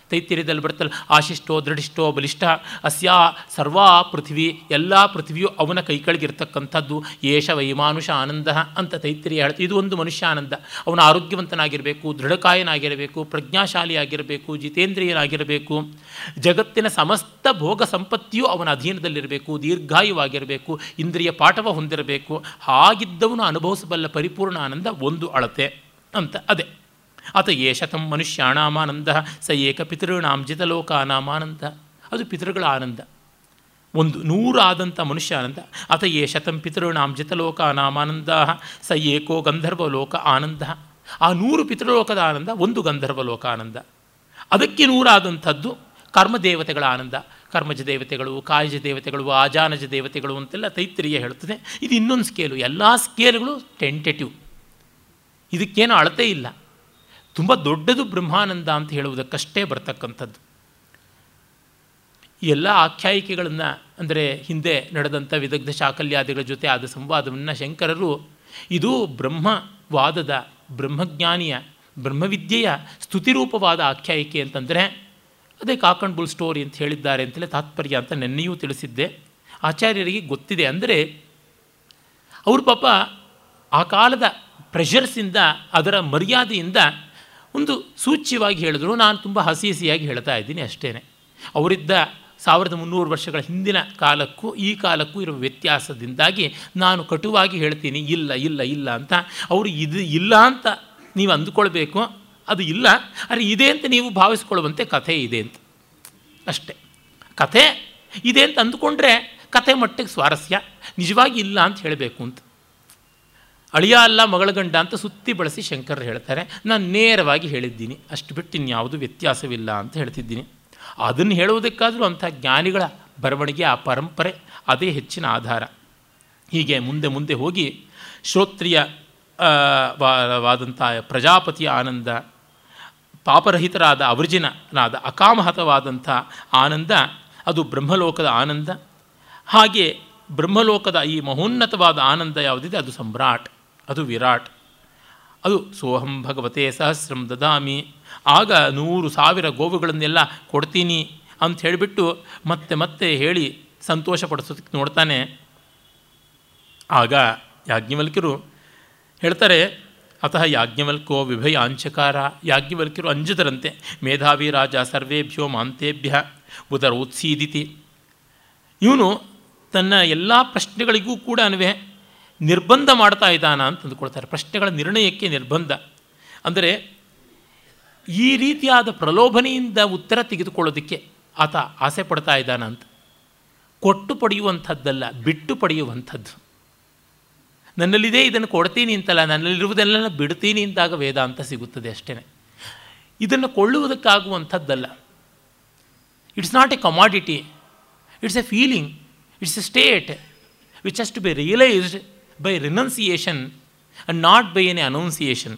ತೈತಿರ್ಯದಲ್ಲಿ ಬರ್ತಲ್ಲ ಆಶಿಷ್ಟೋ, ದೃಢಿಷ್ಟೋ, ಬಲಿಷ್ಠ, ಅಸ್ಯಾ, ಸರ್ವಾ, ಪೃಥ್ವಿ, ಎಲ್ಲ ಪೃಥ್ವಿಯು ಅವನ ಕೈಕಳಿಗಿರ್ತಕ್ಕಂಥದ್ದು. ಏಷ ವೈಮಾನುಷ ಆನಂದ ಅಂತ ತೈತಿರಿಯ ಹೇಳ್ತೀವಿ ಇದು ಒಂದು ಮನುಷ್ಯ ಆನಂದ. ಅವನ ಆರೋಗ್ಯವಂತನಾಗಿರಬೇಕು, ದೃಢಕಾಯನಾಗಿರಬೇಕು, ಪ್ರಜ್ಞಾಶಾಲಿಯಾಗಿರಬೇಕು ಜಿತೇಂದ್ರಿಯನಾಗಿರಬೇಕು ಜಗತ್ತಿನ ಸಮಸ್ತ ಭೋಗ ಸಂಪತ್ತಿಯು ಅವನ ಅಧೀನದಲ್ಲಿರಬೇಕು, ದೀರ್ಘಾಯುವಾಗಿರಬೇಕು, ಇಂದ್ರಿಯ ಪಾಠವ ಹೊಂದಿರಬೇಕು. ಹಾಗಿದ್ದವನು ಅನುಭವಿಸಬಲ್ಲ ಪರಿಪೂರ್ಣ ಆನಂದ ಒಂದು ಅಳತೆ ಅಂತ ಅದೇ. ಯೇ ಶತಂ ಮನುಷ್ಯಾಣಾಮಾನಂದ, ಸ ಏಕ ಪಿತೃಣಾಂ ಜಿತಲೋಕಾನಾಮಾನಂದ. ಅದು ಪಿತೃಗಳ ಆನಂದ. ಒಂದು ನೂರಾದಂಥ ಮನುಷ್ಯ ಆನಂದ ಅಥ ಶತಂ ಪಿತೃಣಾಂ ಜಿತಲೋಕಾನಾಮಾನಂದ, ಸ ಏಕೋ ಗಂಧರ್ವಲೋಕ ಆನಂದ. ಆ ನೂರು ಪಿತೃಲೋಕದ ಆನಂದ ಒಂದು ಗಂಧರ್ವಲೋಕ ಆನಂದ. ಅದಕ್ಕೆ ನೂರಾದಂಥದ್ದು ಕರ್ಮದೇವತೆಗಳ ಆನಂದ. ಕರ್ಮಜ ದೇವತೆಗಳು, ಕಾಯಜ ದೇವತೆಗಳು, ಆಜಾನಜ ದೇವತೆಗಳು ಅಂತೆಲ್ಲ ತೈತ್ರಿಯ ಹೇಳುತ್ತದೆ. ಇದು ಇನ್ನೊಂದು ಸ್ಕೇಲು ಎಲ್ಲ ಸ್ಕೇಲ್ಗಳು ಟೆಂಟೆಟಿವ್ ಇದಕ್ಕೇನು ಅಳತೆ ಇಲ್ಲ. ತುಂಬ ದೊಡ್ಡದು ಬ್ರಹ್ಮಾನಂದ ಅಂತ ಹೇಳುವುದಕ್ಕಷ್ಟೇ ಬರ್ತಕ್ಕಂಥದ್ದು. ಈ ಎಲ್ಲ ಆಖ್ಯಾಯಿಕೆಗಳನ್ನು ಅಂದರೆ ಹಿಂದೆ ನಡೆದಂಥ ವಿದಗ್ಧ ಶಾಕಲ್ಯಾದಿಗಳ ಜೊತೆ ಆದ ಸಂವಾದವನ್ನು ಶಂಕರರು ಇದು ಬ್ರಹ್ಮವಾದದ ಬ್ರಹ್ಮಜ್ಞಾನಿಯ, ಬ್ರಹ್ಮವಿದ್ಯೆಯ ಸ್ತುತಿರೂಪವಾದ ಆಖ್ಯಾಯಿಕೆ ಅಂತಂದರೆ ಅದೇ ಕಾಕಂಡ್ ಬುಲ್ ಸ್ಟೋರಿ ಅಂತ ಹೇಳಿದ್ದಾರೆ ಅಂತಲೇ ತಾತ್ಪರ್ಯ ಅಂತ ನೆನ್ನೆಯೂ ತಿಳಿಸಿದ್ದೆ. ಆಚಾರ್ಯರಿಗೆ ಗೊತ್ತಿದೆ ಅಂದರೆ ಅವ್ರ ಪಾಪ ಆ ಕಾಲದ ಪ್ರೆಷರ್ಸಿಂದ ಅದರ ಮರ್ಯಾದೆಯಿಂದ ಒಂದು ಸೂಚ್ಯವಾಗಿ ಹೇಳಿದ್ರು. ನಾನು ತುಂಬ ಹಸಿ ಹಸಿಯಾಗಿ ಹೇಳ್ತಾ ಇದ್ದೀನಿ ಅಷ್ಟೇ ಅವರಿದ್ದ ಸಾವಿರದ ಮುನ್ನೂರು ವರ್ಷಗಳ ಹಿಂದಿನ ಕಾಲಕ್ಕೂ ಈ ಕಾಲಕ್ಕೂ ಇರುವ ವ್ಯತ್ಯಾಸದಿಂದಾಗಿ ನಾನು ಕಟುವಾಗಿ ಹೇಳ್ತೀನಿ, ಇಲ್ಲ ಇಲ್ಲ ಇಲ್ಲ ಅಂತ. ಅವರು ಇದು ಇಲ್ಲ ಅಂತ ನೀವು ಅಂದುಕೊಳ್ಬೇಕು, ಅದು ಇಲ್ಲ. ಆದರೆ ಇದೆ ಅಂತ ನೀವು ಭಾವಿಸ್ಕೊಳ್ಳುವಂತೆ ಕಥೆ ಇದೆ ಅಂತ. ಅಷ್ಟೇ. ಕಥೆ ಇದೆ ಅಂತ ಅಂದುಕೊಂಡ್ರೆ ಕಥೆ ಮಟ್ಟಿಗೆ ಸ್ವಾರಸ್ಯ. ನಿಜವಾಗಿ ಇಲ್ಲ ಅಂತ ಹೇಳಬೇಕು ಅಂತ. ಅಳಿಯ ಅಲ್ಲ ಮಗಳ ಗಂಡ ಅಂತ ಸುತ್ತಿ ಬಳಸಿ ಶಂಕರ್ ಹೇಳ್ತಾರೆ. ನಾನು ನೇರವಾಗಿ ಹೇಳಿದ್ದೀನಿ. ಅಷ್ಟು ಬಿಟ್ಟು ಇನ್ಯಾವುದು ವ್ಯತ್ಯಾಸವಿಲ್ಲ ಅಂತ ಹೇಳ್ತಿದ್ದೀನಿ. ಅದನ್ನು ಹೇಳುವುದಕ್ಕಾದರೂ ಅಂಥ ಜ್ಞಾನಿಗಳ ಬರವಣಿಗೆ, ಆ ಪರಂಪರೆ ಅದೇ ಹೆಚ್ಚಿನ ಆಧಾರ. ಹೀಗೆ ಮುಂದೆ ಮುಂದೆ ಹೋಗಿ ಶ್ರೋತ್ರಿಯ ವಾದಂಥ ಪ್ರಜಾಪತಿಯ ಆನಂದ, ಪಾಪರಹಿತರಾದ ಅವರ್ಜಿನಾದ ಅಕಾಮಹತವಾದಂಥ ಆನಂದ, ಅದು ಬ್ರಹ್ಮಲೋಕದ ಆನಂದ. ಹಾಗೆ ಬ್ರಹ್ಮಲೋಕದ ಈ ಮಹೋನ್ನತವಾದ ಆನಂದ ಯಾವುದಿದೆ? ಅದು ಸಮ್ರಾಟ್. ಅದು ವಿರಾಟ್. ಅದು ಸೋಹಂ ಭಗವತೆ ಸಹಸ್ರಂ ದದಾಮಿ. ಆಗ ನೂರು ಸಾವಿರ ಗೋವುಗಳನ್ನೆಲ್ಲ ಕೊಡ್ತೀನಿ ಅಂತ ಹೇಳಿಬಿಟ್ಟು ಮತ್ತೆ ಮತ್ತೆ ಹೇಳಿ ಸಂತೋಷ ಪಡಿಸೋದಕ್ಕೆ ನೋಡ್ತಾನೆ. ಆಗ ಯಾಜ್ಞವಲ್ಕಿರು ಹೇಳ್ತಾರೆ, ಅತಃ ಯಾಜ್ಞವಲ್ಕೋ ವಿಭಯಾಂಚಕಾರ ಯಾಜ್ಞವಲ್ಕಿರು ಅಂಜದರಂತೆ ಮೇಧಾವಿ ರಾಜ ಸರ್ವೇಭ್ಯೋ ಮಾಂತೇಭ್ಯ ಉದರೋತ್ಸೀದಿತಿ ಇವನು ತನ್ನ ಎಲ್ಲ ಪ್ರಶ್ನೆಗಳಿಗೂ ಕೂಡ ನಿರ್ಬಂಧ ಮಾಡ್ತಾ ಇದ್ದಾನ ಅಂತ ಅಂದುಕೊಳ್ತಾರೆ. ಪ್ರಶ್ನೆಗಳ ನಿರ್ಣಯಕ್ಕೆ ನಿರ್ಬಂಧ. ಅಂದರೆ ಈ ರೀತಿಯಾದ ಪ್ರಲೋಭನೆಯಿಂದ ಉತ್ತರ ತೆಗೆದುಕೊಳ್ಳೋದಕ್ಕೆ ಆತ ಆಸೆ ಪಡ್ತಾ ಇದ್ದಾನ ಅಂತ. ಕೊಟ್ಟು ಪಡೆಯುವಂಥದ್ದಲ್ಲ, ಬಿಟ್ಟು ಪಡೆಯುವಂಥದ್ದು. ನನ್ನಲ್ಲಿದೆ ಇದನ್ನು ಕೊಡ್ತೀನಿ ಅಂತಲ್ಲ ನನ್ನಲ್ಲಿರುವುದೆಲ್ಲ ಬಿಡ್ತೀನಿ ಅಂತಾಗ ವೇದಾಂತ ಸಿಗುತ್ತದೆ ಅಷ್ಟೇ ಇದನ್ನು ಕೊಳ್ಳುವುದಕ್ಕಾಗುವಂಥದ್ದಲ್ಲ. It's not a commodity it's a feeling it's a state which has to be realised by renunciation and not by an annunciation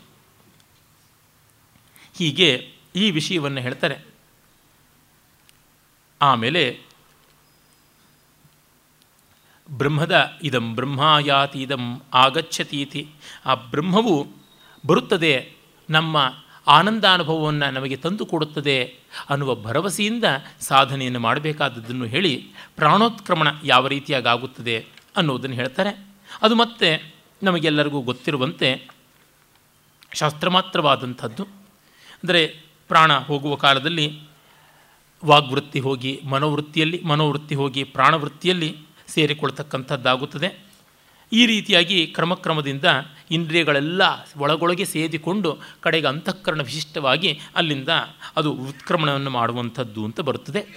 ಹೀಗೆ ಈ ವಿಷಯವನ್ನು ಹೇಳ್ತಾರೆ. ಆಮೇಲೆ ಬ್ರಹ್ಮದ ಇದಂ ಬ್ರಹ್ಮಾಯಾತಿ ಇದಂ ಆಗಚ್ಚತೀತಿ ಆ ಬ್ರಹ್ಮವು ಬರುತ್ತದೆ ನಮ್ಮ ಆನಂದಾನುಭವವನ್ನು ನಮಗೆ ತಂದು ಕೊಡುತ್ತದೆ ಅನ್ನುವ ಭರವಸೆಯಿಂದ ಸಾಧನೆಯನ್ನು ಮಾಡಬೇಕಾದದ್ದನ್ನು ಹೇಳಿ ಪ್ರಾಣೋತ್ಕ್ರಮಣ ಯಾವ ರೀತಿಯಾಗಿ ಆಗುತ್ತದೆ ಅನ್ನೋದನ್ನು ಹೇಳ್ತಾರೆ. ಅದು ಮತ್ತೆ ನಮಗೆಲ್ಲರಿಗೂ ಗೊತ್ತಿರುವಂತೆ ಶಾಸ್ತ್ರ ಮಾತ್ರವಾದಂಥದ್ದು ಅಂದರೆ ಪ್ರಾಣ ಹೋಗುವ ಕಾಲದಲ್ಲಿ ವಾಗ್ವೃತ್ತಿ ಹೋಗಿ, ಮನೋವೃತ್ತಿಯಲ್ಲಿ, ಮನೋವೃತ್ತಿ ಹೋಗಿ, ಪ್ರಾಣವೃತ್ತಿಯಲ್ಲಿ ಸೇರಿಕೊಳ್ತಕ್ಕಂಥದ್ದಾಗುತ್ತದೆ. ಈ ರೀತಿಯಾಗಿ ಕ್ರಮಕ್ರಮದಿಂದ ಇಂದ್ರಿಯಗಳೆಲ್ಲ ಒಳಗೊಳಗೆ ಸೇದಿಕೊಂಡು ಕಡೆಗೆ ಅಂತಃಕರಣ ವಿಶಿಷ್ಟವಾಗಿ ಅಲ್ಲಿಂದ ಅದು ಉತ್ಕ್ರಮಣವನ್ನು ಮಾಡುವಂಥದ್ದು ಅಂತ ಬರುತ್ತದೆ.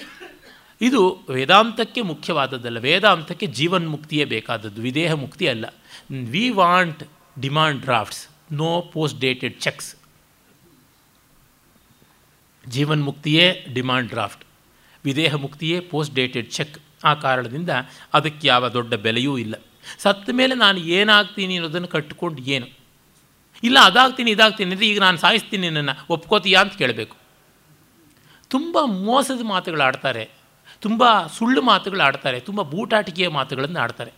ಇದು ವೇದಾಂತಕ್ಕೆ ಮುಖ್ಯವಾದದ್ದಲ್ಲ. ವೇದಾಂತಕ್ಕೆ ಜೀವನ್ಮುಕ್ತಿಯೇ ಬೇಕಾದದ್ದು. ವಿದೇಹ ಮುಕ್ತಿ ಅಲ್ಲ. We want demand drafts no post dated cheques ಜೀವನ್ಮುಕ್ತಿಯೇ demand draft ವಿದೇಹ ಮುಕ್ತಿಯೇ ಪೋಸ್ಟ್ ಡೇಟೆಡ್ ಚೆಕ್ ಆ ಕಾರಣದಿಂದ ಅದಕ್ಕೆ ಯಾವ ದೊಡ್ಡ ಬೆಲೆಯೂ ಇಲ್ಲ. ಸತ್ತ ಮೇಲೆ ನಾನು ಏನಾಗ್ತೀನಿ ಅನ್ನೋದನ್ನು ಕಟ್ಟಿಕೊಂಡು ಏನು? ಇಲ್ಲ, ಅದಾಗ್ತೀನಿ, ಇದಾಗ್ತೀನಿ ಅಂದರೆ ಈಗ ನಾನು ಸಾಯಿಸ್ತೀನಿ ನನ್ನ ಒಪ್ಕೋತೀಯಾ ಅಂತ ಕೇಳಬೇಕು. ತುಂಬ ಮೋಸದ ಮಾತುಗಳು ಆಡ್ತಾರೆ ತುಂಬ ಸುಳ್ಳು ಮಾತುಗಳು ಆಡ್ತಾರೆ, ತುಂಬ ಬೂಟಾಟಿಕೆಯ ಮಾತುಗಳನ್ನು ಆಡ್ತಾರೆ.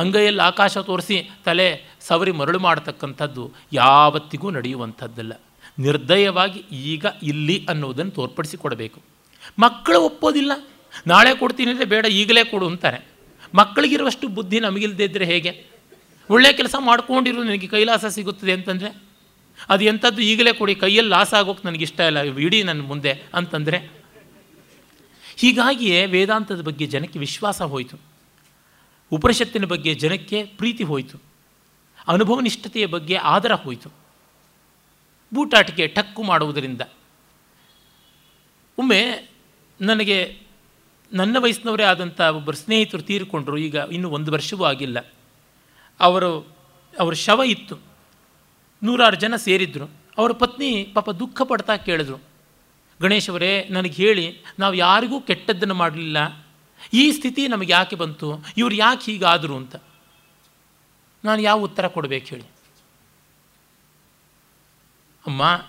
ಅಂಗೈಯಲ್ಲಿ ಆಕಾಶ ತೋರಿಸಿ ತಲೆ ಸವರಿ ಮರಳು ಮಾಡತಕ್ಕಂಥದ್ದು ಯಾವತ್ತಿಗೂ ನಡೆಯುವಂಥದ್ದಲ್ಲ. ನಿರ್ದಯವಾಗಿ ಈಗ ಇಲ್ಲಿ ಅನ್ನೋದನ್ನು ತೋರ್ಪಡಿಸಿಕೊಡಬೇಕು. ಮಕ್ಕಳು ಒಪ್ಪೋದಿಲ್ಲ. ನಾಳೆ ಕೊಡ್ತೀನಿ ಅಂದರೆ ಬೇಡ, ಈಗಲೇ ಕೊಡು ಅಂತಾರೆ. ಮಕ್ಕಳಿಗಿರುವಷ್ಟು ಬುದ್ಧಿ ನಮಗಿಲ್ಲದೇ ಇದ್ದರೆ ಹೇಗೆ? ಒಳ್ಳೆಯ ಕೆಲಸ ಮಾಡ್ಕೊಂಡಿರೋ ನನಗೆ ಕೈಲಾಸ ಸಿಗುತ್ತದೆ ಅಂತಂದರೆ? ಅದು ಎಂಥದ್ದು ಈಗಲೇ ಕೊಡಿ, ಕೈಯಲ್ಲಿ ಲಾಸ್ ಆಗೋಕ್ಕೆ ನನಗಿಷ್ಟ ಇಲ್ಲ, ಇಡೀ ನನ್ನ ಮುಂದೆ ಅಂತಂದರೆ? ಹೀಗಾಗಿಯೇ ವೇದಾಂತದ ಬಗ್ಗೆ ಜನಕ್ಕೆ ವಿಶ್ವಾಸ ಹೋಯಿತು. ಉಪನಿಷತ್ತಿನ ಬಗ್ಗೆ ಜನಕ್ಕೆ ಪ್ರೀತಿ ಹೋಯಿತು. ಅನುಭವ ನಿಷ್ಠತೆಯ ಬಗ್ಗೆ ಆದರ ಹೋಯಿತು. ಬೂಟಾಟಿಕೆ ಟಕ್ಕು ಮಾಡುವುದರಿಂದ. ಒಮ್ಮೆ ನನಗೆ ನನ್ನ ವಯಸ್ಸಿನವರೇ ಆದಂಥ ಒಬ್ಬರು ಸ್ನೇಹಿತರು ತೀರಿಕೊಂಡರು, ಈಗ ಇನ್ನೂ ಒಂದು ವರ್ಷವೂ ಆಗಿಲ್ಲ. ಅವರು, ಅವರ ಶವ ಇತ್ತು. ನೂರಾರು ಜನ ಸೇರಿದ್ರು. ಅವರ ಪತ್ನಿ ಪಾಪ ದುಃಖ ಪಡ್ತಾ ಕೇಳಿದ್ರು. ಗಣೇಶವರೇ ನನಗೆ ಹೇಳಿ, ನಾವು ಯಾರಿಗೂ ಕೆಟ್ಟದ್ದನ್ನು ಮಾಡಲಿಲ್ಲ. ಈ ಸ್ಥಿತಿ ನಮಗೆ ಯಾಕೆ ಬಂತು? ಇವ್ರು ಯಾಕೆ ಹೀಗಾದರು ಅಂತ. ನಾನು ಯಾವ ಉತ್ತರ ಕೊಡಬೇಕು ಹೇಳಿ. ಅಮ್ಮ,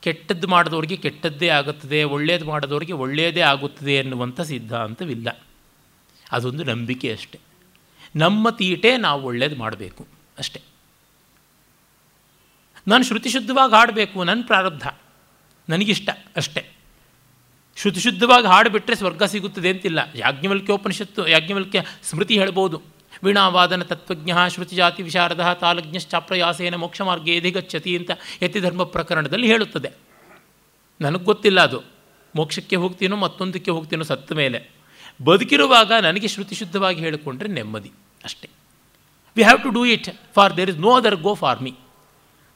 ಕೆಟ್ಟದ್ದು ಮಾಡಿದವ್ರಿಗೆ ಕೆಟ್ಟದ್ದೇ ಆಗುತ್ತದೆ ಒಳ್ಳೆಯದು ಮಾಡಿದವ್ರಿಗೆ ಒಳ್ಳೆಯದೇ ಆಗುತ್ತದೆ ಎನ್ನುವಂಥ ಸಿದ್ಧಾಂತವಿಲ್ಲ. ಅದೊಂದು ನಂಬಿಕೆ ಅಷ್ಟೆ. ನಮ್ಮ ತೀಟೆ ನಾವು ಒಳ್ಳೇದು ಮಾಡಬೇಕು ಅಷ್ಟೆ. ನಾನು ಶ್ರುತಿಶುದ್ಧವಾಗಿ ಹಾಡಬೇಕು ನನ್ನ ಪ್ರಾರಬ್ಧ. ನನಗಿಷ್ಟ ಅಷ್ಟೆ. ಶುದ್ಧಶುದ್ಧವಾಗಿ ಹಾಡುಬಿಟ್ರೆ ಸ್ವರ್ಗ ಸಿಗುತ್ತದೆ ಅಂತಿಲ್ಲ. ಯಾಜ್ಞವಲ್ಕ್ಯೋಪನಿಷತ್ತು, ಯಾಜ್ಞವಲ್ಕ್ಯ ಸ್ಮೃತಿ ಹೇಳ್ಬೋದು. ವೀಣಾವಾದನ ತತ್ವಜ್ಞ ಶ್ರುತಿಜಾತಿ ವಿಶಾರದ ತಾಲಜ್ಞಶ್ಚಾಪ್ರಯಾಸೇನ ಮೋಕ್ಷ ಮಾರ್ಗ ಎದಿಗಚ್ಚತಿ ಅಂತ ಯತಿಧರ್ಮ ಪ್ರಕರಣದಲ್ಲಿ ಹೇಳುತ್ತದೆ. ನನಗೆ ಗೊತ್ತಿಲ್ಲ ಅದು. ಮೋಕ್ಷಕ್ಕೆ ಹೋಗ್ತೀನೋ ಮತ್ತೊಂದಕ್ಕೆ ಹೋಗ್ತೀನೋ ಸತ್ತ ಮೇಲೆ. ಬದುಕಿರುವಾಗ ನನಗೆ ಶ್ರುತಿ ಶುದ್ಧವಾಗಿ ಹೇಳಿಕೊಂಡ್ರೆ ನೆಮ್ಮದಿ ಅಷ್ಟೇ. We have to do it for there is no other go for me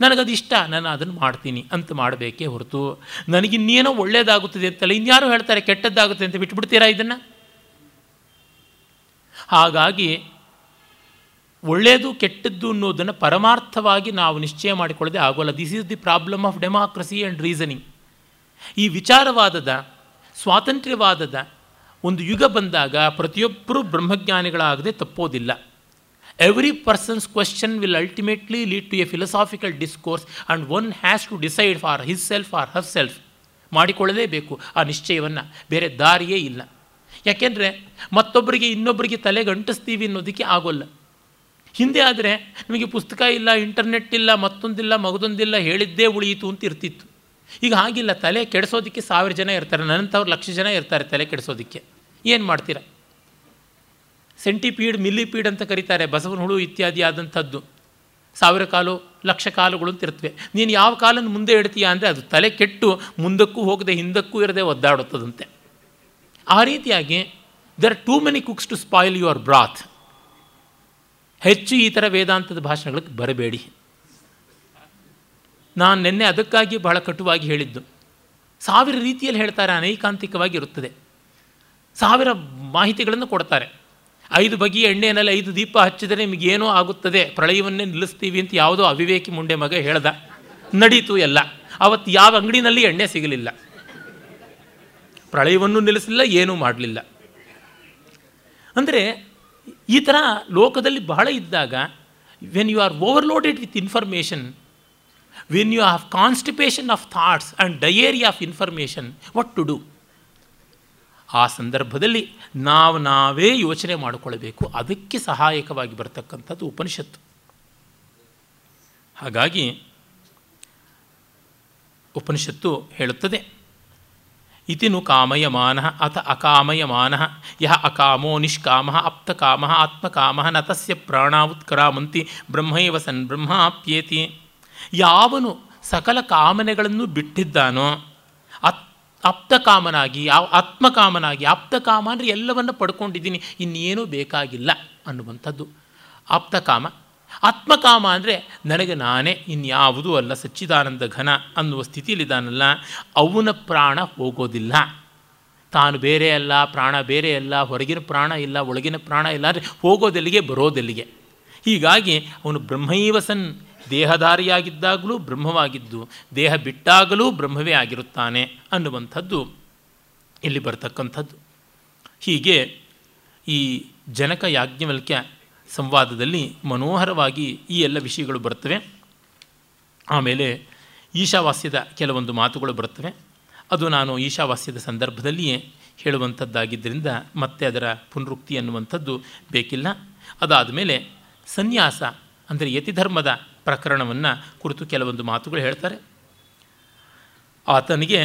ನನಗದು ಇಷ್ಟ ನಾನು ಅದನ್ನು ಮಾಡ್ತೀನಿ ಅಂತ ಮಾಡಬೇಕೇ ಹೊರತು ನನಗಿನ್ನೇನೋ ಒಳ್ಳೆಯದಾಗುತ್ತದೆ ಅಂತಲ್ಲ, ಇನ್ಯಾರು ಹೇಳ್ತಾರೆ ಕೆಟ್ಟದ್ದಾಗುತ್ತೆ ಅಂತ ಬಿಟ್ಬಿಡ್ತೀರಾ ಇದನ್ನು? ಹಾಗಾಗಿ ಒಳ್ಳೆಯದು ಕೆಟ್ಟದ್ದು ಅನ್ನೋದನ್ನು ಪರಮಾರ್ಥವಾಗಿ ನಾವು ನಿಶ್ಚಯ ಮಾಡಿಕೊಳ್ಳದೆ ಆಗೋಲ್ಲ. This is the problem of democracy and reasoning ಈ ವಿಚಾರವಾದದ, ಸ್ವಾತಂತ್ರ್ಯವಾದದ ಒಂದು ಯುಗ ಬಂದಾಗ ಪ್ರತಿಯೊಬ್ಬರೂ ಬ್ರಹ್ಮಜ್ಞಾನಿಗಳಾಗದೆ ತಪ್ಪೋದಿಲ್ಲ. Every person's question will ultimately lead to a philosophical discourse and one has to decide for his self or her self ಮಾಡಿಕೊಳ್ಳಲೇಬೇಕು ಆ ನಿಶ್ಚಯವನ್ನು. ಬೇರೆ ದಾರಿಯೇ ಇಲ್ಲ. ಯಾಕೆಂದರೆ ಮತ್ತೊಬ್ಬರಿಗೆ ಇನ್ನೊಬ್ಬರಿಗೆ ತಲೆಗೆ ಅಂಟಿಸ್ತೀವಿ ಅನ್ನೋದಕ್ಕೆ ಆಗೋಲ್ಲ. ಹಿಂದೆ ಆದರೆ ನಿಮಗೆ ಪುಸ್ತಕ ಇಲ್ಲ ಇಂಟರ್ನೆಟ್ ಇಲ್ಲ, ಮತ್ತೊಂದಿಲ್ಲ, ಮಗದೊಂದಿಲ್ಲ ಹೇಳಿದ್ದೇ ಉಳಿಯಿತು ಅಂತ ಇರ್ತಿತ್ತು. ಈಗ ಹಾಗಿಲ್ಲ, ತಲೆ ಕೆಡಿಸೋದಕ್ಕೆ ಸಾವಿರ ಜನ ಇರ್ತಾರೆ, ನನ್ನಂಥವ್ರು ಲಕ್ಷ ಜನ ಇರ್ತಾರೆ ತಲೆ ಕೆಡಿಸೋದಕ್ಕೆ. ಏನು ಮಾಡ್ತೀರಾ? ಸೆಂಟಿಪೀಡ್ ಮಿಲ್ಲಿಪೀಡ್ ಅಂತ ಕರೀತಾರೆ, ಬಸವನ ಹುಳು ಇತ್ಯಾದಿ ಆದಂಥದ್ದು. ಸಾವಿರ ಕಾಲು, ಲಕ್ಷ ಕಾಲುಗಳು ಅಂತ ಇರ್ತವೆ. ನೀನು ಯಾವ ಕಾಲನ್ನು ಮುಂದೆ ಇಡ್ತೀಯಾ ಅಂದರೆ ಅದು ತಲೆ ಕೆಟ್ಟು ಮುಂದಕ್ಕೂ ಹೋಗದೆ ಹಿಂದಕ್ಕೂ ಇರದೆ ಒದ್ದಾಡುತ್ತದಂತೆ. ಆ ರೀತಿಯಾಗಿ there are too many cooks to spoil your broth ಹೆಚ್ಚು ಈ ಥರ ವೇದಾಂತದ ಭಾಷಣಗಳಿಗೆ ಬರಬೇಡಿ. ನಾನು ನಿನ್ನೆ ಅದಕ್ಕಾಗಿ ಬಹಳ ಕಟುವಾಗಿ ಹೇಳಿದ್ದು. ಸಾವಿರ ರೀತಿಯಲ್ಲಿ ಹೇಳ್ತಾರೆ, ಅನೈಕಾಂತಿಕವಾಗಿ ಇರುತ್ತದೆ. ಸಾವಿರ ಮಾಹಿತಿಗಳನ್ನು ಕೊಡ್ತಾರೆ. ಐದು ಬಗೆಯ ಎಣ್ಣೆಯಲ್ಲಿ ಐದು ದೀಪ ಹಚ್ಚಿದರೆ ನಿಮಗೇನೋ ಆಗುತ್ತದೆ. ಪ್ರಳಯವನ್ನೇ ನಿಲ್ಲಿಸ್ತೀವಿ ಅಂತ ಯಾವುದೋ ಅವಿವೇಕಿ ಮುಂಡೆ ಮಗ ಹೇಳ್ದ. ನಡೀತು ಎಲ್ಲ. ಅವತ್ತು ಯಾವ ಅಂಗಡಿನಲ್ಲಿ ಎಣ್ಣೆ ಸಿಗಲಿಲ್ಲ. ಪ್ರಳಯವನ್ನು ನಿಲ್ಲಿಸಲಿಲ್ಲ ಏನೂ ಮಾಡಲಿಲ್ಲ. ಅಂದರೆ ಈ ಥರ ಲೋಕದಲ್ಲಿ ಬಹಳ ಇದ್ದಾಗ when you are overloaded with information when you have constipation of thoughts and diarrhoea of information what to do ಆ ಸಂದರ್ಭದಲ್ಲಿ ನಾವು ನಾವೇ ಯೋಚನೆ ಮಾಡಿಕೊಳ್ಳಬೇಕು. ಅದಕ್ಕೆ ಸಹಾಯಕವಾಗಿ ಬರ್ತಕ್ಕಂಥದ್ದು ಉಪನಿಷತ್ತು. ಹಾಗಾಗಿ ಉಪನಿಷತ್ತು ಹೇಳುತ್ತದೆ. ಇತಿನು ಕಾಮಯಮಾನ ಅಥ ಅಕಾಮಯಮಾನ ಯಹ ಅಕಾಮೋ ನಿಷ್ಕಾಮ ಅಪ್ತಕಾಮ ಆತ್ಮಕಾಮ ನ ತಸ್ಯ ಪ್ರಾಣ ಉತ್ಕರಾಮಂತಿ ಬ್ರಹ್ಮೈವ ಸನ್ ಬ್ರಹ್ಮಾಪ್ಯೇತಿ ಯಾವನು ಸಕಲ ಕಾಮನೆಗಳನ್ನು ಬಿಟ್ಟಿದ್ದಾನೋ ಆಪ್ತಕಾಮನಾಗಿ ಆತ್ಮಕಾಮನಾಗಿ ಆಪ್ತಕಾಮ ಅಂದರೆ ಎಲ್ಲವನ್ನು ಪಡ್ಕೊಂಡಿದ್ದೀನಿ, ಇನ್ನೇನೂ ಬೇಕಾಗಿಲ್ಲ ಅನ್ನುವಂಥದ್ದು. ಆಪ್ತಕಾಮ, ಆತ್ಮಕಾಮ ಅಂದರೆ ನನಗೆ ನಾನೇ, ಇನ್ಯಾವುದೂ ಅಲ್ಲ, ಸಚ್ಚಿದಾನಂದ ಘನ ಅನ್ನುವ ಸ್ಥಿತಿಯಲ್ಲಿದ್ದಾನಲ್ಲ, ಅವನ ಪ್ರಾಣ ಹೋಗೋದಿಲ್ಲ. ತಾನು ಬೇರೆ ಅಲ್ಲ, ಪ್ರಾಣ ಬೇರೆ ಅಲ್ಲ, ಹೊರಗಿನ ಪ್ರಾಣ ಇಲ್ಲ, ಒಳಗಿನ ಪ್ರಾಣ ಇಲ್ಲ ಅಂದರೆ ಹೋಗೋದೆಲ್ಲಿಗೆ, ಬರೋದೆಲ್ಲಿಗೆ? ಹೀಗಾಗಿ ಅವನು ಬ್ರಹ್ಮೈವ ಸನ್ ದೇಹಧಾರಿಯಾಗಿದ್ದಾಗಲೂ ಬ್ರಹ್ಮವಾಗಿದ್ದು, ದೇಹ ಬಿಟ್ಟಾಗಲೂ ಬ್ರಹ್ಮವೇ ಆಗಿರುತ್ತಾನೆ ಅನ್ನುವಂಥದ್ದು ಇಲ್ಲಿ ಬರತಕ್ಕಂಥದ್ದು. ಹೀಗೆ ಈ ಜನಕ ಯಾಜ್ಞವಲ್ಕ್ಯ ಸಂವಾದದಲ್ಲಿ ಮನೋಹರವಾಗಿ ಈ ಎಲ್ಲ ವಿಷಯಗಳು ಬರ್ತವೆ ಆಮೇಲೆ ಈಶಾವಾಸ್ಯದ ಕೆಲವೊಂದು ಮಾತುಗಳು ಬರ್ತವೆ ಅದು ನಾನು ಈಶಾವಾಸ್ಯದ ಸಂದರ್ಭದಲ್ಲಿಯೇ ಹೇಳುವಂಥದ್ದಾಗಿದ್ದರಿಂದ ಮತ್ತೆ ಅದರ ಪುನರುಕ್ತಿ ಅನ್ನುವಂಥದ್ದು ಬೇಕಿಲ್ಲ. ಅದಾದ ಮೇಲೆ ಸನ್ಯಾಸ, ಅಂದರೆ ಯತಿಧರ್ಮದ ಪ್ರಕರಣವನ್ನು ಕುರಿತು ಕೆಲವೊಂದು ಮಾತುಗಳು ಹೇಳ್ತಾರೆ. ಆತನಿಗೆ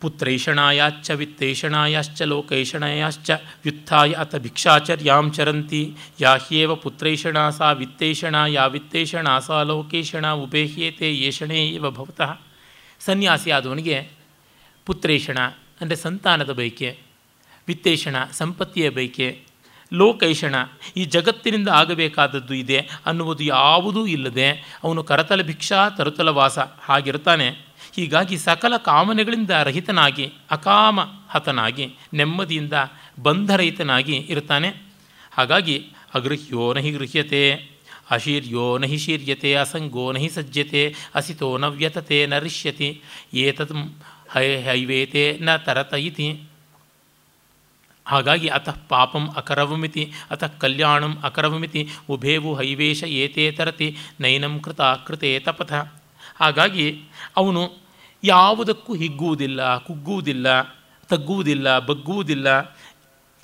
ಪುತ್ರೈಷಣಾಯಾಶ್ಚ ವಿತ್ತೈಷಣಾಯಾಶ್ಚ ಲೋಕೈಷಣಾಯಾಶ್ಚ ವ್ಯುತ್ಥಾಯ ಅಥ ಭಿಕ್ಷಾಚರ್ಯಾಂ ಚರಂತಿ ಯಾ ಹ್ಯೇವ ಪುತ್ರೈಷಣಾ ಸಾ ವಿತ್ತೈಷಣಾ ಯಾ ವಿತ್ತೈಷಣಾ ಸಾ ಲೋಕೈಷಣ ಉಪೇಹ್ಯೇತೆ ಏಷಣೇ ಇವ ಭವತಃ. ಸನ್ಯಾಸಿ ಆದವನಿಗೆ ಪುತ್ರೈಷಣ ಅಂದರೆ ಸಂತಾನದ ಬಯಕೆ, ವಿತ್ತೇಷಣ, ಸಂಪತ್ತಿಯ ಬಯಕೆ ಲೋಕೈಷಣ ಈ ಜಗತ್ತಿನಿಂದ ಆಗಬೇಕಾದದ್ದು ಇದೆ ಅನ್ನುವುದು ಯಾವುದೂ ಇಲ್ಲದೆ ಅವನು ಕರತಲ ಭಿಕ್ಷಾ ತರುತಲ ವಾಸ ಹಾಗಿರ್ತಾನೆ ಹೀಗಾಗಿ ಸಕಲ ಕಾಮನೆಗಳಿಂದ ರಹಿತನಾಗಿ, ಅಕಾಮ ಹತನಾಗಿ, ನೆಮ್ಮದಿಯಿಂದ ಬಂಧರಹಿತನಾಗಿ ಇರ್ತಾನೆ ಹಾಗಾಗಿ ಅಗೃಹ್ಯೋ ನಹಿ ಗೃಹ್ಯತೆ, ಅಶೀರ್ಯೋ ನಹಿ ಶೀರ್ಯತೆ, ಅಸಂಗೋ ನಹಿ ಸಜ್ಜತೆ ಅಸಿತೋ ನ ವ್ಯತತೆ ನ ಏತತ್ ಹೈ ಹೈವೇತೆ ನ ತರತ ಇತಿ ಹಾಗಾಗಿ ಅತಃ ಪಾಪಂ ಅಕರವಮಿತಿ ಅತಃ ಕಲ್ಯಾಣಂ ಅಕರವಮಿತಿ, ಉಭೇವು ಹೈವೇಶ ಏತೇತರತಿ ತರತಿ, ನೈನಂ ಕೃತ ಕೃತೆ ತಪಥ. ಹಾಗಾಗಿ ಅವನು ಯಾವುದಕ್ಕೂ ಹಿಗ್ಗುವುದಿಲ್ಲ, ಕುಗ್ಗುವುದಿಲ್ಲ, ತಗ್ಗುವುದಿಲ್ಲ, ಬಗ್ಗುವುದಿಲ್ಲ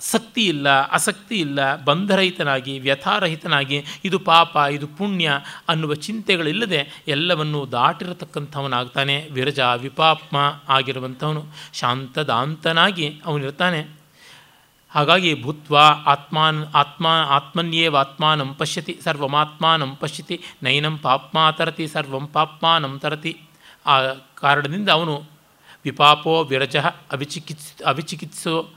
ಸಕ್ತಿ ಇಲ್ಲ ಆಸಕ್ತಿ ಇಲ್ಲ ಬಂಧರಹಿತನಾಗಿ, ವ್ಯಥಾರಹಿತನಾಗಿ, ಇದು ಪಾಪ, ಇದು ಪುಣ್ಯ ಅನ್ನುವ ಚಿಂತೆಗಳಿಲ್ಲದೆ ಎಲ್ಲವನ್ನೂ ದಾಟಿರತಕ್ಕಂಥವನಾಗ್ತಾನೆ, ವಿರಜ ವಿಪಾಪ್ಮ ಆಗಿರುವಂಥವನು. ಶಾಂತದಾಂತನಾಗಿ ಅವನಿರ್ತಾನೆ. ಹಾಗಾಗಿ ಭೂತ್ವ ಆತ್ಮಾನ್, ಆತ್ಮ, ಆತ್ಮನ್ಯೇವ ಆತ್ಮಾನಂ ಪಶ್ಯತಿ, ಸರ್ವಮಾತ್ಮಾನಂ ಪಶ್ಯತಿ, ನೈನಂ ಪಾಪ್ಮಾ ತರತಿ, ಸರ್ವಂ ಪಾಪ್ಮಾನಂ ತರತಿ. ಆ ಕಾರಣದಿಂದ ಅವನು ವಿಪಾಪೋ ವಿರಜ ಅವಿಚಿಕಿತ್ಸ, ಅವಿಚಿಕಿತ್ಸೋ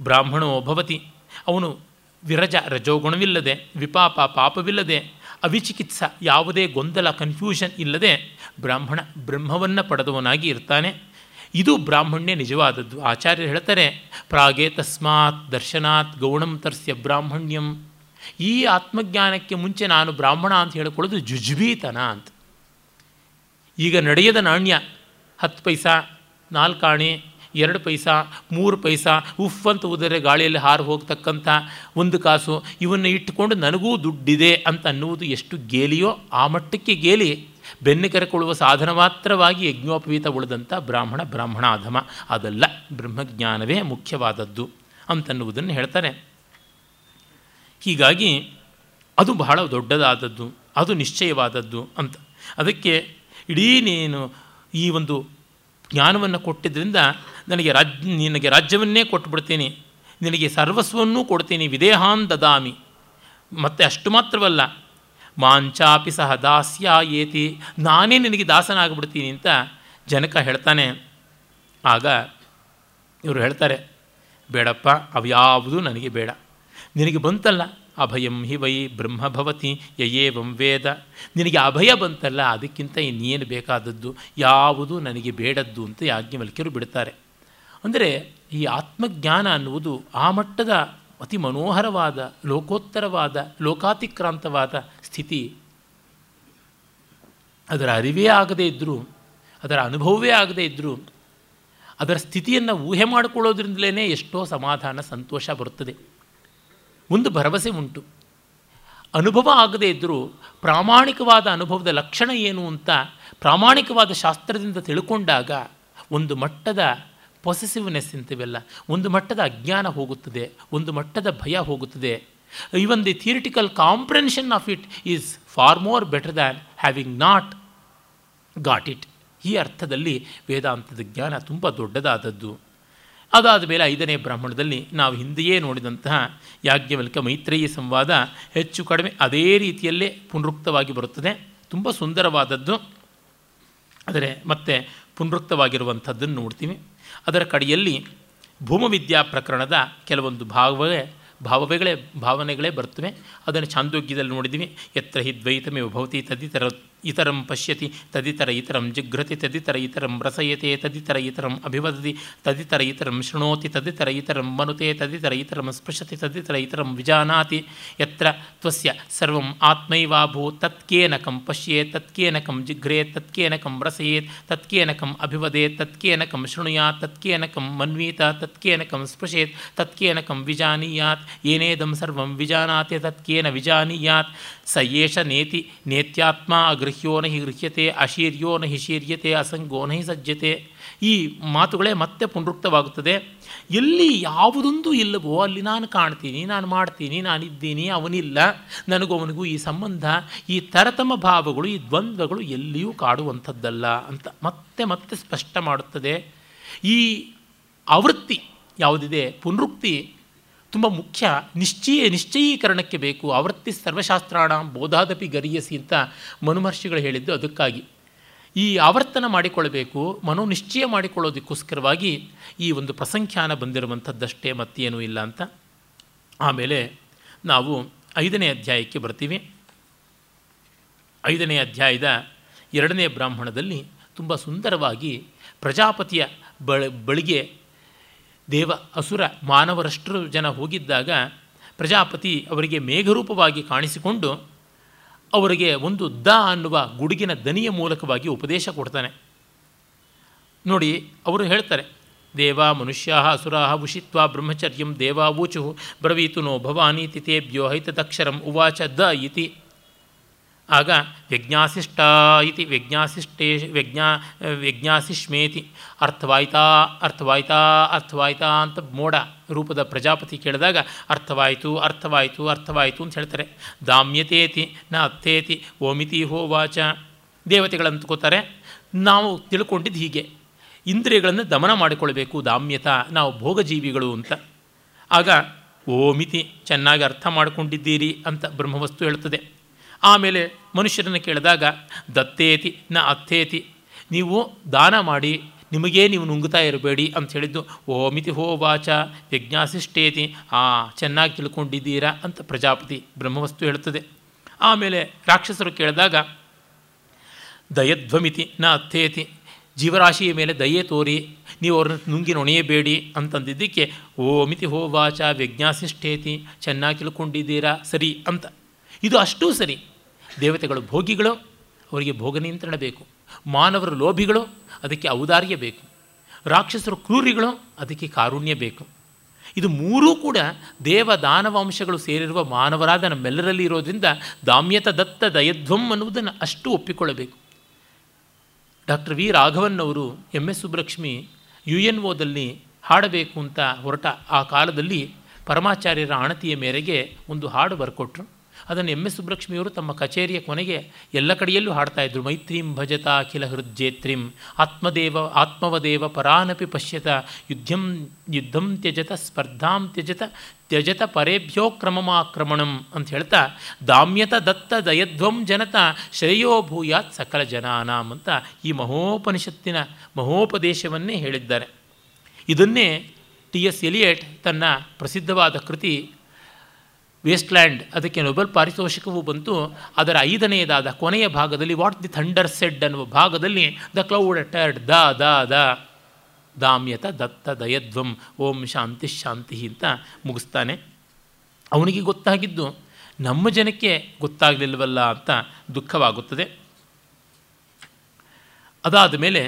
ಬ್ರಾಹ್ಮಣೋ ಭವತಿ. ಅವನು ವಿರಜ ರಜೋಗುಣವಿಲ್ಲದೆ, ವಿಪಾಪ ಪಾಪವಿಲ್ಲದೆ, ಅವಿಚಿಕಿತ್ಸ ಯಾವುದೇ ಗೊಂದಲ ಕನ್ಫ್ಯೂಷನ್ ಇಲ್ಲದೆ ಬ್ರಾಹ್ಮಣ ಬ್ರಹ್ಮವನ್ನು ಪಡೆದವನಾಗಿ ಇರ್ತಾನೆ. ಇದು ಬ್ರಾಹ್ಮಣ್ಯ ನಿಜವಾದದ್ದು. ಆಚಾರ್ಯರು ಹೇಳ್ತಾರೆ, ಪ್ರಾಗೇ ತಸ್ಮಾತ್ ದರ್ಶನಾತ್ ಗೌಣಂ ತರ್ಸ್ಯ ಬ್ರಾಹ್ಮಣ್ಯಂ. ಈ ಆತ್ಮಜ್ಞಾನಕ್ಕೆ ಮುಂಚೆ ನಾನು ಬ್ರಾಹ್ಮಣ ಅಂತ ಹೇಳ್ಕೊಳ್ಳೋದು ಜುಜ್ಬೀತನ ಅಂತ. ಈಗ ನಡೆಯದ ನಾಣ್ಯ, ಹತ್ತು ಪೈಸಾ ನಾಲ್ಕಾಣೆ ಎರಡು ಪೈಸಾ, ಮೂರು ಪೈಸಾ, ಉಫ್ ಅಂತ ಉದರೆ ಗಾಳಿಯಲ್ಲಿ ಹಾರು ಹೋಗ್ತಕ್ಕಂಥ ಒಂದು ಕಾಸು, ಇವನ್ನು ಇಟ್ಟುಕೊಂಡು ನನಗೂ ದುಡ್ಡಿದೆ ಅಂತ ಅನ್ನುವುದು ಎಷ್ಟು ಗೇಲಿಯೋ ಆ ಮಟ್ಟಕ್ಕೆ ಗೇಲಿ. ಬೆನ್ನು ಕರೆಕೊಳ್ಳುವ ಸಾಧನ ಮಾತ್ರವಾಗಿ ಯಜ್ಞೋಪವೀತ ಉಳಿದಂಥ ಬ್ರಾಹ್ಮಣ ಬ್ರಾಹ್ಮಣ ಅಧಮ ಅದಲ್ಲ, ಬ್ರಹ್ಮಜ್ಞಾನವೇ ಮುಖ್ಯವಾದದ್ದು ಅಂತನ್ನುವುದನ್ನು ಹೇಳ್ತಾರೆ ಹೀಗಾಗಿ ಅದು ಬಹಳ ದೊಡ್ಡದಾದದ್ದು, ಅದು ನಿಶ್ಚಯವಾದದ್ದು ಅಂತ. ಅದಕ್ಕೆ ಇಡೀ ನೀನು ಈ ಒಂದು ಜ್ಞಾನವನ್ನು ಕೊಟ್ಟಿದ್ದರಿಂದ ನನಗೆ ರಾಜ್, ನಿನಗೆ ರಾಜ್ಯವನ್ನೇ ಕೊಟ್ಬಿಡ್ತೀನಿ, ನಿನಗೆ ಸರ್ವಸ್ವನ್ನೂ ಕೊಡ್ತೀನಿ, ವಿದೇಹಾನ್ ದದಾಮಿ. ಮತ್ತು ಅಷ್ಟು ಮಾತ್ರವಲ್ಲ ಮಾಂಚಾಪಿ ಸಹ ದಾಸ್ಯ ಏತಿ ನಾನೇ ನಿನಗೆ ದಾಸನಾಗ್ಬಿಡ್ತೀನಿ ಅಂತ ಜನಕ ಹೇಳ್ತಾನೆ. ಆಗ ಇವರು ಹೇಳ್ತಾರೆ, ಬೇಡಪ್ಪ ಅವ್ಯಾವುದೂ ನನಗೆ ಬೇಡ. ನಿನಗೆ ಬಂತಲ್ಲ? ಅಭಯಂ ಹಿ ವೈ ಬ್ರಹ್ಮ ಭವತಿ, ಯಯೇವಂ ವೇದ. ನಿನಗೆ ಅಭಯ ಬಂತಲ್ಲ? ಅದಕ್ಕಿಂತ ಇನ್ನೇನು ಬೇಕಾದದ್ದು? ಯಾವುದು ನನಗೆ ಬೇಡದ್ದು ಅಂತ ಯಾಜ್ಞವಲ್ಕ್ಯರು ಬಿಡ್ತಾರೆ. ಅಂದರೆ ಈ ಆತ್ಮಜ್ಞಾನ ಅನ್ನುವುದು ಆ ಮಟ್ಟದ ಅತಿ ಮನೋಹರವಾದ, ಲೋಕೋತ್ತರವಾದ, ಲೋಕಾತಿಕ್ರಾಂತವಾದ ಸ್ಥಿತಿ. ಅದರ ಅರಿವೇ ಆಗದೇ ಇದ್ದರೂ ಅದರ ಅನುಭವವೇ ಆಗದೇ ಇದ್ದರೂ ಅದರ ಸ್ಥಿತಿಯನ್ನು ಊಹೆ ಮಾಡಿಕೊಳ್ಳೋದ್ರಿಂದಲೇ ಎಷ್ಟೋ ಸಮಾಧಾನ, ಸಂತೋಷ ಬರುತ್ತದೆ. ಒಂದು ಭರವಸೆ ಉಂಟು. ಅನುಭವ ಆಗದೇ ಇದ್ದರೂ ಪ್ರಾಮಾಣಿಕವಾದ ಅನುಭವದ ಲಕ್ಷಣ ಏನು ಅಂತ ಪ್ರಾಮಾಣಿಕವಾದ ಶಾಸ್ತ್ರದಿಂದ ತಿಳ್ಕೊಂಡಾಗ ಒಂದು ಮಟ್ಟದ ಪೊಸೆಸಿವ್ನೆಸ್ ಅಂತೀವೆಲ್ಲ ಒಂದು ಮಟ್ಟದ ಅಜ್ಞಾನ ಹೋಗುತ್ತದೆ, ಒಂದು ಮಟ್ಟದ ಭಯ ಹೋಗುತ್ತದೆ. Even the theoretical comprehension of it is far more better than having not got it ಈ ಅರ್ಥದಲ್ಲಿ ವೇದಾಂತದ ಜ್ಞಾನ ತುಂಬ ದೊಡ್ಡದಾದದ್ದು. ಅದಾದ ಮೇಲೆ ಐದನೇ ಬ್ರಾಹ್ಮಣದಲ್ಲಿ ನಾವು ಹಿಂದೆಯೇ ನೋಡಿದಂತಹ ಯಾಜ್ಞವಲ್ಕ ಮೈತ್ರೇಯಿ ಸಂವಾದ ಹೆಚ್ಚು ಕಡಿಮೆ ಅದೇ ರೀತಿಯಲ್ಲೇ ಪುನರುಕ್ತವಾಗಿ ಬರುತ್ತದೆ. ತುಂಬ ಸುಂದರವಾದದ್ದು. ಆದರೆ ಮತ್ತೆ ಪುನರುಕ್ತವಾಗಿರುವಂಥದ್ದನ್ನು ನೋಡ್ತೀವಿ. ಅದರ ಕಡೆಯಲ್ಲಿ ಭೂಮವಿದ್ಯಾ ಪ್ರಕರಣದ ಕೆಲವೊಂದು ಭಾಗವೇ ಭಾವಗಳೇ ಭಾವನೆಗಳೇ ಬರ್ತವೆ ಅದನ್ನು ಛಾಂದೋಗ್ಯದಲ್ಲಿ ನೋಡಿದ್ವಿ ಎತ್ರ ಹಿ ದ್ವೈತಮೇವ ಭವತಿ ತದಿತರ ಇತರಂ ಪಶ್ಯತಿ, ತದಿತರ ಇತರಂ ಜಿಘ್ರತಿ, ತದಿತರ ಇತರಂ ರಸಯತೆ, ತದಿತರ ಇತರಂ ಅಭಿವದತಿ, ತದಿತರ ಇತರಂ ಶೃಣೋತಿ, ತದಿತರ ಇತರಂ ಮನುತೆ, ತದಿತರ ಇತರಂ ಸ್ಪೃಶತಿ, ತದಿತರ ಇತರಂ ವಿಜಾನಾತಿ. ಯತ್ರ ತ್ವಸ್ಯ ಸರ್ವಂ ಆತ್ಮೈವಾಭೂತ್ ತತ್ಕೇನಕಂ ಪಶ್ಯೇತ್ ತತ್ಕೇನಕಂ ಜಿಘ್ರೇತ್ ತತ್ಕೇನಕಂ ರಸಯೇತ್, ತತ್ಕೇನಕಂ ಅಭಿವದೇತ್ ತತ್ಕೇನಕಂ ಶೃಣುಯಾತ್, ತತ್ಕೇನಕಂ ಮನ್ವೀತ, ತತ್ಕೇನಕಂ ಸ್ಪೃಶೇತ್, ತತ್ಕೇನಕಂ ವಿಜಾನೀಯಾತ್. ಏನೇದಂ ಸರ್ವಂ ವಿಜಾನಾತಿ, ತತ್ಕೇನ ವಿಜಾನೀಯಾತ್. ಸ ಏಷ ನೇತಿ ನೇತ್ಯಾತ್ಮ ಅಗೃಹ್ಯೋ ನ ಹಿ ಗೃಹ್ಯತೆ ಅಶೀರ್ಯೋ ನ ಹಿ ಶೀರ್ಯತೆ ಅಸಂಗೋ ಸಜ್ಜತೆ. ಈ ಮಾತುಗಳೇ ಮತ್ತೆ ಪುನರುಕ್ತವಾಗುತ್ತದೆ. ಎಲ್ಲಿ ಯಾವುದೊಂದು ಇಲ್ಲವೋ ಅಲ್ಲಿ ನಾನು ಕಾಣ್ತೀನಿ, ನಾನು ಮಾಡ್ತೀನಿ, ನಾನಿದ್ದೀನಿ, ಅವನಿಲ್ಲ ನನಗೂ ಅವನಿಗೂ ಈ ಸಂಬಂಧ, ಈ ತರತಮ ಭಾವಗಳು, ಈ ದ್ವಂದ್ವಗಳು ಎಲ್ಲಿಯೂ ಕಾಡುವಂಥದ್ದಲ್ಲ ಅಂತ ಮತ್ತೆ ಮತ್ತೆ ಸ್ಪಷ್ಟ ಮಾಡುತ್ತದೆ. ಈ ಆವೃತ್ತಿ ಯಾವುದಿದೆ? ಪುನರುಕ್ತಿ ತುಂಬ ಮುಖ್ಯ. ನಿಶ್ಚಯ, ನಿಶ್ಚಯೀಕರಣಕ್ಕೆ ಬೇಕು. ಆವೃತ್ತಿ ಸರ್ವಶಾಸ್ತ್ರಾಣ ಬೋಧಾದಪಿ ಗರಿಯಸಿ ಅಂತ ಮನುಮಹರ್ಷಿಗಳು ಹೇಳಿದ್ದು ಅದಕ್ಕಾಗಿ. ಈ ಆವರ್ತನ ಮಾಡಿಕೊಳ್ಳಬೇಕು. ಮನೋನಿಶ್ಚಯ ಮಾಡಿಕೊಳ್ಳೋದಕ್ಕೋಸ್ಕರವಾಗಿ ಈ ಒಂದು ಪ್ರಸಂಖ್ಯಾನ ಬಂದಿರುವಂಥದ್ದಷ್ಟೇ, ಮತ್ತೇನೂ ಇಲ್ಲ ಅಂತ. ಆಮೇಲೆ ನಾವು ಐದನೇ ಅಧ್ಯಾಯಕ್ಕೆ ಬರ್ತೀವಿ. ಐದನೇ ಅಧ್ಯಾಯದ ಎರಡನೇ ಬ್ರಾಹ್ಮಣದಲ್ಲಿ ತುಂಬ ಸುಂದರವಾಗಿ ಪ್ರಜಾಪತಿಯ ಬಳ, ಬಳಿಗೆ ದೇವ ಅಸುರ ಮಾನವರಷ್ಟು ಜನ ಹೋಗಿದ್ದಾಗ ಪ್ರಜಾಪತಿ ಅವರಿಗೆ ಮೇಘರೂಪವಾಗಿ ಕಾಣಿಸಿಕೊಂಡು ಅವರಿಗೆ ಒಂದು ದ ಅನ್ನುವ ಗುಡುಗಿನ ದನಿಯ ಮೂಲಕವಾಗಿ ಉಪದೇಶ ಕೊಡ್ತಾನೆ. ನೋಡಿ, ಅವರು ಹೇಳ್ತಾರೆ, ದೇವ ಮನುಷ್ಯ ಅಸುರಾ ಉಷಿತ್ವ ಬ್ರಹ್ಮಚರ್ಯಂ ದೇವಾವೂಚು ಬ್ರವೀತು ನೋ ಭವಾನೀತಿ ತೇಭ್ಯೋ ಹೈತದಕ್ಷರಂ ಉವಾಚ ದ ಇತಿ. ಆಗ ವ್ಯಜ್ಞಾಸಿಷ್ಟ ಇತಿ ವ್ಯಜ್ಞಾಸಿಷ್ಟೇ ವ್ಯಜ್ಞಾ ವ್ಯಜ್ಞಾಸಿಷ್ಮೇತಿ ಅರ್ಥವಾಯ್ತಾ ಅರ್ಥವಾಯ್ತಾ ಅರ್ಥವಾಯ್ತಾ ಅಂತ ಮೋಡ ರೂಪದ ಪ್ರಜಾಪತಿ ಕೇಳಿದಾಗ ಅರ್ಥವಾಯಿತು ಅರ್ಥವಾಯಿತು ಅರ್ಥವಾಯಿತು ಅಂತ ಹೇಳ್ತಾರೆ. ದಾಮ್ಯತೇತಿ ನ ಅತ್ತೇತಿ ಓಮಿತಿ ಹೋವಾಚ. ದೇವತೆಗಳಂತ್ಕೋತಾರೆ ನಾವು ತಿಳ್ಕೊಂಡಿದ್ದು ಹೀಗೆ. ಇಂದ್ರಿಯಗಳನ್ನು ದಮನ ಮಾಡಿಕೊಳ್ಬೇಕು ದಾಮ್ಯತ, ನಾವು ಭೋಗಜೀವಿಗಳು ಅಂತ. ಆಗ ಓಮಿತಿ ಚೆನ್ನಾಗಿ ಅರ್ಥ ಮಾಡಿಕೊಂಡಿದ್ದೀರಿ ಅಂತ ಬ್ರಹ್ಮವಸ್ತು ಹೇಳ್ತದೆ ಆಮೇಲೆ ಮನುಷ್ಯರನ್ನು ಕೇಳಿದಾಗ, ದತ್ತೇತಿ, ನ ಅತ್ತೇತಿ, ನೀವು ದಾನ ಮಾಡಿ, ನಿಮಗೇ ನೀವು ನುಂಗುತ್ತಾ ಇರಬೇಡಿ ಅಂತ ಹೇಳಿದ್ದು, ಓಮಿತಿ ಹೋ ವಾಚ ಯಜ್ಞಾಸಿಷ್ಟೇತಿ ಆ, ಚೆನ್ನಾಗಿ ತಿಳ್ಕೊಂಡಿದ್ದೀರಾ ಅಂತ ಪ್ರಜಾಪತಿ ಬ್ರಹ್ಮವಸ್ತು ಹೇಳುತ್ತದೆ. ಆಮೇಲೆ ರಾಕ್ಷಸರು ಕೇಳಿದಾಗ, ದಯಧ್ವಮಿತಿ, ನ ಅತ್ತೇತಿ, ಜೀವರಾಶಿಯ ಮೇಲೆ ದಯೆ ತೋರಿ, ನೀವು ಅವ್ರನ್ನ ನುಂಗಿ ನೊಣೆಯಬೇಡಿ ಅಂತಂದಿದ್ದಕ್ಕೆ ಓಮಿತಿ ಹೋ ವಾಚ ವ್ಯಜ್ಞಾಸಿಷ್ಠೇತಿ ಚೆನ್ನಾಗಿ ತಿಳ್ಕೊಂಡಿದ್ದೀರಾ, ಸರಿ ಅಂತ ಇದು ಅಷ್ಟೂ ಸರಿ. ದೇವತೆಗಳು ಭೋಗಿಗಳು, ಅವರಿಗೆ ಭೋಗ ನಿಯಂತ್ರಣ ಬೇಕು. ಮಾನವರು ಲೋಭಿಗಳು, ಅದಕ್ಕೆ ಔದಾರ್ಯ ಬೇಕು. ರಾಕ್ಷಸರು ಕ್ರೂರಿಗಳು, ಅದಕ್ಕೆ ಕಾರುಣ್ಯ ಬೇಕು. ಇದು ಮೂರೂ ಕೂಡ ದೇವ ದಾನವಾಂಶಗಳು ಸೇರಿರುವ ಮಾನವರಾದ ನಮ್ಮೆಲ್ಲರಲ್ಲಿ ಇರೋದ್ರಿಂದ ದಾಮ್ಯತ ದತ್ತ ದಯಧ್ವಂ ಅನ್ನುವುದನ್ನು ಅಷ್ಟು ಒಪ್ಪಿಕೊಳ್ಳಬೇಕು. Doctor V. ರಾಘವನ್ ಅವರು M S. Subbulakshmi U N ಒದಲ್ಲಿ ಹಾಡಬೇಕು ಅಂತ ಹೊರಟ ಆ ಕಾಲದಲ್ಲಿ ಪರಮಾಚಾರ್ಯರ ಆಣತಿಯ ಮೇರೆಗೆ ಒಂದು ಹಾಡು ಬರ್ಕೊಟ್ರು. ಅದನ್ನು ಎಂ ಎಸ್ ಸುಬ್ರಕ್ಷ್ಮಿಯವರು ತಮ್ಮ ಕಚೇರಿಯ ಕೊನೆಗೆ ಎಲ್ಲ ಕಡೆಯಲ್ಲೂ ಹಾಡ್ತಾಯಿದ್ರು ಮೈತ್ರೀಂ ಭಜತ ಅಖಿಲ ಹೃದ್ಜೇತ್ರಿಂ ಆತ್ಮದೇವ, ಆತ್ಮವದೇವ ಪರಾನಪಿ ಪಶ್ಯತ. ಯುದ್ಧಂ ಯುದ್ಧಂ ತ್ಯಜತ, ಸ್ಪರ್ಧಾಂ ತ್ಯಜತ ತ್ಯಜತ ಪರೇಭ್ಯೋ ಕ್ರಮಮಾಕ್ರಮಣಂ ಅಂತ ಹೇಳ್ತಾ, ದಾಮ್ಯತ ದತ್ತ ದಯಧ್ವಂ ಜನತ, ಶ್ರೇಯೋ ಭೂಯಾತ್ ಸಕಲ ಜನಾನಾಂ ಅಂತ ಈ ಮಹೋಪನಿಷತ್ತಿನ ಮಹೋಪದೇಶವನ್ನೇ ಹೇಳಿದ್ದಾರೆ. ಇದನ್ನೇ ಟಿ ಎಸ್ ಎಲಿಯಟ್ ತನ್ನ ಪ್ರಸಿದ್ಧವಾದ ಕೃತಿ ವೇಸ್ಟ್ಲ್ಯಾಂಡ್, ಅದಕ್ಕೆ ನೊಬೆಲ್ ಪಾರಿತೋಷಿಕವೂ ಬಂತು. ಅದರ ಐದನೆಯದಾದ ಕೊನೆಯ ಭಾಗದಲ್ಲಿ ವಾಟ್ ದಿ ಥಂಡರ್ ಸೆಡ್ ಅನ್ನುವ ಭಾಗದಲ್ಲಿ ದ ಕ್ಲೌಡ್ ಅಟರ್ಡ್ ದ ದ ದ. ದಾಮ್ಯತ ದತ್ತ ದಯಧ್ವಂ, ಓಂ ಶಾಂತಿ ಶಾಂತಿ ಅಂತ ಮುಗಿಸ್ತಾನೆ. ಅವನಿಗೆ ಗೊತ್ತಾಗಿದ್ದು, ನಮ್ಮ ಜನಕ್ಕೆ ಗೊತ್ತಾಗಲಿಲ್ಲವಲ್ಲ ಅಂತ ದುಃಖವಾಗುತ್ತದೆ. ಅದಾದ ಮೇಲೆ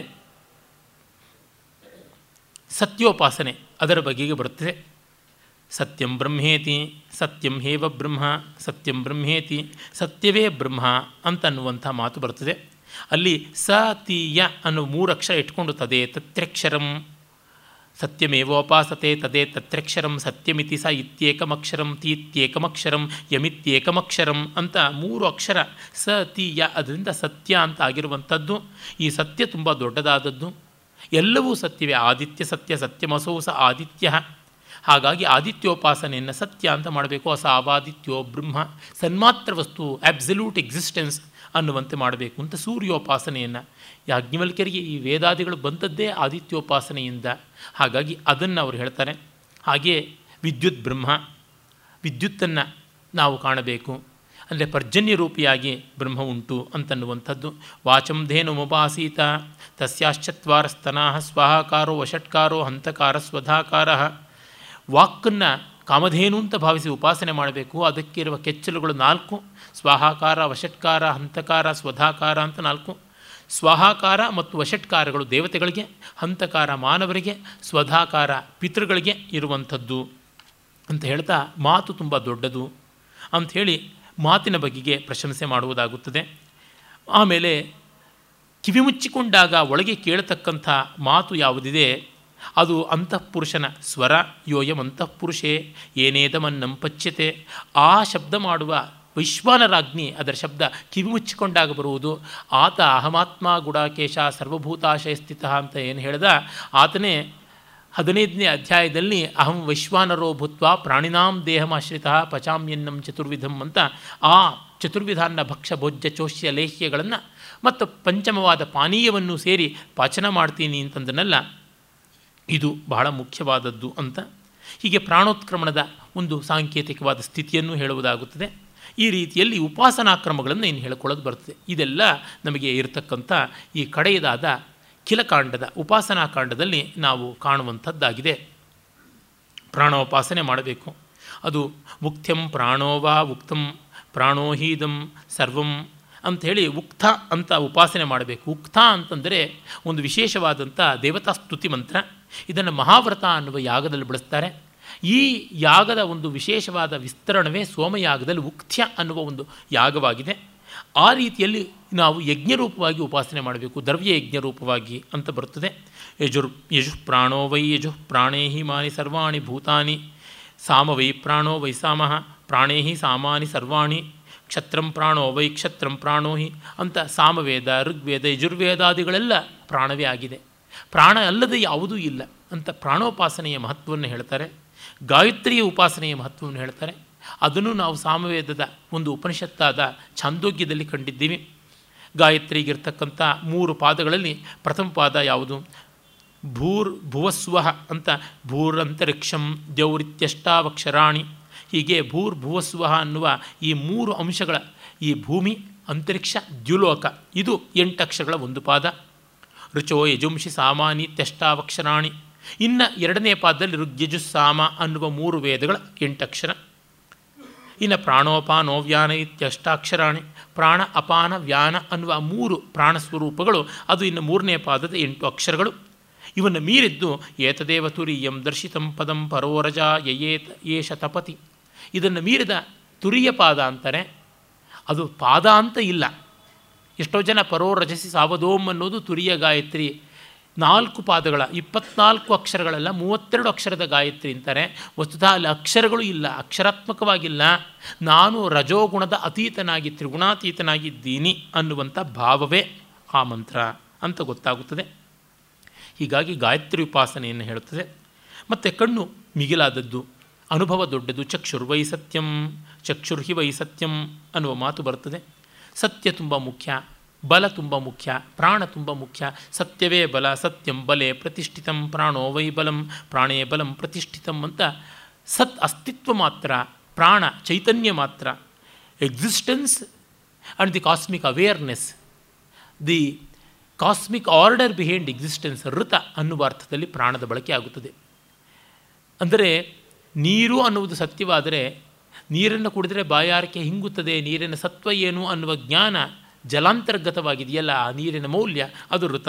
ಸತ್ಯೋಪಾಸನೆ ಅದರ ಬಗೆಗೆ ಬರುತ್ತದೆ. ಸತ್ಯಂ ಬ್ರಹ್ಮೇತಿ, ಸತ್ಯಂ ಹೇವ ಬ್ರಹ್ಮ, ಸತ್ಯಂ ಬ್ರಹ್ಮೇತಿ, ಸತ್ಯವೇ ಬ್ರಹ್ಮ ಅಂತನ್ನುವಂಥ ಮಾತು ಬರ್ತದೆ. ಅಲ್ಲಿ ಸ, ತಿ, ಯ ಅನ್ನೋ ಮೂರು ಅಕ್ಷರ ಇಟ್ಕೊಂಡು ತದೇ ತತ್ರ್ಯಕ್ಷರಂ ಸತ್ಯಮೇವೋಪಾಸತೆ ತದೇ ತತ್ರಕ್ಷರಂ ಸತ್ಯಮಿತಿ ಸ ಇತ್ಯೇಕಮಕ್ಷರಂ, ತೀತ್ಯೇಕಮಕ್ಷರಂ, ಯಮಿತ್ಯೇಕಮಕ್ಷರಂ ಅಂತ ಮೂರು ಅಕ್ಷರ ಸ ಅದರಿಂದ ಸತ್ಯ ಅಂತ ಆಗಿರುವಂಥದ್ದು. ಈ ಸತ್ಯ ತುಂಬ ದೊಡ್ಡದಾದದ್ದು. ಎಲ್ಲವೂ ಸತ್ಯವೇ. ಆದಿತ್ಯ ಸತ್ಯ ಸತ್ಯಮಸೌ ಸ ಆದಿತ್ಯ. ಹಾಗಾಗಿ ಆದಿತ್ಯೋಪಾಸನೆಯನ್ನು ಸತ್ಯ ಅಂತ ಮಾಡಬೇಕು. ಹೊಸ ಅವಾದಿತ್ಯೋ ಬ್ರಹ್ಮ ಸನ್ಮಾತ್ರ ವಸ್ತು ಆಬ್ಸಲ್ಯೂಟ್ ಎಕ್ಸಿಸ್ಟೆನ್ಸ್ ಅನ್ನುವಂತೆ ಮಾಡಬೇಕು ಅಂತ ಸೂರ್ಯೋಪಾಸನೆಯನ್ನು. ಯಾಜ್ಞವಲ್ಕ್ಯರಿಗೆ ಈ ವೇದಾದಿಗಳು ಬಂದದ್ದೇ ಆದಿತ್ಯೋಪಾಸನೆಯಿಂದ. ಹಾಗಾಗಿ ಅದನ್ನು ಅವರು ಹೇಳ್ತಾರೆ. ಹಾಗೆಯೇ ವಿದ್ಯುತ್ ಬ್ರಹ್ಮ, ವಿದ್ಯುತ್ತನ್ನು ನಾವು ಕಾಣಬೇಕು. ಅಂದರೆ ಪರ್ಜನ್ಯ ರೂಪಿಯಾಗಿ ಬ್ರಹ್ಮ ಉಂಟು ಅಂತನ್ನುವಂಥದ್ದು. ವಾಚಂಧೇನು ಮುಪಾಸೀತ ತಸ್ಯಾಶ್ಚತ್ವಾರ ಸ್ತನಾ ಸ್ವಾಹಾಕಾರೋ ವಷಟ್ಕಾರೋ ಹಂತಕಾರ ಸ್ವಧಾಕಾರ. ವಾಕನ್ನು ಕಾಮಧೇನು ಅಂತ ಭಾವಿಸಿ ಉಪಾಸನೆ ಮಾಡಬೇಕು. ಅದಕ್ಕಿರುವ ಕೆಚ್ಚಲುಗಳು ನಾಲ್ಕು. ಸ್ವಾಹಾಕಾರ, ವಶಟ್ಕಾರ, ಹಂತಕಾರ, ಸ್ವಧಾಕಾರ ಅಂತ ನಾಲ್ಕು. ಸ್ವಾಹಾಕಾರ ಮತ್ತು ವಶಟ್ಕಾರಗಳು ದೇವತೆಗಳಿಗೆ, ಹಂತಕಾರ ಮಾನವರಿಗೆ, ಸ್ವಧಾಕಾರ ಪಿತೃಗಳಿಗೆ ಇರುವಂಥದ್ದು ಅಂತ ಹೇಳ್ತಾ ಮಾತು ತುಂಬ ದೊಡ್ಡದು ಅಂಥೇಳಿ ಮಾತಿನ ಬಗೆಗೆ ಪ್ರಶಂಸೆ ಮಾಡುವುದಾಗುತ್ತದೆ. ಆಮೇಲೆ ಕಿವಿ ಮುಚ್ಚಿಕೊಂಡಾಗ ಒಳಗೆ ಕೇಳತಕ್ಕಂಥ ಮಾತು ಯಾವುದಿದೆ? ಅದು ಅಂತಃಪುರುಷನ ಸ್ವರ, ಯೋಯಂ ಅಂತಃಪುರುಷೇ ಏನೇದಮನ್ನಂ ಪಚ್ಯತೆ. ಆ ಶಬ್ದ ಮಾಡುವ ವೈಶ್ವಾನರಾಜ್ಞಿ ಅದರ ಶಬ್ದ ಕಿವಿ ಮುಚ್ಚಿಕೊಂಡಾಗ ಬರುವುದು. ಆತ ಅಹಮಾತ್ಮ ಗುಡಾಕೇಶ ಸರ್ವಭೂತಾಶಯ ಸ್ಥಿತ ಅಂತ ಏನು ಹೇಳ್ದ? ಆತನೇ ಹದಿನೈದನೇ ಅಧ್ಯಾಯದಲ್ಲಿ ಅಹಂ ವೈಶ್ವಾನರೋ ಭೂತ್ವ ಪ್ರಾಣಿನಾಂ ದೇಹಮಾಶ್ರಿತ ಪಚಾಮ್ಯನ್ನಂ ಚತುರ್ವಿಧಂ ಅಂತ ಆ ಚತುರ್ವಿಧಾನ ಭಕ್ಷ ಭೋಜ್ಯ ಚೋಷ್ಯ ಲೇಹ್ಯಗಳನ್ನು ಮತ್ತು ಪಂಚಮವಾದ ಪಾನೀಯವನ್ನು ಸೇರಿ ಪಾಚನ ಮಾಡ್ತೀನಿ ಅಂತಂದನಲ್ಲ. ಇದು ಬಹಳ ಮುಖ್ಯವಾದದ್ದು ಅಂತ ಹೀಗೆ ಪ್ರಾಣೋತ್ಕ್ರಮಣದ ಒಂದು ಸಾಂಕೇತಿಕವಾದ ಸ್ಥಿತಿಯನ್ನು ಹೇಳುವುದಾಗುತ್ತದೆ. ಈ ರೀತಿಯಲ್ಲಿ ಉಪಾಸನಾ ಕ್ರಮಗಳನ್ನು ಇನ್ನು ಹೇಳ್ಕೊಳ್ಳೋದು ಬರ್ತದೆ. ಇದೆಲ್ಲ ನಮಗೆ ಇರತಕ್ಕಂಥ ಈ ಕಡೆಯದಾದ ಕಿಲಕಾಂಡದ ಉಪಾಸನಾ ಕಾಂಡದಲ್ಲಿ ನಾವು ಕಾಣುವಂಥದ್ದಾಗಿದೆ. ಪ್ರಾಣೋಪಾಸನೆ ಮಾಡಬೇಕು. ಅದು ಮುಕ್ತ್ಯಂ ಪ್ರಾಣೋವಾ ಉಕ್ತಂ ಪ್ರಾಣೋಹೀದಂ ಸರ್ವಂ ಅಂಥೇಳಿ ಉಕ್ತ ಅಂತ ಉಪಾಸನೆ ಮಾಡಬೇಕು. ಉಕ್ತ ಅಂತಂದರೆ ಒಂದು ವಿಶೇಷವಾದಂಥ ದೇವತಾ ಸ್ತುತಿ ಮಂತ್ರ. ಇದನ್ನು ಮಹಾವ್ರತ ಅನ್ನುವ ಯಾಗದಲ್ಲಿ ಬಳಸ್ತಾರೆ. ಈ ಯಾಗದ ಒಂದು ವಿಶೇಷವಾದ ವಿಸ್ತರಣವೇ ಸೋಮಯಾಗದಲ್ಲಿ ಉಕ್ತ್ಯ ಅನ್ನುವ ಒಂದು ಯಾಗವಾಗಿದೆ. ಆ ರೀತಿಯಲ್ಲಿ ನಾವು ಯಜ್ಞರೂಪವಾಗಿ ಉಪಾಸನೆ ಮಾಡಬೇಕು. ದ್ರವ್ಯ ಯಜ್ಞರೂಪವಾಗಿ ಅಂತ ಬರುತ್ತದೆ. ಯಜುರ್, ಯಜು ಪ್ರಾಣೋ ವೈ ಯಜುಃ ಪ್ರಾಣೇಹಿ ಮಾನಿ ಸರ್ವಾಣಿ ಭೂತಾನಿ. ಸಾಮ ವೈ ಪ್ರಾಣೋ ವೈ ಸಾಮಃ ಪ್ರಾಣೇಹಿ ಸಾಮಾನಿ ಸರ್ವಾಣಿ. ಕ್ಷತ್ರಂ ಪ್ರಾಣೋ ವೈ ಕ್ಷತ್ರಂ ಪ್ರಾಣೋ ಹಿ ಅಂತ ಸಾಮವೇದ ಋಗ್ವೇದ, ಯಜುರ್ವೇದಾದಿಗಳೆಲ್ಲ ಪ್ರಾಣವೇ ಆಗಿದೆ. ಪ್ರಾಣ ಅಲ್ಲದೆ ಯಾವುದೂ ಇಲ್ಲ ಅಂತ ಪ್ರಾಣೋಪಾಸನೆಯ ಮಹತ್ವವನ್ನು ಹೇಳ್ತಾರೆ, ಗಾಯತ್ರಿಯ ಉಪಾಸನೆಯ ಮಹತ್ವವನ್ನು ಹೇಳ್ತಾರೆ. ಅದನ್ನು ನಾವು ಸಾಮವೇದದ ಒಂದು ಉಪನಿಷತ್ತಾದ ಛಾಂದೋಗ್ಯದಲ್ಲಿ ಕಂಡಿದ್ದೀವಿ. ಗಾಯತ್ರಿಗಿರ್ತಕ್ಕಂಥ ಮೂರು ಪಾದಗಳಲ್ಲಿ ಪ್ರಥಮ ಪಾದ ಯಾವುದು? ಭೂರ್ ಭುವಸ್ವ ಅಂತ, ಭೂರಂತರಿಕ್ಷಂ ದೇವರಿತ್ಯಷ್ಟಾವಕ್ಷರಾಣಿ ಹೀಗೆ ಭೂರ್ ಭುವಸ್ವ ಅನ್ನುವ ಈ ಮೂರು ಅಂಶಗಳ ಈ ಭೂಮಿ, ಅಂತರಿಕ್ಷ, ದ್ಯುಲೋಕ, ಇದು ಎಂಟು ಅಕ್ಷರಗಳ ಒಂದು ಪಾದ. ರುಚೋ ಯಜುಂಶಿ ಸಾಮಾನಿ ತ್ಯಷ್ಟಾವಕ್ಷರಾಣಿ. ಇನ್ನು ಎರಡನೇ ಪಾದದಲ್ಲಿ ಋಗ್ಯಜುಸ್ಸಾಮ ಅನ್ನುವ ಮೂರು ವೇದಗಳ ಎಂಟಕ್ಷರ. ಇನ್ನು ಪ್ರಾಣೋಪಾನೋ ವ್ಯಾನ ಇತ್ಯಷ್ಟಾಕ್ಷರಾಣಿ ಪ್ರಾಣ ಅಪಾನ ವ್ಯಾನ ಅನ್ನುವ ಮೂರು ಪ್ರಾಣ ಸ್ವರೂಪಗಳು, ಅದು ಇನ್ನು ಮೂರನೇ ಪಾದದ ಎಂಟು ಅಕ್ಷರಗಳು. ಇವನ್ನು ಮೀರಿದ್ದು ಏತದೇವ ತುರಿಯಂ ದರ್ಶಿತಂ ಪದಂ ಪರೋರಜ ಯಯೇತ ಏಷ ತಪತಿ. ಇದನ್ನು ಮೀರಿದ ತುರಿಯ ಪಾದ ಅಂತಾರೆ. ಅದು ಪಾದ ಅಂತ ಇಲ್ಲ. ಎಷ್ಟೋ ಜನ ಪರೋ ರಜಸಿ ಸಾವಧೋಮ್ ಅನ್ನೋದು ತುರಿಯ ಗಾಯತ್ರಿ. ನಾಲ್ಕು ಪಾದಗಳ, ಇಪ್ಪತ್ನಾಲ್ಕು ಅಕ್ಷರಗಳೆಲ್ಲ, ಮೂವತ್ತೆರಡು ಅಕ್ಷರದ ಗಾಯತ್ರಿ ಅಂತಾರೆ. ವಸ್ತುತಃ ಅಲ್ಲಿ ಅಕ್ಷರಗಳು ಇಲ್ಲ, ಅಕ್ಷರಾತ್ಮಕವಾಗಿಲ್ಲ. ನಾನು ರಜೋಗುಣದ ಅತೀತನಾಗಿ, ತ್ರಿಗುಣಾತೀತನಾಗಿದ್ದೀನಿ ಅನ್ನುವಂಥ ಭಾವವೇ ಆ ಮಂತ್ರ ಅಂತ ಗೊತ್ತಾಗುತ್ತದೆ. ಹೀಗಾಗಿ ಗಾಯತ್ರಿ ಉಪಾಸನೆಯನ್ನು ಹೇಳುತ್ತದೆ. ಮತ್ತು ಕಣ್ಣು ಮಿಗಿಲಾದದ್ದು, ಅನುಭವ ದೊಡ್ಡದು, ಚಕ್ಷುರ್ವೈ ಸತ್ಯಂ ಚಕ್ಷುರ್ಹಿ ವೈ ಸತ್ಯಂ ಅನ್ನುವ ಮಾತು ಬರ್ತದೆ. ಸತ್ಯ ತುಂಬ ಮುಖ್ಯ, ಬಲ ತುಂಬ ಮುಖ್ಯ, ಪ್ರಾಣ ತುಂಬ ಮುಖ್ಯ. ಸತ್ಯವೇ ಬಲ, ಸತ್ಯಂ ಬಲೆ ಪ್ರತಿಷ್ಠಿತಂ, ಪ್ರಾಣೋ ವೈ ಬಲಂ, ಪ್ರಾಣೇ ಬಲಂ ಪ್ರತಿಷ್ಠಿತಂ ಅಂತ ಸತ್ ಅಸ್ತಿತ್ವ ಮಾತ್ರ, ಪ್ರಾಣ ಚೈತನ್ಯ ಮಾತ್ರ. Existence and the cosmic awareness the cosmic order behind existence ಋತ ಅನ್ನುವ ಅರ್ಥದಲ್ಲಿ ಪ್ರಾಣದ ಬಳಕೆ ಆಗುತ್ತದೆ. ಅಂದರೆ ನೀರು ಅನ್ನುವುದು ಸತ್ಯವಾದರೆ ನೀರನ್ನು ಕುಡಿದರೆ ಬಾಯಾರಿಕೆ ಹಿಂಗುತ್ತದೆ, ನೀರಿನ ಸತ್ವ ಏನು ಅನ್ನುವ ಜ್ಞಾನ ಜಲಾಂತರ್ಗತವಾಗಿದೆಯಲ್ಲ, ಆ ನೀರಿನ ಮೌಲ್ಯ ಅದು ಋತ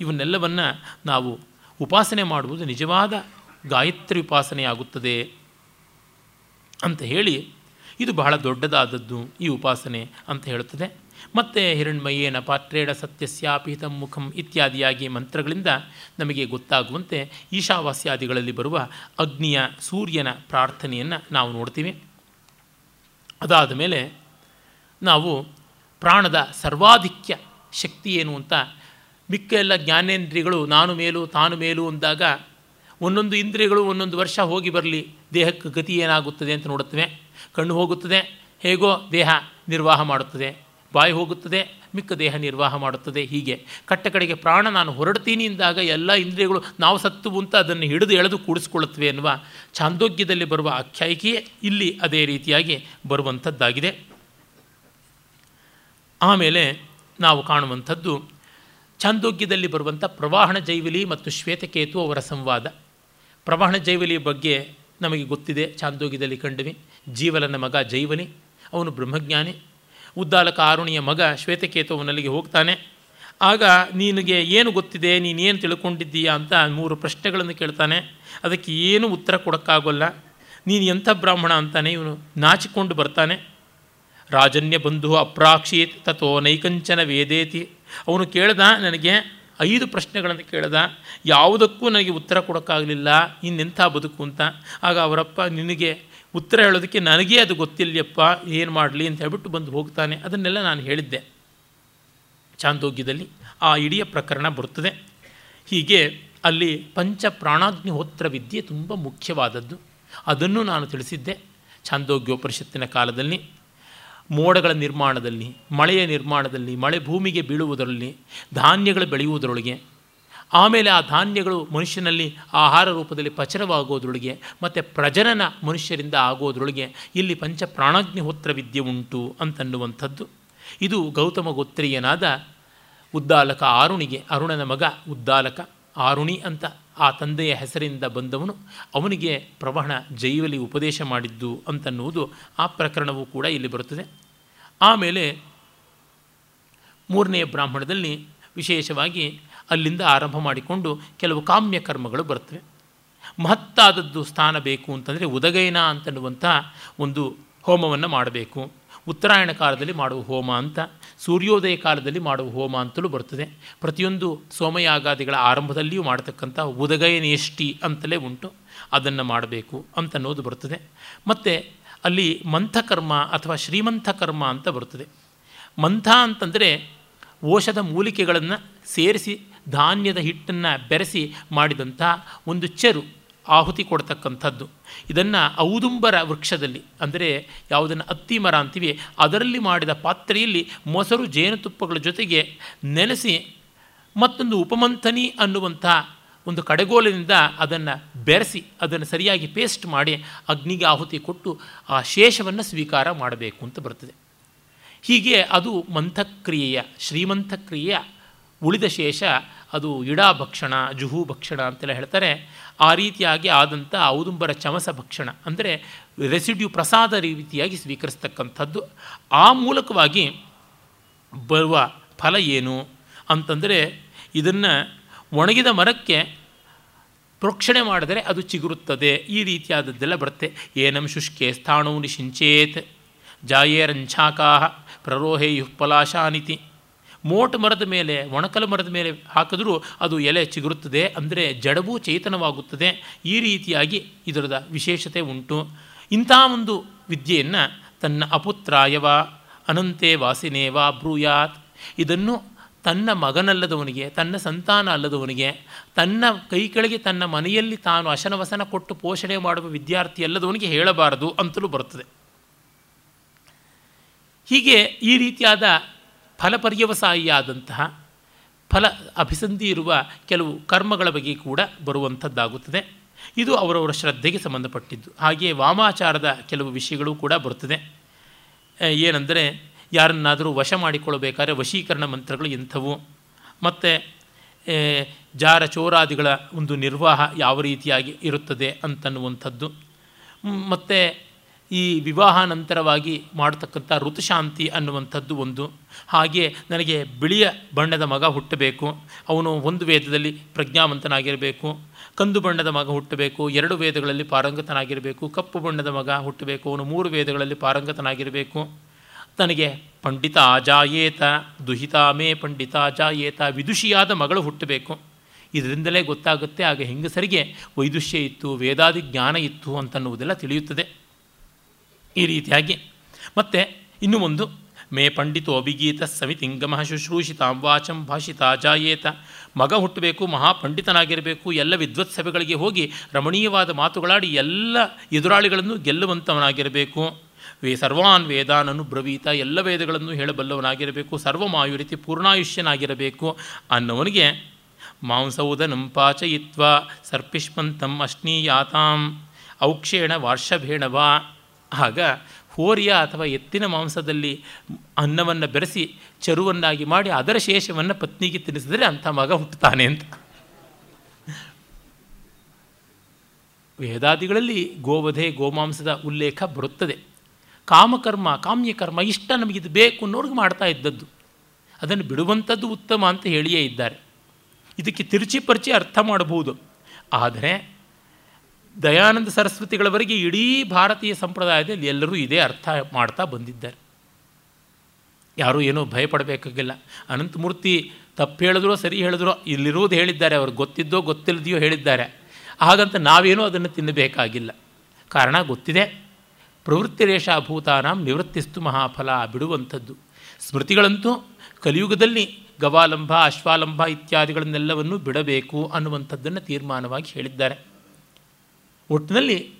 ಇವನ್ನೆಲ್ಲವನ್ನು ನಾವು ಉಪಾಸನೆ ಮಾಡುವುದು ನಿಜವಾದ ಗಾಯತ್ರಿ ಉಪಾಸನೆಯಾಗುತ್ತದೆ ಅಂತ ಹೇಳಿ ಇದು ಬಹಳ ದೊಡ್ಡದಾದದ್ದು ಈ ಉಪಾಸನೆ ಅಂತ ಹೇಳುತ್ತದೆ. ಮತ್ತು ಹಿರಣ್ಮಯೇನ ಪಾತ್ರೇಡ ಸತ್ಯಸ್ಯಾಪಿಹಿತ ಮುಖಂ ಇತ್ಯಾದಿಯಾಗಿ ಮಂತ್ರಗಳಿಂದ ನಮಗೆ ಗೊತ್ತಾಗುವಂತೆ ಈಶಾವಾಸ್ಯಾದಿಗಳಲ್ಲಿ ಬರುವ ಅಗ್ನಿಯ ಸೂರ್ಯನ ಪ್ರಾರ್ಥನೆಯನ್ನು ನಾವು ನೋಡ್ತೀವಿ. ಅದಾದ ಮೇಲೆ ನಾವು ಪ್ರಾಣದ ಸರ್ವಾಧಿಕ್ಯ ಶಕ್ತಿ ಏನು ಅಂತ ಮಿಕ್ಕ ಎಲ್ಲ ಜ್ಞಾನೇಂದ್ರಿಯಗಳು ನಾನು ಮೇಲು ತಾನು ಮೇಲು ಅಂದಾಗ ಒಂದೊಂದು ಇಂದ್ರಿಯಗಳು ಒಂದೊಂದು ವರ್ಷ ಹೋಗಿ ಬರಲಿ, ದೇಹಕ್ಕೆ ಗತಿ ಏನಾಗುತ್ತದೆ ಅಂತ ನೋಡುತ್ತವೆ. ಕಣ್ಣು ಹೋಗುತ್ತದೆ, ಹೇಗೋ ದೇಹ ನಿರ್ವಾಹ ಮಾಡುತ್ತದೆ, ಬಾಯಿ ಹೋಗುತ್ತದೆ ಮಿಕ್ಕ ದೇಹ ನಿರ್ವಾಹ ಮಾಡುತ್ತದೆ. ಹೀಗೆ ಕಟ್ಟ ಕಡೆಗೆ ಪ್ರಾಣ ನಾನು ಹೊರಡ್ತೀನಿ ಅಂದಾಗ ಎಲ್ಲ ಇಂದ್ರಿಯಗಳು ನಾವು ಸತ್ತು ಅಂತ ಅದನ್ನು ಹಿಡಿದು ಎಳೆದು ಕೂಡಿಸ್ಕೊಳ್ಳುತ್ತವೆ ಎನ್ನುವ ಛಾಂದೋಗ್ಯದಲ್ಲಿ ಬರುವ ಆಖ್ಯಾಯಿಕೆಯೇ ಇಲ್ಲಿ ಅದೇ ರೀತಿಯಾಗಿ ಬರುವಂಥದ್ದಾಗಿದೆ. ಆಮೇಲೆ ನಾವು ಕಾಣುವಂಥದ್ದು ಛಾಂದೋಗ್ಯದಲ್ಲಿ ಬರುವಂಥ ಪ್ರವಾಹಣ ಜೈವಿಲಿ ಮತ್ತು ಶ್ವೇತಕೇತು ಅವರ ಸಂವಾದ. ಪ್ರವಾಹಣ ಜೈವಲಿ ಬಗ್ಗೆ ನಮಗೆ ಗೊತ್ತಿದೆ. ಛಾಂದೋಗ್ಯದಲ್ಲಿ ಕಂಡವಿ. ಜೀವಲನ ಮಗ ಜೈವನಿ. ಅವನು ಬ್ರಹ್ಮಜ್ಞಾನಿ. ಉದ್ದಾಲಕ ಆರುಣಿಯ ಮಗ ಶ್ವೇತಕೇತುವನಲ್ಲಿಗೆ ಹೋಗ್ತಾನೆ. ಆಗ ನಿನಗೆ ಏನು ಗೊತ್ತಿದೆ, ನೀನೇನು ತಿಳ್ಕೊಂಡಿದ್ದೀಯಾ ಅಂತ ಮೂರು ಪ್ರಶ್ನೆಗಳನ್ನು ಕೇಳ್ತಾನೆ. ಅದಕ್ಕೆ ಏನು ಉತ್ತರ ಕೊಡೋಕ್ಕಾಗೋಲ್ಲ. ನೀನು ಎಂಥ ಬ್ರಾಹ್ಮಣ ಅಂತಾನೆ ಇವನು ನಾಚಿಕೊಂಡು ಬರ್ತಾನೆ. ರಾಜನ್ಯ ಬಂಧು ಅಪ್ರಾಕ್ಷೀತ್ ತಥೋ ನೈಕಂಚನ ವೇದೇತಿ. ಅವನು ಕೇಳ್ದ, ನನಗೆ ಐದು ಪ್ರಶ್ನೆಗಳನ್ನು ಕೇಳ್ದ. ಯಾವುದಕ್ಕೂ ನನಗೆ ಉತ್ತರ ಕೊಡೋಕ್ಕಾಗಲಿಲ್ಲ, ಇನ್ನೆಂಥ ಬದುಕು ಅಂತ. ಆಗ ಅವರಪ್ಪ, ನಿನಗೆ ಉತ್ತರ ಹೇಳೋದಕ್ಕೆ ನನಗೇ ಅದು ಗೊತ್ತಿಲ್ಲಪ್ಪ ಏನು ಮಾಡಲಿ ಅಂತ ಹೇಳ್ಬಿಟ್ಟು ಬಂದು ಹೋಗ್ತಾನೆ. ಅದನ್ನೆಲ್ಲ ನಾನು ಹೇಳಿದ್ದೆ. ಚಾಂದೋಗ್ಯದಲ್ಲಿ ಆ ಇಡೀ ಪ್ರಕರಣ ಬರುತ್ತದೆ. ಹೀಗೆ ಅಲ್ಲಿ ಪಂಚ ಪ್ರಾಣಾಗ್ನಿಹೋತ್ರ ವಿದ್ಯೆ ತುಂಬ ಮುಖ್ಯವಾದದ್ದು. ಅದನ್ನು ನಾನು ತಿಳಿಸಿದ್ದೆ. ಛಾಂದೋಗ್ಯೋಪನಿಷತ್ತಿನ ಕಾಲದಲ್ಲಿ, ಮೋಡಗಳ ನಿರ್ಮಾಣದಲ್ಲಿ, ಮಳೆಯ ನಿರ್ಮಾಣದಲ್ಲಿ, ಮಳೆ ಭೂಮಿಗೆ ಬೀಳುವುದರಲ್ಲಿ, ಧಾನ್ಯಗಳು ಬೆಳೆಯುವುದರೊಳಗೆ ಆಮೇಲೆ ಆ ಧಾನ್ಯಗಳು ಮನುಷ್ಯನಲ್ಲಿ ಆಹಾರ ರೂಪದಲ್ಲಿ ಪಚರವಾಗೋದ್ರೊಳಗೆ ಮತ್ತು ಪ್ರಜನನ ಮನುಷ್ಯರಿಂದ ಆಗೋದ್ರೊಳಗೆ ಇಲ್ಲಿ ಪಂಚ ಪ್ರಾಣಾಗ್ನಿಹೋತ್ರ ವಿದ್ಯೆ ಉಂಟು ಅಂತನ್ನುವಂಥದ್ದು. ಇದು ಗೌತಮ ಗೋತ್ರೀಯನಾದ ಉದ್ದಾಲಕ ಆರುಣಿಗೆ, ಅರುಣನ ಮಗ ಉದ್ದಾಲಕ ಆರುಣಿ ಅಂತ ಆ ತಂದೆಯ ಹೆಸರಿಂದ ಬಂದವನು. ಅವನಿಗೆ ಪ್ರವಹಣ ಜೈವಲಿ ಉಪದೇಶ ಮಾಡಿದ್ದು ಅಂತನ್ನುವುದು ಆ ಪ್ರಕರಣವೂ ಕೂಡ ಇಲ್ಲಿ ಬರುತ್ತದೆ. ಆಮೇಲೆ ಮೂರನೆಯ ಬ್ರಾಹ್ಮಣದಲ್ಲಿ ವಿಶೇಷವಾಗಿ ಅಲ್ಲಿಂದ ಆರಂಭ ಮಾಡಿಕೊಂಡು ಕೆಲವು ಕಾಮ್ಯ ಕರ್ಮಗಳು ಬರ್ತವೆ ಮಹತ್ತಾದದ್ದು ಸ್ಥಾನ ಬೇಕು ಅಂತಂದರೆ ಉದಗೈನ ಅಂತನ್ನುವಂಥ ಒಂದು ಹೋಮವನ್ನು ಮಾಡಬೇಕು. ಉತ್ತರಾಯಣ ಕಾಲದಲ್ಲಿ ಮಾಡುವ ಹೋಮ ಅಂತ, ಸೂರ್ಯೋದಯ ಕಾಲದಲ್ಲಿ ಮಾಡುವ ಹೋಮ ಅಂತಲೂ ಬರ್ತದೆ. ಪ್ರತಿಯೊಂದು ಸೋಮಯಾಗಾದಿಗಳ ಆರಂಭದಲ್ಲಿಯೂ ಮಾಡತಕ್ಕಂಥ ಉದಗಯನೇಷ್ಟಿ ಅಂತಲೇ ಉಂಟು. ಅದನ್ನು ಮಾಡಬೇಕು ಅಂತನ್ನೋದು ಬರ್ತದೆ. ಮತ್ತು ಅಲ್ಲಿ ಮಂಥಕರ್ಮ ಅಥವಾ ಶ್ರೀಮಂಥಕರ್ಮ ಅಂತ ಬರ್ತದೆ. ಮಂಥ ಅಂತಂದರೆ ಓಷಧ ಮೂಲಿಕೆಗಳನ್ನು ಸೇರಿಸಿ ಧಾನ್ಯದ ಹಿಟ್ಟನ್ನು ಬೆರೆಸಿ ಮಾಡಿದಂಥ ಒಂದು ಚೆರು ಆಹುತಿ ಕೊಡ್ತಕ್ಕಂಥದ್ದು. ಇದನ್ನು ಔದುಂಬರ ವೃಕ್ಷದಲ್ಲಿ, ಅಂದರೆ ಯಾವುದನ್ನು ಅತ್ತಿ ಮರ ಅಂತೀವಿ, ಅದರಲ್ಲಿ ಮಾಡಿದ ಪಾತ್ರೆಯಲ್ಲಿ ಮೊಸರು ಜೇನುತುಪ್ಪಗಳ ಜೊತೆಗೆ ನೆನೆಸಿ ಮತ್ತೊಂದು ಉಪಮಂಥನಿ ಅನ್ನುವಂಥ ಒಂದು ಕಡೆಗೋಲಿನಿಂದ ಅದನ್ನು ಬೆರೆಸಿ, ಅದನ್ನು ಸರಿಯಾಗಿ ಪೇಸ್ಟ್ ಮಾಡಿ ಅಗ್ನಿಗೆ ಆಹುತಿ ಕೊಟ್ಟು ಆ ಶೇಷವನ್ನು ಸ್ವೀಕಾರ ಮಾಡಬೇಕು ಅಂತ ಬರ್ತದೆ. ಹೀಗೆ ಅದು ಮಂಥಕ್ರಿಯೆಯ ಶ್ರೀಮಂತ ಕ್ರಿಯೆಯ ಉಳಿದ ಶೇಷ ಅದು ಇಡಾ ಭಕ್ಷಣ, ಜುಹು ಭಕ್ಷಣ ಅಂತೆಲ್ಲ ಹೇಳ್ತಾರೆ. ಆ ರೀತಿಯಾಗಿ ಆದಂಥ ಔದುಂಬರ ಚಮಸ ಭಕ್ಷಣ ಅಂದರೆ ರೆಸಿಡ್ಯೂ ಪ್ರಸಾದ ರೀತಿಯಾಗಿ ಸ್ವೀಕರಿಸ್ತಕ್ಕಂಥದ್ದು. ಆ ಮೂಲಕವಾಗಿ ಬರುವ ಫಲ ಏನು ಅಂತಂದರೆ ಇದನ್ನು ಒಣಗಿದ ಮರಕ್ಕೆ ಪ್ರೋಕ್ಷಣೆ ಮಾಡಿದರೆ ಅದು ಚಿಗುರುತ್ತದೆ. ಈ ರೀತಿಯಾದದ್ದೆಲ್ಲ ಬರುತ್ತೆ. ಏನಂ ಶುಷ್ಕೆ ಸ್ಥಾಣೋ ನಿಶಿಂಚೇತ್ ಜಾಯೇರಂಛಾಕಾ ಪ್ರರೋಹೇಯು ಪಲಾಶಾನಿತಿ ಮೋಟ್ ಮರದ ಮೇಲೆ, ಒಣಕಲು ಮರದ ಮೇಲೆ ಹಾಕಿದ್ರೂ ಅದು ಎಲೆ ಚಿಗುರುತ್ತದೆ, ಅಂದರೆ ಜಡವು ಚೇತನವಾಗುತ್ತದೆ. ಈ ರೀತಿಯಾಗಿ ಇದರದ ವಿಶೇಷತೆ ಉಂಟು. ಇಂಥ ಒಂದು ವಿದ್ಯೆಯನ್ನು ತನ್ನ ಅಪುತ್ರಾಯವ, ಅನಂತೆ ವಾಸಿನೇವ ಬ್ರೂಯಾತ್. ಇದನ್ನು ತನ್ನ ಮಗನಲ್ಲದವನಿಗೆ, ತನ್ನ ಸಂತಾನ ಅಲ್ಲದವನಿಗೆ, ತನ್ನ ಕೈ ಕೆಳಗೆ ತನ್ನ ಮನೆಯಲ್ಲಿ ತಾನು ಅಶನವಸನ ಕೊಟ್ಟು ಪೋಷಣೆ ಮಾಡುವ ವಿದ್ಯಾರ್ಥಿ ಅಲ್ಲದವನಿಗೆ ಹೇಳಬಾರದು ಅಂತಲೂ ಬರುತ್ತದೆ. ಹೀಗೆ ಈ ರೀತಿಯಾದ ಫಲಪರ್ಯವಸಾಯಿಯಾದಂತಹ ಫಲ ಅಭಿಸಂಧಿ ಇರುವ ಕೆಲವು ಕರ್ಮಗಳ ಬಗ್ಗೆ ಕೂಡ ಬರುವಂಥದ್ದಾಗುತ್ತದೆ. ಇದು ಅವರವರ ಶ್ರದ್ಧೆಗೆ ಸಂಬಂಧಪಟ್ಟಿದ್ದು. ಹಾಗೆಯೇ ವಾಮಾಚಾರದ ಕೆಲವು ವಿಷಯಗಳು ಕೂಡ ಬರುತ್ತದೆ. ಏನೆಂದರೆ, ಯಾರನ್ನಾದರೂ ವಶ ಮಾಡಿಕೊಳ್ಳಬೇಕಾದ್ರೆ ವಶೀಕರಣ ಮಂತ್ರಗಳು ಎಂಥವು. ಮತ್ತು ಜಾರ ಚೋರಾದಿಗಳ ಒಂದು ನಿರ್ವಾಹ ಯಾವ ರೀತಿಯಾಗಿ ಇರುತ್ತದೆ ಅಂತನ್ನುವಂಥದ್ದು. ಮತ್ತು ಈ ವಿವಾಹ ನಂತರವಾಗಿ ಮಾಡತಕ್ಕಂಥ ಋತುಶಾಂತಿ ಅನ್ನುವಂಥದ್ದು ಒಂದು. ಹಾಗೆ ನನಗೆ ಬಿಳಿಯ ಬಣ್ಣದ ಮಗ ಹುಟ್ಟಬೇಕು. ಅವನು ಒಂದು ವೇದದಲ್ಲಿ ಪ್ರಜ್ಞಾವಂತನಾಗಿರಬೇಕು. ಕಂದು ಬಣ್ಣದ ಮಗ ಹುಟ್ಟಬೇಕು. ಎರಡು ವೇದಗಳಲ್ಲಿ ಪಾರಂಗತನಾಗಿರಬೇಕು. ಕಪ್ಪು ಬಣ್ಣದ ಮಗ ಹುಟ್ಟಬೇಕು. ಅವನು ಮೂರು ವೇದಗಳಲ್ಲಿ ಪಾರಂಗತನಾಗಿರಬೇಕು. ತನಗೆ ಪಂಡಿತ ಆಜಾಯೇತ ದುಹಿತಾಮೇ ಪಂಡಿತ ಅಜಾಯೇತ ವಿದುಷಿಯಾದ ಮಗಳು ಹುಟ್ಟಬೇಕು. ಇದರಿಂದಲೇ ಗೊತ್ತಾಗುತ್ತೆ, ಆಗ ಹೆಂಗಸರಿಗೆ ವೈದುಷ್ಯ ಇತ್ತು, ವೇದಾದಿ ಜ್ಞಾನ ಇತ್ತು ಅಂತನ್ನುವುದೆಲ್ಲ ತಿಳಿಯುತ್ತದೆ. ಈ ರೀತಿಯಾಗಿ. ಮತ್ತು ಇನ್ನೂ ಒಂದು ಮೇ ಪಂಡಿತೋ ಅಭಿಗೀತ ಸಮಿತಿಂಗಮ ಶುಶ್ರೂಷಿತಾಂ ವಾಚಂ ಭಾಷಿತ ಜಾಯೇತ. ಮಗ ಹುಟ್ಟಬೇಕು, ಮಹಾಪಂಡಿತನಾಗಿರಬೇಕು, ಎಲ್ಲ ವಿದ್ವತ್ ಸಭೆಗಳಿಗೆ ಹೋಗಿ ರಮಣೀಯವಾದ ಮಾತುಗಳಾಡಿ ಎಲ್ಲ ಎದುರಾಳಿಗಳನ್ನು ಗೆಲ್ಲುವಂಥವನಾಗಿರಬೇಕು ವೇ ಸರ್ವಾನ್ ವೇದಾನ್ ಅನುಬ್ರವೀತ ಎಲ್ಲ ವೇದಗಳನ್ನು ಹೇಳಬಲ್ಲವನಾಗಿರಬೇಕು, ಸರ್ವಮಾಯುರಿತಿ ಪೂರ್ಣಾಯುಷ್ಯನಾಗಿರಬೇಕು ಅನ್ನೋವನಿಗೆ ಮಾಂಸೌದನಂ ಪಾಚಯಿತ್ವ ಸರ್ಪಿಷ್ಮಂತಂ ಅಶ್ನೀಯಾತಾಂ ಔಕ್ಷೇಣ ವಾರ್ಷಭೇಣವ ಆಗ ಹೋರಿಯ ಅಥವಾ ಎತ್ತಿನ ಮಾಂಸದಲ್ಲಿ ಅನ್ನವನ್ನು ಬೆರೆಸಿ ಚರುವನ್ನಾಗಿ ಮಾಡಿ ಅದರ ಶೇಷವನ್ನು ಪತ್ನಿಗೆ ತಿನ್ನಿಸಿದರೆ ಅಂಥ ಮಗ ಹುಟ್ಟುತ್ತಾನೆ ಅಂತ. ವೇದಾದಿಗಳಲ್ಲಿ ಗೋವಧೆ, ಗೋಮಾಂಸದ ಉಲ್ಲೇಖ ಬರುತ್ತದೆ. ಕಾಮಕರ್ಮ, ಕಾಮ್ಯಕರ್ಮ ಇಷ್ಟ ನಮಗಿದು ಬೇಕು ಅನ್ನೋರ್ಗೆ ಮಾಡ್ತಾ ಇದ್ದದ್ದು. ಅದನ್ನು ಬಿಡುವಂಥದ್ದು ಉತ್ತಮ ಅಂತ ಹೇಳಿಯೇ ಇದ್ದಾರೆ. ಇದಕ್ಕೆ ತಿರುಚಿ ಪರಿಚಿ ಅರ್ಥ ಮಾಡಬಹುದು. ಆದರೆ ದಯಾನಂದ ಸರಸ್ವತಿಗಳವರೆಗೆ ಇಡೀ ಭಾರತೀಯ ಸಂಪ್ರದಾಯದಲ್ಲಿ ಎಲ್ಲರೂ ಇದೇ ಅರ್ಥ ಮಾಡ್ತಾ ಬಂದಿದ್ದಾರೆ. ಯಾರೂ ಏನೂ ಭಯಪಡಬೇಕಾಗಿಲ್ಲ. ಅನಂತಮೂರ್ತಿ ತಪ್ಪು ಹೇಳಿದ್ರೋ ಸರಿ ಹೇಳಿದ್ರೋ ಇಲ್ಲಿರುವುದು ಹೇಳಿದ್ದಾರೆ. ಅವ್ರಿಗೆ ಗೊತ್ತಿದ್ದೋ ಗೊತ್ತಿಲ್ಲದೆಯೋ ಹೇಳಿದ್ದಾರೆ. ಹಾಗಂತ ನಾವೇನೂ ಅದನ್ನು ತಿನ್ನಬೇಕಾಗಿಲ್ಲ. ಕಾರಣ ಗೊತ್ತಿದೆ. ಪ್ರವೃತ್ತಿ ರೇಷಾಭೂತಾನಾಂ ನಿವೃತ್ತಿಸ್ತು ಮಹಾಫಲ ಬಿಡುವಂಥದ್ದು. ಸ್ಮೃತಿಗಳಂತೂ ಕಲಿಯುಗದಲ್ಲಿ ಗವಾಲಂಬ, ಅಶ್ವಾಲಂಬ ಇತ್ಯಾದಿಗಳನ್ನೆಲ್ಲವನ್ನೂ ಬಿಡಬೇಕು ಅನ್ನುವಂಥದ್ದನ್ನು ತೀರ್ಮಾನವಾಗಿ ಹೇಳಿದ್ದಾರೆ. ಒಟ್ಟಿನಲ್ಲಿ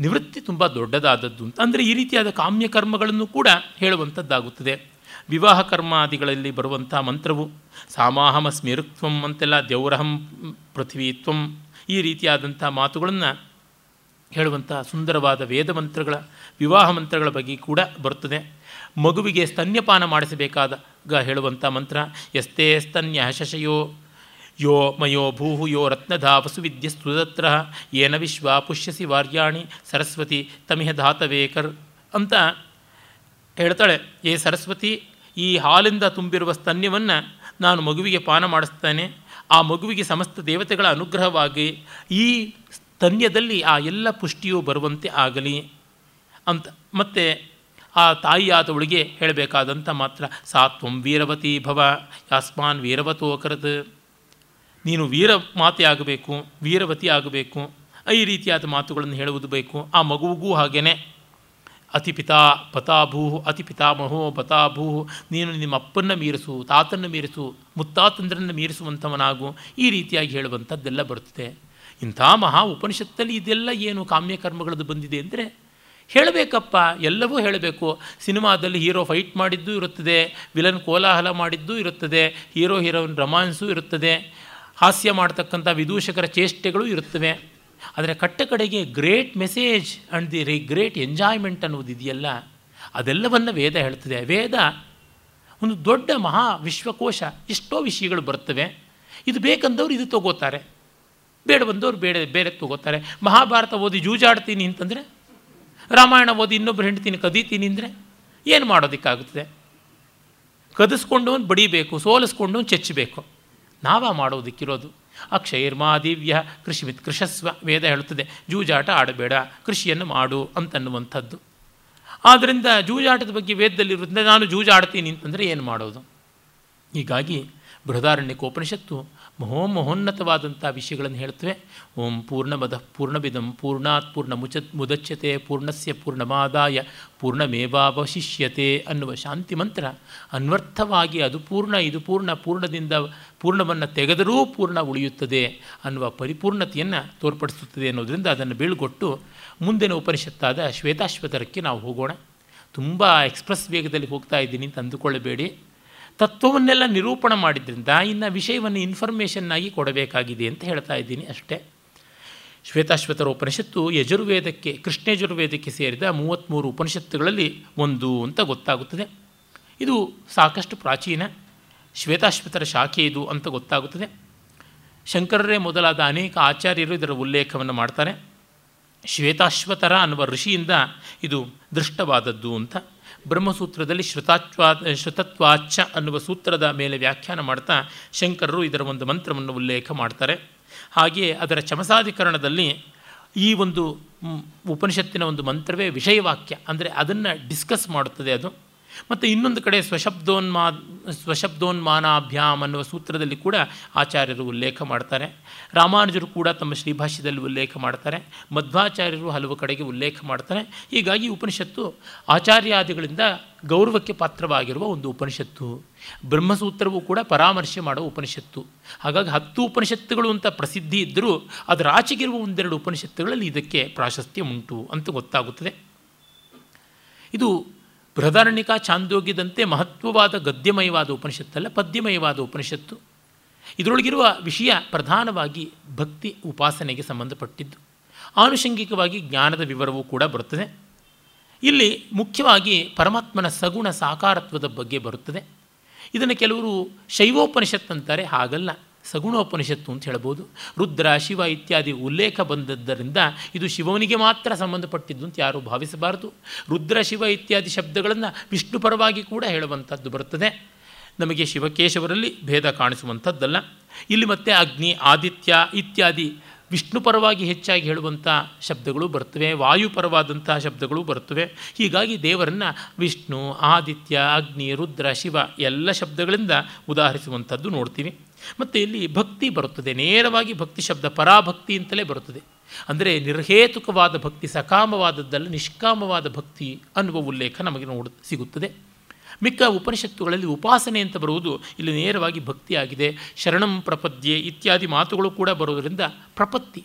ನಿವೃತ್ತಿ ತುಂಬ ದೊಡ್ಡದಾದದ್ದು ಅಂತ. ಅಂದರೆ ಈ ರೀತಿಯಾದ ಕಾಮ್ಯ ಕರ್ಮಗಳನ್ನು ಕೂಡ ಹೇಳುವಂಥದ್ದಾಗುತ್ತದೆ. ವಿವಾಹ ಕರ್ಮಾದಿಗಳಲ್ಲಿ ಬರುವಂಥ ಮಂತ್ರವು, ಸಾಮಾಹಮ ಸ್ಮಿರುತ್ವಂ ಅಂತೆಲ್ಲ ದೇವರಹಂ ಪೃಥ್ವೀತ್ವಂ, ಈ ರೀತಿಯಾದಂಥ ಮಾತುಗಳನ್ನು ಹೇಳುವಂಥ ಸುಂದರವಾದ ವೇದ ಮಂತ್ರಗಳ, ವಿವಾಹ ಮಂತ್ರಗಳ ಬಗ್ಗೆ ಕೂಡ ಬರುತ್ತದೆ. ಮಗುವಿಗೆ ಸ್ತನ್ಯಪಾನ ಮಾಡಿಸಬೇಕಾದಾಗ ಹೇಳುವಂಥ ಮಂತ್ರ ಎಸ್ತೇ ಸ್ತನ್ಯ ಶಶಯೋ ಯೋ ಮಯೋ ಭೂಹು ಯೋ ರತ್ನಧಾ ವಸುವಿದ್ಯ ಸ್ತುದತ್ರ ಏನ ವಿಶ್ವ ಪುಷ್ಯಸಿ ವಾರ್ಯಾಣಿ ಸರಸ್ವತಿ ತಮಿಹ ಧಾತವೇಕರ್ ಅಂತ ಹೇಳ್ತಾಳೆ, ಏ ಸರಸ್ವತಿ, ಈ ಹಾಲಿಂದ ತುಂಬಿರುವ ಸ್ತನ್ಯವನ್ನು ನಾನು ಮಗುವಿಗೆ ಪಾನ ಮಾಡಿಸ್ತಾನೆ. ಆ ಮಗುವಿಗೆ ಸಮಸ್ತ ದೇವತೆಗಳ ಅನುಗ್ರಹವಾಗಿ ಈ ಸ್ತನ್ಯದಲ್ಲಿ ಆ ಎಲ್ಲ ಪುಷ್ಟಿಯು ಬರುವಂತೆ ಆಗಲಿ ಅಂತ. ಮತ್ತು ಆ ತಾಯಿಯಾದವಳಿಗೆ ಹೇಳಬೇಕಾದಂಥ ಮಾತ್ರ ಸಾತ್ವಂ ವೀರವತಿ ಭವ, ಯಾಸ್ಮಾನ್ ವೀರವತೋಕರತ್ ನೀನು ವೀರ ಮಾತೆ ಆಗಬೇಕು, ವೀರವತಿ ಆಗಬೇಕು, ಈ ರೀತಿಯಾದ ಮಾತುಗಳನ್ನು ಹೇಳುವುದು ಬೇಕು. ಆ ಮಗುವಿಗೂ ಹಾಗೇ ಅತಿಪಿತಾ ಪತಾಭೂ ಅತಿಪಿತಾಮಹೋ ಪತಾಭೂ ನೀನು ನಿಮ್ಮ ಅಪ್ಪನ್ನು ಮೀರಿಸು, ತಾತನ್ನು ಮೀರಿಸು, ಮುತ್ತಾತಂದ್ರನ್ನು ಮೀರಿಸುವಂಥವನಾಗು. ಈ ರೀತಿಯಾಗಿ ಹೇಳುವಂಥದ್ದೆಲ್ಲ ಬರುತ್ತದೆ. ಇಂಥ ಮಹಾ ಉಪನಿಷತ್ತಲ್ಲಿ ಇದೆಲ್ಲ ಏನು ಕಾಮ್ಯಕರ್ಮಗಳದ್ದು ಬಂದಿದೆ ಅಂದರೆ ಹೇಳಬೇಕಪ್ಪ, ಎಲ್ಲವೂ ಹೇಳಬೇಕು. ಸಿನಿಮಾದಲ್ಲಿ ಹೀರೋ ಫೈಟ್ ಮಾಡಿದ್ದೂ ಇರುತ್ತದೆ, ವಿಲನ್ ಕೋಲಾಹಲ ಮಾಡಿದ್ದೂ ಇರುತ್ತದೆ, ಹೀರೋ ಹೀರೋಯಿನ್ ರೊಮ್ಯಾನ್ಸು ಇರುತ್ತದೆ. ಹಾಸ್ಯ ಮಾಡ್ತಕ್ಕಂಥ ವಿದೂಷಕರ ಚೇಷ್ಟೆಗಳು ಇರುತ್ತವೆ. ಆದರೆ ಕಟ್ಟ ಕಡೆಗೆ great message and the re great enjoyment ಅನ್ನೋದಿದೆಯಲ್ಲ ಅದೆಲ್ಲವನ್ನು ವೇದ ಹೇಳ್ತದೆ. ವೇದ ಒಂದು ದೊಡ್ಡ ಮಹಾ ವಿಶ್ವಕೋಶ, ಎಷ್ಟೋ ವಿಷಯಗಳು ಬರ್ತವೆ. ಇದು ಬೇಕಂದವ್ರು ಇದು ತಗೋತಾರೆ. ಬೇಡ ಬಂದವ್ರು ಬೇಡ, ಬೇರೆ ತಗೋತಾರೆ. ಮಹಾಭಾರತ ಓದಿ ಜೂಜಾಡ್ತೀನಿ ಅಂತಂದರೆ, ರಾಮಾಯಣ ಓದಿ ಇನ್ನೊಬ್ಬರು ಹೆಂಡ್ತೀನಿ ಕದೀತೀನಿ ಅಂದರೆ ಏನು ಮಾಡೋದಕ್ಕಾಗುತ್ತದೆ? ಕದಿಸ್ಕೊಂಡು ಬಡಿಬೇಕು ಸೋಲಿಸ್ಕೊಂಡು ಚೆಚ್ಚಬೇಕು ನಾವ ಮಾಡೋದಕ್ಕಿರೋದು. ಕೃಷಿ ಕೃಷಿಮಿತ್ ಕೃಷಸ್ವ, ವೇದ ಹೇಳುತ್ತದೆ, ಜೂಜಾಟ ಆಡಬೇಡ, ಕೃಷಿಯನ್ನು ಮಾಡು ಅಂತನ್ನುವಂಥದ್ದು. ಆದ್ದರಿಂದ ಜೂಜಾಟದ ಬಗ್ಗೆ ವೇದದಲ್ಲಿರುತ್ತದೆ ನಾನು ಜೂಜಾಡ್ತೀನಿ ಅಂತಂದರೆ ಏನು ಮಾಡೋದು? ಹೀಗಾಗಿ ಬೃಹದಾರಣ್ಯಕೋಪನಿಷತ್ತು ಮಹೋಮಹೋನ್ನತವಾದಂಥ ವಿಷಯಗಳನ್ನು ಹೇಳ್ತವೆ. ಓಂ ಪೂರ್ಣಮದ ಪೂರ್ಣವಿದಂ ಪೂರ್ಣಾತ್ ಪೂರ್ಣ ಮುಚ ಮುದಚ್ಯತೆ, ಪೂರ್ಣಸ್ಯ, ಪೂರ್ಣಮಾದಾಯ, ಪೂರ್ಣಮೇವಾವಶಿಷ್ಯತೆ ಅನ್ನುವ ಶಾಂತಿ ಮಂತ್ರ. ಅನ್ವರ್ಥವಾಗಿ ಅದು ಪೂರ್ಣ, ಇದು ಪೂರ್ಣ, ಪೂರ್ಣದಿಂದ ಪೂರ್ಣವನ್ನು ತೆಗೆದರೂ ಪೂರ್ಣ ಉಳಿಯುತ್ತದೆ ಅನ್ನುವ ಪರಿಪೂರ್ಣತೆಯನ್ನು ತೋರ್ಪಡಿಸುತ್ತದೆ ಅನ್ನೋದರಿಂದ ಅದನ್ನು ಬೀಳ್ಗೊಟ್ಟು ಮುಂದಿನ ಉಪನಿಷತ್ತಾದ ಶ್ವೇತಾಶ್ವತರಕ್ಕೆ ನಾವು ಹೋಗೋಣ. ತುಂಬ ಎಕ್ಸ್ಪ್ರೆಸ್ ವೇಗದಲ್ಲಿ ಹೋಗ್ತಾ ಇದ್ದೀನಿ ಅಂತ ಅಂದುಕೊಳ್ಳಬೇಡಿ. ತತ್ವವನ್ನೆಲ್ಲ ನಿರೂಪಣೆ ಮಾಡಿದ್ರಿಂದ ಇನ್ನು ವಿಷಯವನ್ನು ಇನ್ಫಾರ್ಮೇಷನ್ನಾಗಿ ಕೊಡಬೇಕಾಗಿದೆ ಅಂತ ಹೇಳ್ತಾ ಇದ್ದೀನಿ ಅಷ್ಟೇ. ಶ್ವೇತಾಶ್ವತರ ಉಪನಿಷತ್ತು ಯಜುರ್ವೇದಕ್ಕೆ ಕೃಷ್ಣಯಜುರ್ವೇದಕ್ಕೆ ಸೇರಿದ ಮೂವತ್ತ್ಮೂರು ಉಪನಿಷತ್ತುಗಳಲ್ಲಿ ಒಂದು ಅಂತ ಗೊತ್ತಾಗುತ್ತದೆ. ಇದು ಸಾಕಷ್ಟು ಪ್ರಾಚೀನ, ಶ್ವೇತಾಶ್ವತರ ಶಾಖೆ ಇದು ಅಂತ ಗೊತ್ತಾಗುತ್ತದೆ. ಶಂಕರರೇ ಮೊದಲಾದ ಅನೇಕ ಆಚಾರ್ಯರು ಇದರ ಉಲ್ಲೇಖವನ್ನು ಮಾಡ್ತಾರೆ. ಶ್ವೇತಾಶ್ವತರ ಅನ್ನುವ ಋಷಿಯಿಂದ ಇದು ದೃಷ್ಟವಾದದ್ದು ಅಂತ. ಬ್ರಹ್ಮಸೂತ್ರದಲ್ಲಿ ಶ್ರುತಾಚ್ವಾ ಶ್ರುತತ್ವಾಚ ಅನ್ನುವ ಸೂತ್ರದ ಮೇಲೆ ವ್ಯಾಖ್ಯಾನ ಮಾಡ್ತಾ ಶಂಕರರು ಇದರ ಒಂದು ಮಂತ್ರವನ್ನು ಉಲ್ಲೇಖ ಮಾಡ್ತಾರೆ. ಹಾಗೆಯೇ ಅದರ ಚಮಸಾಧಿಕರಣದಲ್ಲಿ ಈ ಒಂದು ಉಪನಿಷತ್ತಿನ ಒಂದು ಮಂತ್ರವೇ ವಿಷಯವಾಕ್ಯ, ಅಂದರೆ ಅದನ್ನು ಡಿಸ್ಕಸ್ ಮಾಡುತ್ತದೆ ಅದು. ಮತ್ತು ಇನ್ನೊಂದು ಕಡೆ ಸ್ವಶಬ್ದೋನ್ಮಾ, ಸ್ವಶಬ್ದೋನ್ಮಾನಾಭ್ಯಾಮ್ ಅನ್ನುವ ಸೂತ್ರದಲ್ಲಿ ಕೂಡ ಆಚಾರ್ಯರು ಉಲ್ಲೇಖ ಮಾಡ್ತಾರೆ. ರಾಮಾನುಜರು ಕೂಡ ತಮ್ಮ ಶ್ರೀಭಾಷ್ಯದಲ್ಲಿ ಉಲ್ಲೇಖ ಮಾಡ್ತಾರೆ. ಮಧ್ವಾಚಾರ್ಯರು ಹಲವು ಕಡೆಗೆ ಉಲ್ಲೇಖ ಮಾಡ್ತಾರೆ. ಹೀಗಾಗಿ ಉಪನಿಷತ್ತು ಆಚಾರ್ಯಾದಿಗಳಿಂದ ಗೌರವಕ್ಕೆ ಪಾತ್ರವಾಗಿರುವ ಒಂದು ಉಪನಿಷತ್ತು. ಬ್ರಹ್ಮಸೂತ್ರವೂ ಕೂಡ ಪರಾಮರ್ಶೆ ಮಾಡುವ ಉಪನಿಷತ್ತು. ಹಾಗಾಗಿ ಹತ್ತು ಉಪನಿಷತ್ತುಗಳು ಅಂತ ಪ್ರಸಿದ್ಧಿ ಇದ್ದರೂ ಅದರ ಆಚೆಗಿರುವ ಒಂದೆರಡು ಉಪನಿಷತ್ತುಗಳಲ್ಲಿ ಇದಕ್ಕೆ ಪ್ರಾಶಸ್ತ್ಯ ಉಂಟು ಅಂತ ಗೊತ್ತಾಗುತ್ತದೆ. ಇದು ಬೃಹದಾರಣ್ಯಕ ಚಾಂದೋಗ್ಯದಂತೆ ಮಹತ್ವವಾದ ಗದ್ಯಮಯವಾದ ಉಪನಿಷತ್ತಲ್ಲ, ಪದ್ಯಮಯವಾದ ಉಪನಿಷತ್ತು. ಇದರೊಳಗಿರುವ ವಿಷಯ ಪ್ರಧಾನವಾಗಿ ಭಕ್ತಿ ಉಪಾಸನೆಗೆ ಸಂಬಂಧಪಟ್ಟಿದ್ದು. ಆನುಷಂಗಿಕವಾಗಿ ಜ್ಞಾನದ ವಿವರವೂ ಕೂಡ ಬರುತ್ತದೆ. ಇಲ್ಲಿ ಮುಖ್ಯವಾಗಿ ಪರಮಾತ್ಮನ ಸಗುಣ ಸಾಕಾರತ್ವದ ಬಗ್ಗೆ ಬರುತ್ತದೆ. ಇದನ್ನು ಕೆಲವರು ಶೈವೋಪನಿಷತ್ ಅಂತಾರೆ ಹಾಗಲ್ಲ. ಸಗುಣೋಪನಿಷತ್ತು ಅಂತ ಹೇಳ್ಬೋದು. ರುದ್ರ, ಶಿವ ಇತ್ಯಾದಿ ಉಲ್ಲೇಖ ಬಂದದ್ದರಿಂದ ಇದು ಶಿವನಿಗೆ ಮಾತ್ರ ಸಂಬಂಧಪಟ್ಟಿದ್ದು ಅಂತ ಯಾರೂ ಭಾವಿಸಬಾರದು. ರುದ್ರ, ಶಿವ ಇತ್ಯಾದಿ ಶಬ್ದಗಳನ್ನು ವಿಷ್ಣು ಪರವಾಗಿ ಕೂಡ ಹೇಳುವಂಥದ್ದು ಬರುತ್ತದೆ. ನಮಗೆ ಶಿವಕೇಶವರಲ್ಲಿ ಭೇದ ಕಾಣಿಸುವಂಥದ್ದಲ್ಲ. ಇಲ್ಲಿ ಮತ್ತೆ ಅಗ್ನಿ, ಆದಿತ್ಯ ಇತ್ಯಾದಿ ವಿಷ್ಣು ಪರವಾಗಿ ಹೆಚ್ಚಾಗಿ ಹೇಳುವಂಥ ಶಬ್ದಗಳು ಬರ್ತವೆ. ವಾಯುಪರವಾದಂತಹ ಶಬ್ದಗಳು ಬರ್ತವೆ. ಹೀಗಾಗಿ ದೇವರನ್ನು ವಿಷ್ಣು, ಆದಿತ್ಯ, ಅಗ್ನಿ, ರುದ್ರ, ಶಿವ ಎಲ್ಲ ಶಬ್ದಗಳಿಂದ ಉದಾಹರಿಸುವಂಥದ್ದು ನೋಡ್ತೀವಿ. ಮತ್ತು ಇಲ್ಲಿ ಭಕ್ತಿ ಬರುತ್ತದೆ. ನೇರವಾಗಿ ಭಕ್ತಿ ಶಬ್ದ ಪರಾಭಕ್ತಿ ಅಂತಲೇ ಬರುತ್ತದೆ. ಅಂದರೆ ನಿರ್ಹೇತುಕವಾದ ಭಕ್ತಿ, ಸಕಾಮವಾದದ್ದಲ್ಲ, ನಿಷ್ಕಾಮವಾದ ಭಕ್ತಿ ಅನ್ನುವ ಉಲ್ಲೇಖ ನಮಗೆ ನೋಡ, ಸಿಗುತ್ತದೆ. ಮಿಕ್ಕ ಉಪನಿಷತ್ತುಗಳಲ್ಲಿ ಉಪಾಸನೆ ಅಂತ ಬರುವುದು ಇಲ್ಲಿ ನೇರವಾಗಿ ಭಕ್ತಿಯಾಗಿದೆ ಶರಣಂ ಪ್ರಪದ್ಯೆ ಇತ್ಯಾದಿ ಮಾತುಗಳು ಕೂಡ ಬರೋದರಿಂದ ಪ್ರಪತ್ತಿ,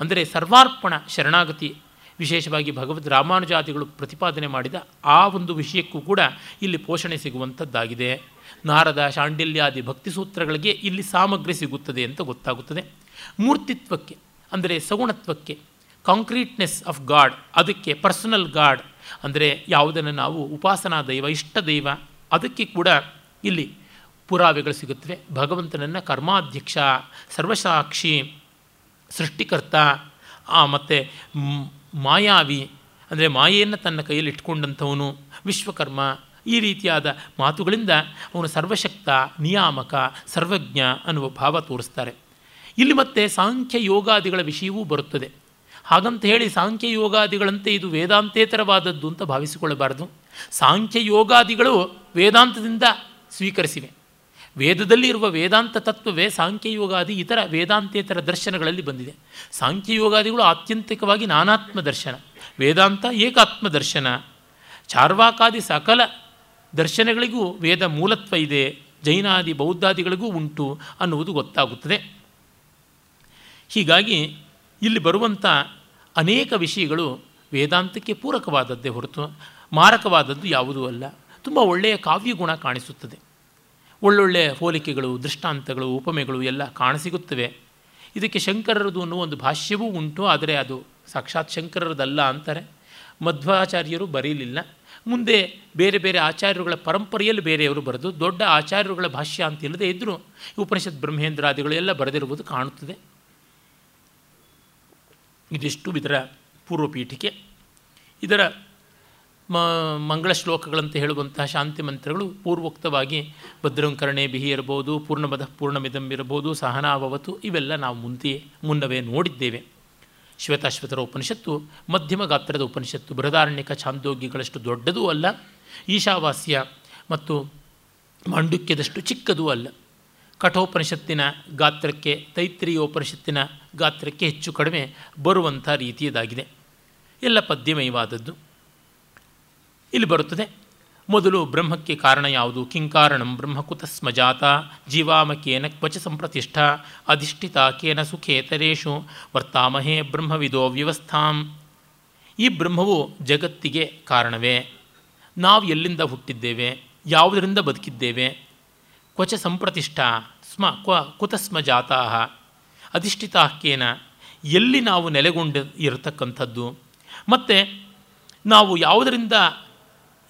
ಅಂದರೆ ಸರ್ವಾರ್ಪಣ, ಶರಣಾಗತಿ. ವಿಶೇಷವಾಗಿ ಭಗವದ್ ರಾಮಾನುಜಾದಿಗಳು ಪ್ರತಿಪಾದನೆ ಮಾಡಿದ ಆ ಒಂದು ವಿಷಯಕ್ಕೂ ಕೂಡ ಇಲ್ಲಿ ಪೋಷಣೆ ಸಿಗುವಂಥದ್ದಾಗಿದೆ. ನಾರದ ಶಾಂಡಿಲ್ಯಾದಿ ಭಕ್ತಿ ಸೂತ್ರಗಳಿಗೆ ಇಲ್ಲಿ ಸಾಮಗ್ರಿ ಸಿಗುತ್ತದೆ ಅಂತ ಗೊತ್ತಾಗುತ್ತದೆ. ಮೂರ್ತಿತ್ವಕ್ಕೆ, ಅಂದರೆ ಸಗುಣತ್ವಕ್ಕೆ ಕಾಂಕ್ರೀಟ್ನೆಸ್ ಆಫ್ ಗಾಡ್ ಅದಕ್ಕೆ ಪರ್ಸನಲ್ ಗಾಡ್ ಅಂದರೆ ಯಾವುದನ್ನು ನಾವು ಉಪಾಸನಾ ದೈವ, ಇಷ್ಟ ದೈವ, ಅದಕ್ಕೆ ಕೂಡ ಇಲ್ಲಿ ಪುರಾವೆಗಳು ಸಿಗುತ್ತವೆ. ಭಗವಂತನನ್ನು ಕರ್ಮಾಧ್ಯಕ್ಷ, ಸರ್ವಸಾಕ್ಷಿ, ಸೃಷ್ಟಿಕರ್ತ ಮತ್ತು ಮಾಯಾವಿ, ಅಂದರೆ ಮಾಯೆಯನ್ನು ತನ್ನ ಕೈಯಲ್ಲಿ ಇಟ್ಕೊಂಡಂಥವನು, ವಿಶ್ವಕರ್ಮ ಈ ರೀತಿಯಾದ ಮಾತುಗಳಿಂದ ಅವನು ಸರ್ವಶಕ್ತ, ನಿಯಾಮಕ, ಸರ್ವಜ್ಞ ಅನ್ನುವ ಭಾವ ತೋರಿಸ್ತಾರೆ. ಇಲ್ಲಿ ಮತ್ತೆ ಸಾಂಖ್ಯ ಯೋಗಾದಿಗಳ ವಿಷಯವೂ ಬರುತ್ತದೆ. ಹಾಗಂತ ಹೇಳಿ ಸಾಂಖ್ಯ ಯೋಗಾದಿಗಳಂತೆ ಇದು ವೇದಾಂತೇತರವಾದದ್ದು ಅಂತ ಭಾವಿಸಿಕೊಳ್ಳಬಾರದು. ಸಾಂಖ್ಯ ಯೋಗಾದಿಗಳು ವೇದಾಂತದಿಂದ ಸ್ವೀಕರಿಸಿವೆ. ವೇದದಲ್ಲಿ ಇರುವ ವೇದಾಂತ ತತ್ವವೇ ಸಾಂಖ್ಯಯೋಗಾದಿ ಇತರ ವೇದಾಂತೇತರ ದರ್ಶನಗಳಲ್ಲಿ ಬಂದಿದೆ. ಸಾಂಖ್ಯಯೋಗಾದಿಗಳು ಆತ್ಯಂತಿಕವಾಗಿ ನಾನಾತ್ಮ ದರ್ಶನ, ವೇದಾಂತ ಏಕಾತ್ಮ ದರ್ಶನ, ಚಾರ್ವಾಕಾದಿ ಸಕಲ ದರ್ಶನಗಳಿಗೂ ವೇದ ಮೂಲತ್ವ ಇದೆ, ಜೈನಾದಿ ಬೌದ್ಧಾದಿಗಳಿಗೂ ಉಂಟು ಅನ್ನುವುದು ಗೊತ್ತಾಗುತ್ತದೆ. ಹೀಗಾಗಿ ಇಲ್ಲಿ ಬರುವಂಥ ಅನೇಕ ವಿಷಯಗಳು ವೇದಾಂತಕ್ಕೆ ಪೂರಕವಾದದ್ದೇ ಹೊರತು ಮಾರಕವಾದದ್ದು ಯಾವುದೂ ಅಲ್ಲ. ತುಂಬ ಒಳ್ಳೆಯ ಕಾವ್ಯಗುಣ ಕಾಣಿಸುತ್ತದೆ. ಒಳ್ಳೊಳ್ಳೆಯ ಹೋಲಿಕೆಗಳು, ದೃಷ್ಟಾಂತಗಳು, ಉಪಮೆಗಳು ಎಲ್ಲ ಕಾಣಸಿಗುತ್ತವೆ. ಇದಕ್ಕೆ ಶಂಕರರದು ಅನ್ನೋ ಒಂದು ಭಾಷ್ಯವೂ ಉಂಟು, ಆದರೆ ಅದು ಸಾಕ್ಷಾತ್ ಶಂಕರರದಲ್ಲ ಅಂತಾರೆ. ಮಧ್ವಾಚಾರ್ಯರು ಬರೀಲಿಲ್ಲ. ಮುಂದೆ ಬೇರೆ ಬೇರೆ ಆಚಾರ್ಯರುಗಳ ಪರಂಪರೆಯಲ್ಲಿ ಬೇರೆಯವರು ಬರೆದು ದೊಡ್ಡ ಆಚಾರ್ಯರುಗಳ ಭಾಷ್ಯ ಅಂತ ಇಲ್ಲದೆ ಇದ್ದರೂ ಉಪನಿಷತ್ ಬ್ರಹ್ಮೇಂದ್ರಾದಿಗಳು ಎಲ್ಲ ಬರೆದಿರುವುದು ಕಾಣುತ್ತದೆ. ಇದಿಷ್ಟು ಇದರ ಪೂರ್ವಪೀಠಿಕೆ. ಇದರ ಮ ಮಂಗಳ ಶ್ಲೋಕಗಳಂತ ಹೇಳುವಂತಹ ಶಾಂತಿ ಮಂತ್ರಗಳು ಪೂರ್ವೋಕ್ತವಾಗಿ ಭದ್ರಂಕರಣೆ ಬಿಹಿ ಇರಬಹುದು, ಪೂರ್ಣಮದ ಪೂರ್ಣಮಿದಂ ಇರಬಹುದು ಸಹನಾಭವತು ಇವೆಲ್ಲ ನಾವು ಮುಂದೆ ಮುನ್ನವೇ ನೋಡಿದ್ದೇವೆ. ಶ್ವೇತಾಶ್ವತರ ಉಪನಿಷತ್ತು, ಮಧ್ಯಮ ಗಾತ್ರದ ಉಪನಿಷತ್ತು, ಬೃಹದಾರಣ್ಯಕ ಛಾಂದೋಗ್ಯಗಳಷ್ಟು ದೊಡ್ಡದೂ ಅಲ್ಲ, ಈಶಾವಾಸ್ಯ ಮತ್ತು ಮಾಂಡುಕ್ಯದಷ್ಟು ಚಿಕ್ಕದೂ ಅಲ್ಲ. ಕಠೋಪನಿಷತ್ತಿನ ಗಾತ್ರಕ್ಕೆ, ತೈತ್ರಿಯೋಪನಿಷತ್ತಿನ ಗಾತ್ರಕ್ಕೆ ಹೆಚ್ಚು ಕಡಿಮೆ ಬರುವಂಥ ರೀತಿಯದಾಗಿದೆ. ಎಲ್ಲ ಪದ್ಯಮಯವಾದದ್ದು. ಇಲ್ಲಿ ಬರುತ್ತದೆ ಮೊದಲು ಬ್ರಹ್ಮಕ್ಕೆ ಕಾರಣ ಯಾವುದು? ಕಿಂಕಾರಣಂ ಬ್ರಹ್ಮಕುತ ಸ್ಮಜಾತ ಜೀವಾಮಕೇನ ಕ್ವಚ ಸಂಪ್ರತಿಷ್ಠ ಅಧಿಷ್ಠಿತ ಕೇನ ಸುಖೇತರೇಶು ವರ್ತಾಮಹೇ ಬ್ರಹ್ಮವಿದೋ ವ್ಯವಸ್ಥಾಂ. ಈ ಬ್ರಹ್ಮವು ಜಗತ್ತಿಗೆ ಕಾರಣವೇ. ನಾವು ಎಲ್ಲಿಂದ ಹುಟ್ಟಿದ್ದೇವೆ? ಯಾವುದರಿಂದ ಬದುಕಿದ್ದೇವೆ? ಕ್ವಚ ಸಂಪ್ರತಿಷ್ಠ ಸ್ಮ ಕ್ವ ಕುತಸ್ಮ ಜಾತಾ ಅಧಿಷ್ಠಿತಾಹ್ಕೇನ ಎಲ್ಲಿ ನಾವು ನೆಲೆಗೊಂಡು ಇರತಕ್ಕಂಥದ್ದು ಮತ್ತು ನಾವು ಯಾವುದರಿಂದ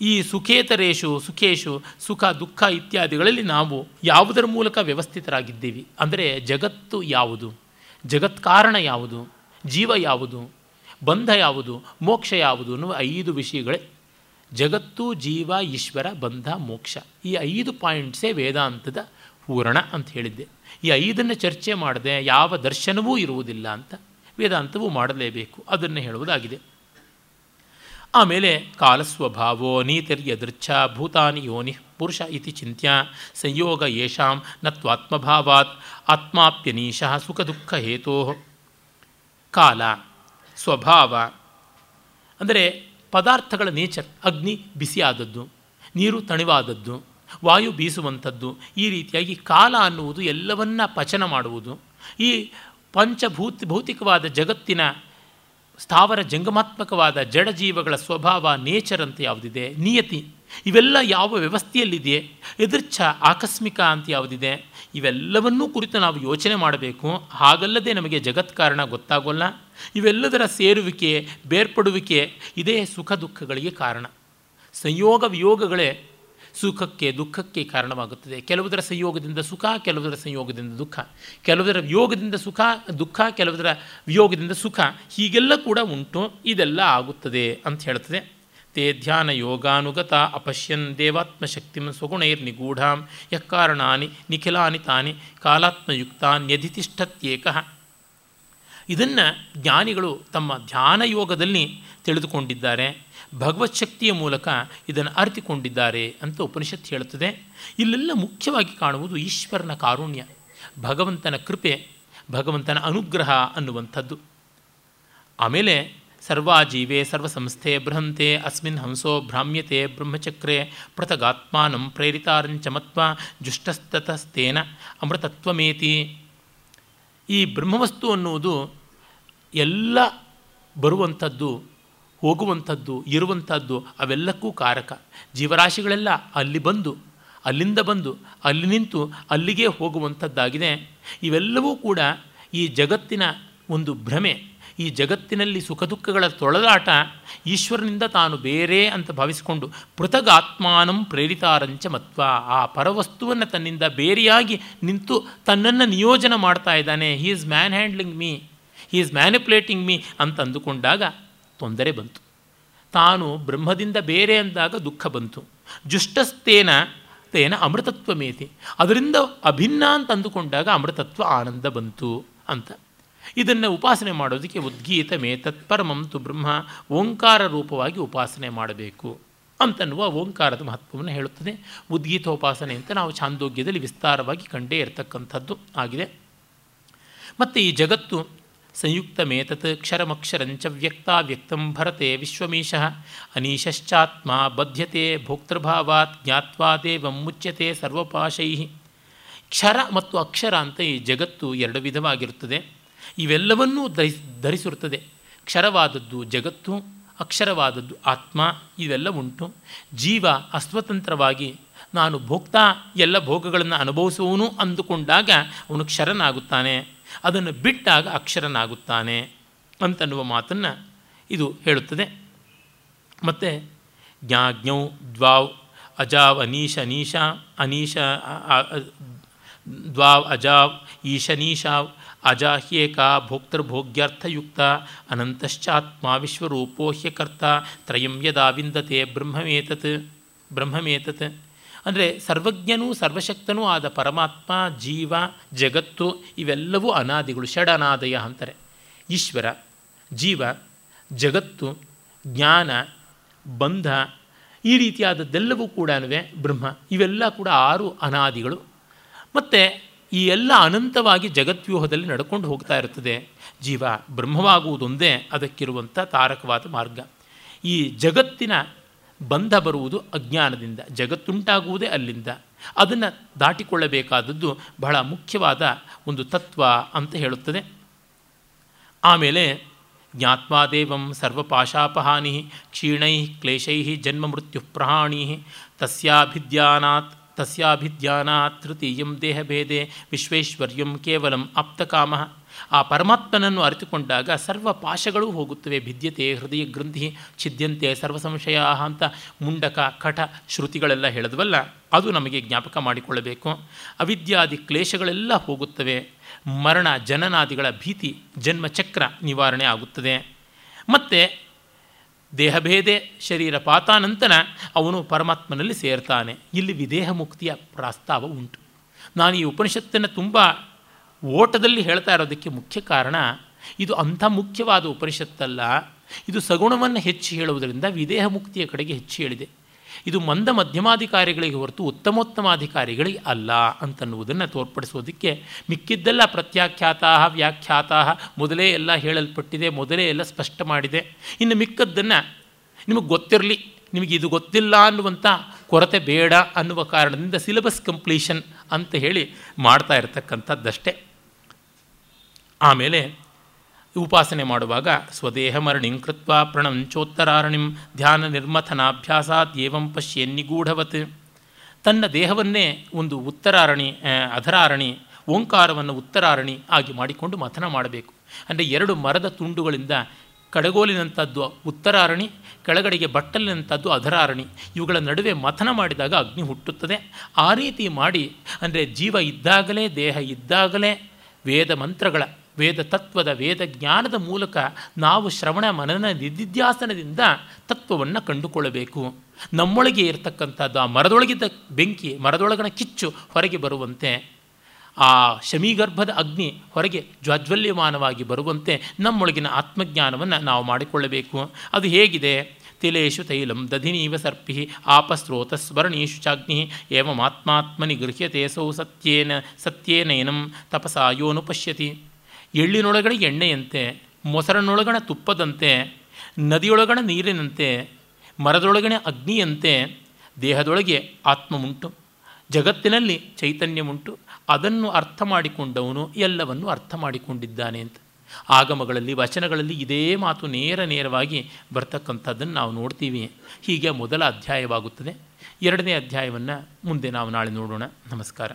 ಈ ಸುಖೇತರೇಶು, ಸುಖೇಶು, ಸುಖ, ದುಃಖ ಇತ್ಯಾದಿಗಳಲ್ಲಿ ನಾವು ಯಾವುದರ ಮೂಲಕ ವ್ಯವಸ್ಥಿತರಾಗಿದ್ದೀವಿ? ಅಂದರೆ ಜಗತ್ತು ಯಾವುದು? ಜಗತ್ಕಾರಣ ಯಾವುದು? ಜೀವ ಯಾವುದು? ಬಂಧ ಯಾವುದು? ಮೋಕ್ಷ ಯಾವುದು ಅನ್ನುವ ಐದು ವಿಷಯಗಳೇ. ಜಗತ್ತು, ಜೀವ, ಈಶ್ವರ, ಬಂಧ, ಮೋಕ್ಷ. ಈ ಐದು ಪಾಯಿಂಟ್ಸೇ ವೇದಾಂತದ ಪೂರಣ ಅಂತ ಹೇಳಿದ್ದೆ. ಈ ಐದನ್ನು ಚರ್ಚೆ ಮಾಡದೆ ಯಾವ ದರ್ಶನವೂ ಇರುವುದಿಲ್ಲ ಅಂತ ವೇದಾಂತವು ಮಾಡಲೇಬೇಕು. ಅದನ್ನು ಹೇಳುವುದಾಗಿದೆ. ಆಮೇಲೆ ಕಾಲಸ್ವಭಾವೋ ನೀತಿರ್ಯದೃಚ್ಛ ಭೂತಾನಿ ಯೋನಿ ಪುರುಷ ಇತಿ ಚಿಂತ್ಯ ಸಂಯೋಗ ಯಶಾಂ ನತ್ವಾತ್ಮಭಾವಾತ್ ಆತ್ಮಾಪ್ಯನೀಶಃ ಸುಖ ದುಃಖ ಹೇತೋ. ಕಾಲ, ಸ್ವಭಾವ ಅಂದರೆ ಪದಾರ್ಥಗಳ ನೇಚರ್, ಅಗ್ನಿ ಬಿಸಿಯಾದದ್ದು, ನೀರು ತಣಿವಾದದ್ದು, ವಾಯು ಬೀಸುವಂಥದ್ದು, ಈ ರೀತಿಯಾಗಿ ಕಾಲ ಅನ್ನುವುದು ಎಲ್ಲವನ್ನ ಪಚನ ಮಾಡುವುದು. ಈ ಪಂಚಭೂತ್ ಭೌತಿಕವಾದ ಜಗತ್ತಿನ ಸ್ಥಾವರ ಜಂಗಮಾತ್ಮಕವಾದ ಜಡ ಜೀವಗಳ ಸ್ವಭಾವ ನೇಚರ್ ಅಂತ ಯಾವುದಿದೆ? ನಿಯತಿ. ಇವೆಲ್ಲ ಯಾವ ವ್ಯವಸ್ಥೆಯಲ್ಲಿದೆ? ಎದುರ್ಚ್ಛ ಆಕಸ್ಮಿಕ ಅಂತ ಯಾವುದಿದೆ? ಇವೆಲ್ಲವನ್ನೂ ಕುರಿತು ನಾವು ಯೋಚನೆ ಮಾಡಬೇಕು. ಹಾಗಲ್ಲದೆ ನಮಗೆ ಜಗತ್ ಕಾರಣ ಗೊತ್ತಾಗೋಲ್ಲ. ಇವೆಲ್ಲದರ ಸೇರುವಿಕೆ, ಬೇರ್ಪಡುವಿಕೆ ಇದೇ ಸುಖ ದುಃಖಗಳಿಗೆ ಕಾರಣ. ಸಂಯೋಗ ವಿಯೋಗಗಳೇ ಸುಖಕ್ಕೆ, ದುಃಖಕ್ಕೆ ಕಾರಣವಾಗುತ್ತದೆ. ಕೆಲವುದರ ಸಂಯೋಗದಿಂದ ಸುಖ, ಕೆಲವುದರ ಸಂಯೋಗದಿಂದ ದುಃಖ. ಕೆಲವುದರ ವಿಯೋಗದಿಂದ ಸುಖ, ದುಃಖ, ಕೆಲವುದರ ವಿಯೋಗದಿಂದ ಸುಖ. ಹೀಗೆಲ್ಲ ಕೂಡ ಉಂಟು. ಇದೆಲ್ಲ ಆಗುತ್ತದೆ ಅಂತ ಹೇಳ್ತದೆ ತೇ ಧ್ಯಾನ ಯೋಗಾನುಗತ ಅಪಶ್ಯನ್ ದೇವಾತ್ಮಶಕ್ತಿಂ ಸ್ವಗುಣೈರ್ನಿಗೂಢಾಂ ಯಕ್ಕಾರಣಾನಿ ನಿಖಿಲಾನಿ ತಾನಿ ಕಾಲಾತ್ಮಯುಕ್ತಾನ್ಯಧಿತಿಷ್ಠತ್ಯೇಕಃ ಇದನ್ನು ಜ್ಞಾನಿಗಳು ತಮ್ಮ ಧ್ಯಾನ ಯೋಗದಲ್ಲಿ ತಿಳಿದುಕೊಂಡಿದ್ದಾರೆ. ಭಗವತ್ ಶಕ್ತಿಯ ಮೂಲಕ ಇದನ್ನು ಅರಿತುಕೊಂಡಿದ್ದಾರೆ ಅಂತ ಉಪನಿಷತ್ ಹೇಳುತ್ತದೆ. ಇಲ್ಲೆಲ್ಲ ಮುಖ್ಯವಾಗಿ ಕಾಣುವುದು ಈಶ್ವರನ ಕಾರುಣ್ಯ, ಭಗವಂತನ ಕೃಪೆ, ಭಗವಂತನ ಅನುಗ್ರಹ ಅನ್ನುವಂಥದ್ದು. ಆಮೇಲೆ ಸರ್ವಾಜೀವೆ ಸರ್ವಸಂಸ್ಥೆ ಬೃಹಂತೆ ಅಸ್ಮಿನ್ ಹಂಸೋ ಭ್ರಾಮ್ಯತೆ ಬ್ರಹ್ಮಚಕ್ರೆ ಪೃಥಗಾತ್ಮಾನಂ ಪ್ರೇರಿತಾರಂಚಮತ್ವ ಜುಷ್ಟಸ್ತತಸ್ತೇನ ಅಮೃತತ್ವಮೇತಿ. ಈ ಬ್ರಹ್ಮವಸ್ತು ಅನ್ನುವುದು ಎಲ್ಲ ಬರುವಂಥದ್ದು, ಹೋಗುವಂಥದ್ದು, ಇರುವಂಥದ್ದು ಅವೆಲ್ಲಕ್ಕೂ ಕಾರಕ. ಜೀವರಾಶಿಗಳೆಲ್ಲ ಅಲ್ಲಿ ಬಂದು, ಅಲ್ಲಿಂದ ಬಂದು, ಅಲ್ಲಿ ನಿಂತು, ಅಲ್ಲಿಗೆ ಹೋಗುವಂಥದ್ದಾಗಿದೆ. ಇವೆಲ್ಲವೂ ಕೂಡ ಈ ಜಗತ್ತಿನ ಒಂದು ಭ್ರಮೆ, ಈ ಜಗತ್ತಿನಲ್ಲಿ ಸುಖ ದುಃಖಗಳ ತೊಳಲಾಟ ಈಶ್ವರನಿಂದ ತಾನು ಬೇರೆ ಅಂತ ಭಾವಿಸಿಕೊಂಡು ಪೃಥಗಾತ್ಮಾನಂ ಪ್ರೇರಿತಾರಂಚ ಮತ್ವ. ಆ ಪರವಸ್ತುವನ್ನು ತನ್ನಿಂದ ಬೇರೆಯಾಗಿ ನಿಂತು ತನ್ನನ್ನು ನಿಯೋಜನೆ ಮಾಡ್ತಾ ಇದ್ದಾನೆ. He is manhandling me he is manipulating me ಅಂತ ಅಂದುಕೊಂಡಾಗ ತೊಂದರೆ ಬಂತು. ತಾನು ಬ್ರಹ್ಮದಿಂದ ಬೇರೆ ಅಂದಾಗ ದುಃಖ ಬಂತು. ಜುಷ್ಟಸ್ತೇನ ತೇನ ಅಮೃತತ್ವ ಮೇತಿ ಅದರಿಂದ ಅಭಿನ್ನ ಅಂತ ಅಂದುಕೊಂಡಾಗ ಅಮೃತತ್ವ ಆನಂದ ಬಂತು ಅಂತ. ಇದನ್ನು ಉಪಾಸನೆ ಮಾಡೋದಕ್ಕೆ ಉದ್ಗೀತ ತು ಬ್ರಹ್ಮ ಓಂಕಾರ ರೂಪವಾಗಿ ಉಪಾಸನೆ ಮಾಡಬೇಕು ಅಂತನ್ನುವ ಓಂಕಾರದ ಮಹತ್ವವನ್ನು ಹೇಳುತ್ತದೆ. ಉದ್ಗೀತೋಪಾಸನೆ ಅಂತ ನಾವು ಛಾಂದೋಗ್ಯದಲ್ಲಿ ವಿಸ್ತಾರವಾಗಿ ಕಂಡೇ ಇರತಕ್ಕಂಥದ್ದು ಆಗಿದೆ. ಮತ್ತು ಈ ಜಗತ್ತು ಸಂಯುಕ್ತಮೇತತ್ ಕ್ಷರಮಕ್ಷರಂಚ ವ್ಯಕ್ತ ವ್ಯಕ್ತಂ ಭರತೆ ವಿಶ್ವಮೀಶಃ ಅನೀಶಶ್ಚಾತ್ಮ ಬದ್ಧತೆ ಭೋಕ್ತೃಭಾವಾತ್ ಜ್ಞಾತ್ವಾ ದೇವಂ ಮುಚ್ಯತೆ ಸರ್ವಪಾಶೈ. ಕ್ಷರ ಮತ್ತು ಅಕ್ಷರ ಅಂತ ಈ ಜಗತ್ತು ಎರಡು ವಿಧವಾಗಿರುತ್ತದೆ. ಇವೆಲ್ಲವನ್ನೂ ಧರಿಸ್, ಧರಿಸಿರುತ್ತದೆ. ಕ್ಷರವಾದದ್ದು ಜಗತ್ತು, ಅಕ್ಷರವಾದದ್ದು ಆತ್ಮ, ಇವೆಲ್ಲ ಉಂಟು. ಜೀವ ಅಸ್ವತಂತ್ರವಾಗಿ ನಾನು ಭೋಕ್ತಾ ಎಲ್ಲ ಭೋಗಗಳನ್ನು ಅನುಭವಿಸುವವನು ಅಂದುಕೊಂಡಾಗ ಅವನು ಕ್ಷರನಾಗುತ್ತಾನೆ. ಅದನ್ನು ಬಿಟ್ಟಾಗ ಅಕ್ಷರನಾಗುತ್ತಾನೆ ಅಂತನ್ನುವ ಮಾತನ್ನು ಇದು ಹೇಳುತ್ತದೆ. ಮತ್ತು ಜ್ಞಾಜ್ಞೌ ದ್ವಾವ್ ಅಜಾವ್ ಅನೀಶ ಅನೀಶ ಅನೀಶ ದ್ವಾವ್ ಅಜಾವ್ ಈಶನೀಶಾವ್ ಅಜಾಹ್ಯೇಕ ಭೋಕ್ತೃಭೋಗ್ಯರ್ಥಯುಕ್ತ ಅನಂತಶ್ಚಾತ್ಮ ವಿಶ್ವರೂಪೋಹ್ಯಕರ್ತ ತ್ರಯಂ ಯದಾ ವಿಂದತೆ ಬ್ರಹ್ಮಮೇತತ್ ಬ್ರಹ್ಮಮೇತತ್ ಅಂದರೆ ಸರ್ವಜ್ಞನೂ ಸರ್ವಶಕ್ತನೂ ಆದ ಪರಮಾತ್ಮ, ಜೀವ, ಜಗತ್ತು ಇವೆಲ್ಲವೂ ಅನಾದಿಗಳು, ಷಡನಾದಯ ಅಂತಾರೆ. ಈಶ್ವರ, ಜೀವ, ಜಗತ್ತು, ಜ್ಞಾನ, ಬಂಧ ಈ ರೀತಿಯಾದದ್ದೆಲ್ಲವೂ ಕೂಡ ಬ್ರಹ್ಮ. ಇವೆಲ್ಲ ಕೂಡ ಆರು ಅನಾದಿಗಳು. ಮತ್ತು ಈ ಎಲ್ಲ ಅನಂತವಾಗಿ ಜಗದ್ವ್ಯೂಹದಲ್ಲಿ ನಡ್ಕೊಂಡು ಹೋಗ್ತಾ ಇರ್ತದೆ ಜೀವ ಬ್ರಹ್ಮವಾಗುವುದೊಂದೇ ಅದಕ್ಕಿರುವಂಥ ತಾರಕವಾದ ಮಾರ್ಗ. ಈ ಜಗತ್ತಿನ ಬಂಧ ಬರುವುದು ಅಜ್ಞಾನದಿಂದ, ಜಗತ್ತುಂಟಾಗುವುದೇ ಅಲ್ಲಿಂದ. ಅದನ್ನು ದಾಟಿಕೊಳ್ಳಬೇಕಾದದ್ದು ಬಹಳ ಮುಖ್ಯವಾದ ಒಂದು ತತ್ವ ಅಂತ ಹೇಳುತ್ತದೆ. ಆಮೇಲೆ ಜ್ಞಾತ್ವಾದೇವಂ ಸರ್ವಪಾಶಾಪಹಾನಿ ಕ್ಷೀಣೈ ಕ್ಲೇಶೈ ಜನ್ಮ ಮೃತ್ಯು ಪ್ರಹಾಣಿ ತಸ್ಯಾಭಿಧ್ಯಾನಾತ್ ತಸ್ಯಾಭಿಧ್ಯಾನಾತ್ ತೃತೀಯಂ ದೇಹಭೇದೆ ವಿಶ್ವೇಶ್ವರ್ಯಂ ಕೇವಲಂ ಆಪ್ತಕಾಮ. ಆ ಪರಮಾತ್ಮನನ್ನು ಅರಿತುಕೊಂಡಾಗ ಸರ್ವ ಪಾಶಗಳೂ ಹೋಗುತ್ತವೆ. ಭಿದ್ಯತೆ, ಹೃದಯ ಗ್ರಂಥಿ, ಛಿದ್ಯಂತೆ ಸರ್ವ ಸಂಶಯ ಅಂತ ಮುಂಡಕ, ಕಠ ಶ್ರುತಿಗಳೆಲ್ಲ ಹೇಳಿದ್ವಲ್ಲ? ಅದು ನಮಗೆ ಜ್ಞಾಪಕ ಮಾಡಿಕೊಳ್ಳಬೇಕು. ಅವಿದ್ಯಾದಿ ಕ್ಲೇಶಗಳೆಲ್ಲ ಹೋಗುತ್ತವೆ. ಮರಣ, ಜನನಾದಿಗಳ ಭೀತಿ, ಜನ್ಮಚಕ್ರ ನಿವಾರಣೆ ಆಗುತ್ತದೆ. ಮತ್ತು ದೇಹಭೇದೆ, ಶರೀರ ಪಾತಾನಂತರ ಅವನು ಪರಮಾತ್ಮನಲ್ಲಿ ಸೇರ್ತಾನೆ. ಇಲ್ಲಿ ವಿದೇಹ ಮುಕ್ತಿಯ ಪ್ರಸ್ತಾವ ಉಂಟು. ನಾನು ಈ ಉಪನಿಷತ್ತನ್ನು ತುಂಬ ಓಟದಲ್ಲಿ ಹೇಳ್ತಾ ಇರೋದಕ್ಕೆ ಮುಖ್ಯ ಕಾರಣ, ಇದು ಅಂಥ ಮುಖ್ಯವಾದ ಉಪನಿಷತ್ತಲ್ಲ. ಇದು ಸಗುಣವನ್ನು ಹೆಚ್ಚು ಹೇಳುವುದರಿಂದ ವಿದೇಹ ಮುಕ್ತಿಯ ಕಡೆಗೆ ಹೆಚ್ಚು ಹೇಳಿದೆ. ಇದು ಮಂದ ಮಧ್ಯಮಾಧಿಕಾರಿಗಳಿಗೆ ಹೊರತು ಉತ್ತಮೋತ್ತಮಾಧಿಕಾರಿಗಳಿಗೆ ಅಲ್ಲ ಅಂತನ್ನುವುದನ್ನು ತೋರ್ಪಡಿಸೋದಕ್ಕೆ ಮಿಕ್ಕಿದ್ದೆಲ್ಲ ಪ್ರತ್ಯಾಖ್ಯಾತ ವ್ಯಾಖ್ಯಾತ ಮೊದಲೇ ಎಲ್ಲ ಹೇಳಲ್ಪಟ್ಟಿದೆ, ಮೊದಲೇ ಎಲ್ಲ ಸ್ಪಷ್ಟ ಮಾಡಿದೆ. ಇನ್ನು ಮಿಕ್ಕದ್ದನ್ನು ನಿಮಗೆ ಗೊತ್ತಿರಲಿ, ನಿಮಗೆ ಇದು ಗೊತ್ತಿಲ್ಲ ಅನ್ನುವಂಥ ಕೊರತೆ ಬೇಡ ಅನ್ನುವ ಕಾರಣದಿಂದ ಸಿಲೆಬಸ್ ಕಂಪ್ಲೀಷನ್ ಅಂತ ಹೇಳಿ ಮಾಡ್ತಾ ಇರತಕ್ಕಂಥದ್ದಷ್ಟೇ. ಆಮೇಲೆ ಉಪಾಸನೆ ಮಾಡುವಾಗ ಸ್ವದೇಹ ಮರಣಿಂ ಕೃತ್ವ ಪ್ರಣಂಚೋತ್ತರಾರಣಿಂ ಧ್ಯಾನ ನಿರ್ಮಥನಾಭ್ಯಾಸಾತ್ ಏವಂ ಪಶ್ಯನ್ ನಿಗೂಢವತ್. ತನ್ನ ದೇಹವನ್ನೇ ಒಂದು ಉತ್ತರಾರಣಿ ಅಧರಾರಣಿ, ಓಂಕಾರವನ್ನು ಉತ್ತರಾರಣಿ ಆಗಿ ಮಾಡಿಕೊಂಡು ಮಥನ ಮಾಡಬೇಕು. ಅಂದರೆ ಎರಡು ಮರದ ತುಂಡುಗಳಿಂದ ಕಡಗೋಲಿನಂಥದ್ದು ಉತ್ತರಾರಣಿ, ಕೆಳಗಡೆಗೆ ಬಟ್ಟಲಿನಂಥದ್ದು ಅಧರಾರಣಿ. ಇವುಗಳ ನಡುವೆ ಮಥನ ಮಾಡಿದಾಗ ಅಗ್ನಿ ಹುಟ್ಟುತ್ತದೆ. ಆ ರೀತಿ ಮಾಡಿ ಅಂದರೆ ಜೀವ ಇದ್ದಾಗಲೇ, ದೇಹ ಇದ್ದಾಗಲೇ ವೇದ ಮಂತ್ರಗಳ ವೇದ ತತ್ವದ ವೇದ ಜ್ಞಾನದ ಮೂಲಕ ನಾವು ಶ್ರವಣ ಮನನ ನಿಧಿಧ್ಯಾಸನದಿಂದ ತತ್ವವನ್ನು ಕಂಡುಕೊಳ್ಳಬೇಕು. ನಮ್ಮೊಳಗೆ ಇರತಕ್ಕಂಥದ್ದು ಆ ಮರದೊಳಗಿದ್ದ ಬೆಂಕಿ, ಮರದೊಳಗನ ಕಿಚ್ಚು ಹೊರಗೆ ಬರುವಂತೆ, ಆ ಶಮೀಗರ್ಭದ ಅಗ್ನಿ ಹೊರಗೆ ಜ್ವಾಜ್ವಲ್ಯಮಾನವಾಗಿ ಬರುವಂತೆ ನಮ್ಮೊಳಗಿನ ಆತ್ಮಜ್ಞಾನವನ್ನು ನಾವು ಮಾಡಿಕೊಳ್ಳಬೇಕು. ಅದು ಹೇಗಿದೆ? ತಿಲೇಶು ತೈಲಂ ದಧಿನೀವ ಸರ್ಪಿ ಆಪಸ್ರೋತ ಸ್ವರ್ಣೀಶು ಚಾಗ್ನಿ ಏವಮಾತ್ಮಾತ್ಮನಿ ಗೃಹ್ಯತೆ ಸೌ ಸತ್ಯೇನ ಸತ್ಯೇನೈನಂ ತಪಸಾಯೋನು ಪಶ್ಯತಿ ಎಳ್ಳಿನೊಳಗಡೆ ಎಣ್ಣೆಯಂತೆ, ಮೊಸರನೊಳಗಣ ತುಪ್ಪದಂತೆ, ನದಿಯೊಳಗಣ ನೀರಿನಂತೆ, ಮರದೊಳಗಣೆ ಅಗ್ನಿಯಂತೆ ದೇಹದೊಳಗೆ ಆತ್ಮ ಉಂಟು ಜಗತ್ತಿನಲ್ಲಿ ಚೈತನ್ಯವುಂಟು, ಅದನ್ನು ಅರ್ಥ ಮಾಡಿಕೊಂಡವನು ಎಲ್ಲವನ್ನು ಅರ್ಥ ಮಾಡಿಕೊಂಡಿದ್ದಾನೆ ಅಂತ. ಆಗಮಗಳಲ್ಲಿ, ವಚನಗಳಲ್ಲಿ ಇದೇ ಮಾತು ನೇರ ನೇರವಾಗಿ ಬರ್ತಕ್ಕಂಥದ್ದನ್ನು ನಾವು ನೋಡ್ತೀವಿ. ಹೀಗೆ ಮೊದಲ ಅಧ್ಯಾಯವಾಗುತ್ತದೆ. ಎರಡನೇ ಅಧ್ಯಾಯವನ್ನು ಮುಂದೆ ನಾವು ನಾಳೆ ನೋಡೋಣ. ನಮಸ್ಕಾರ.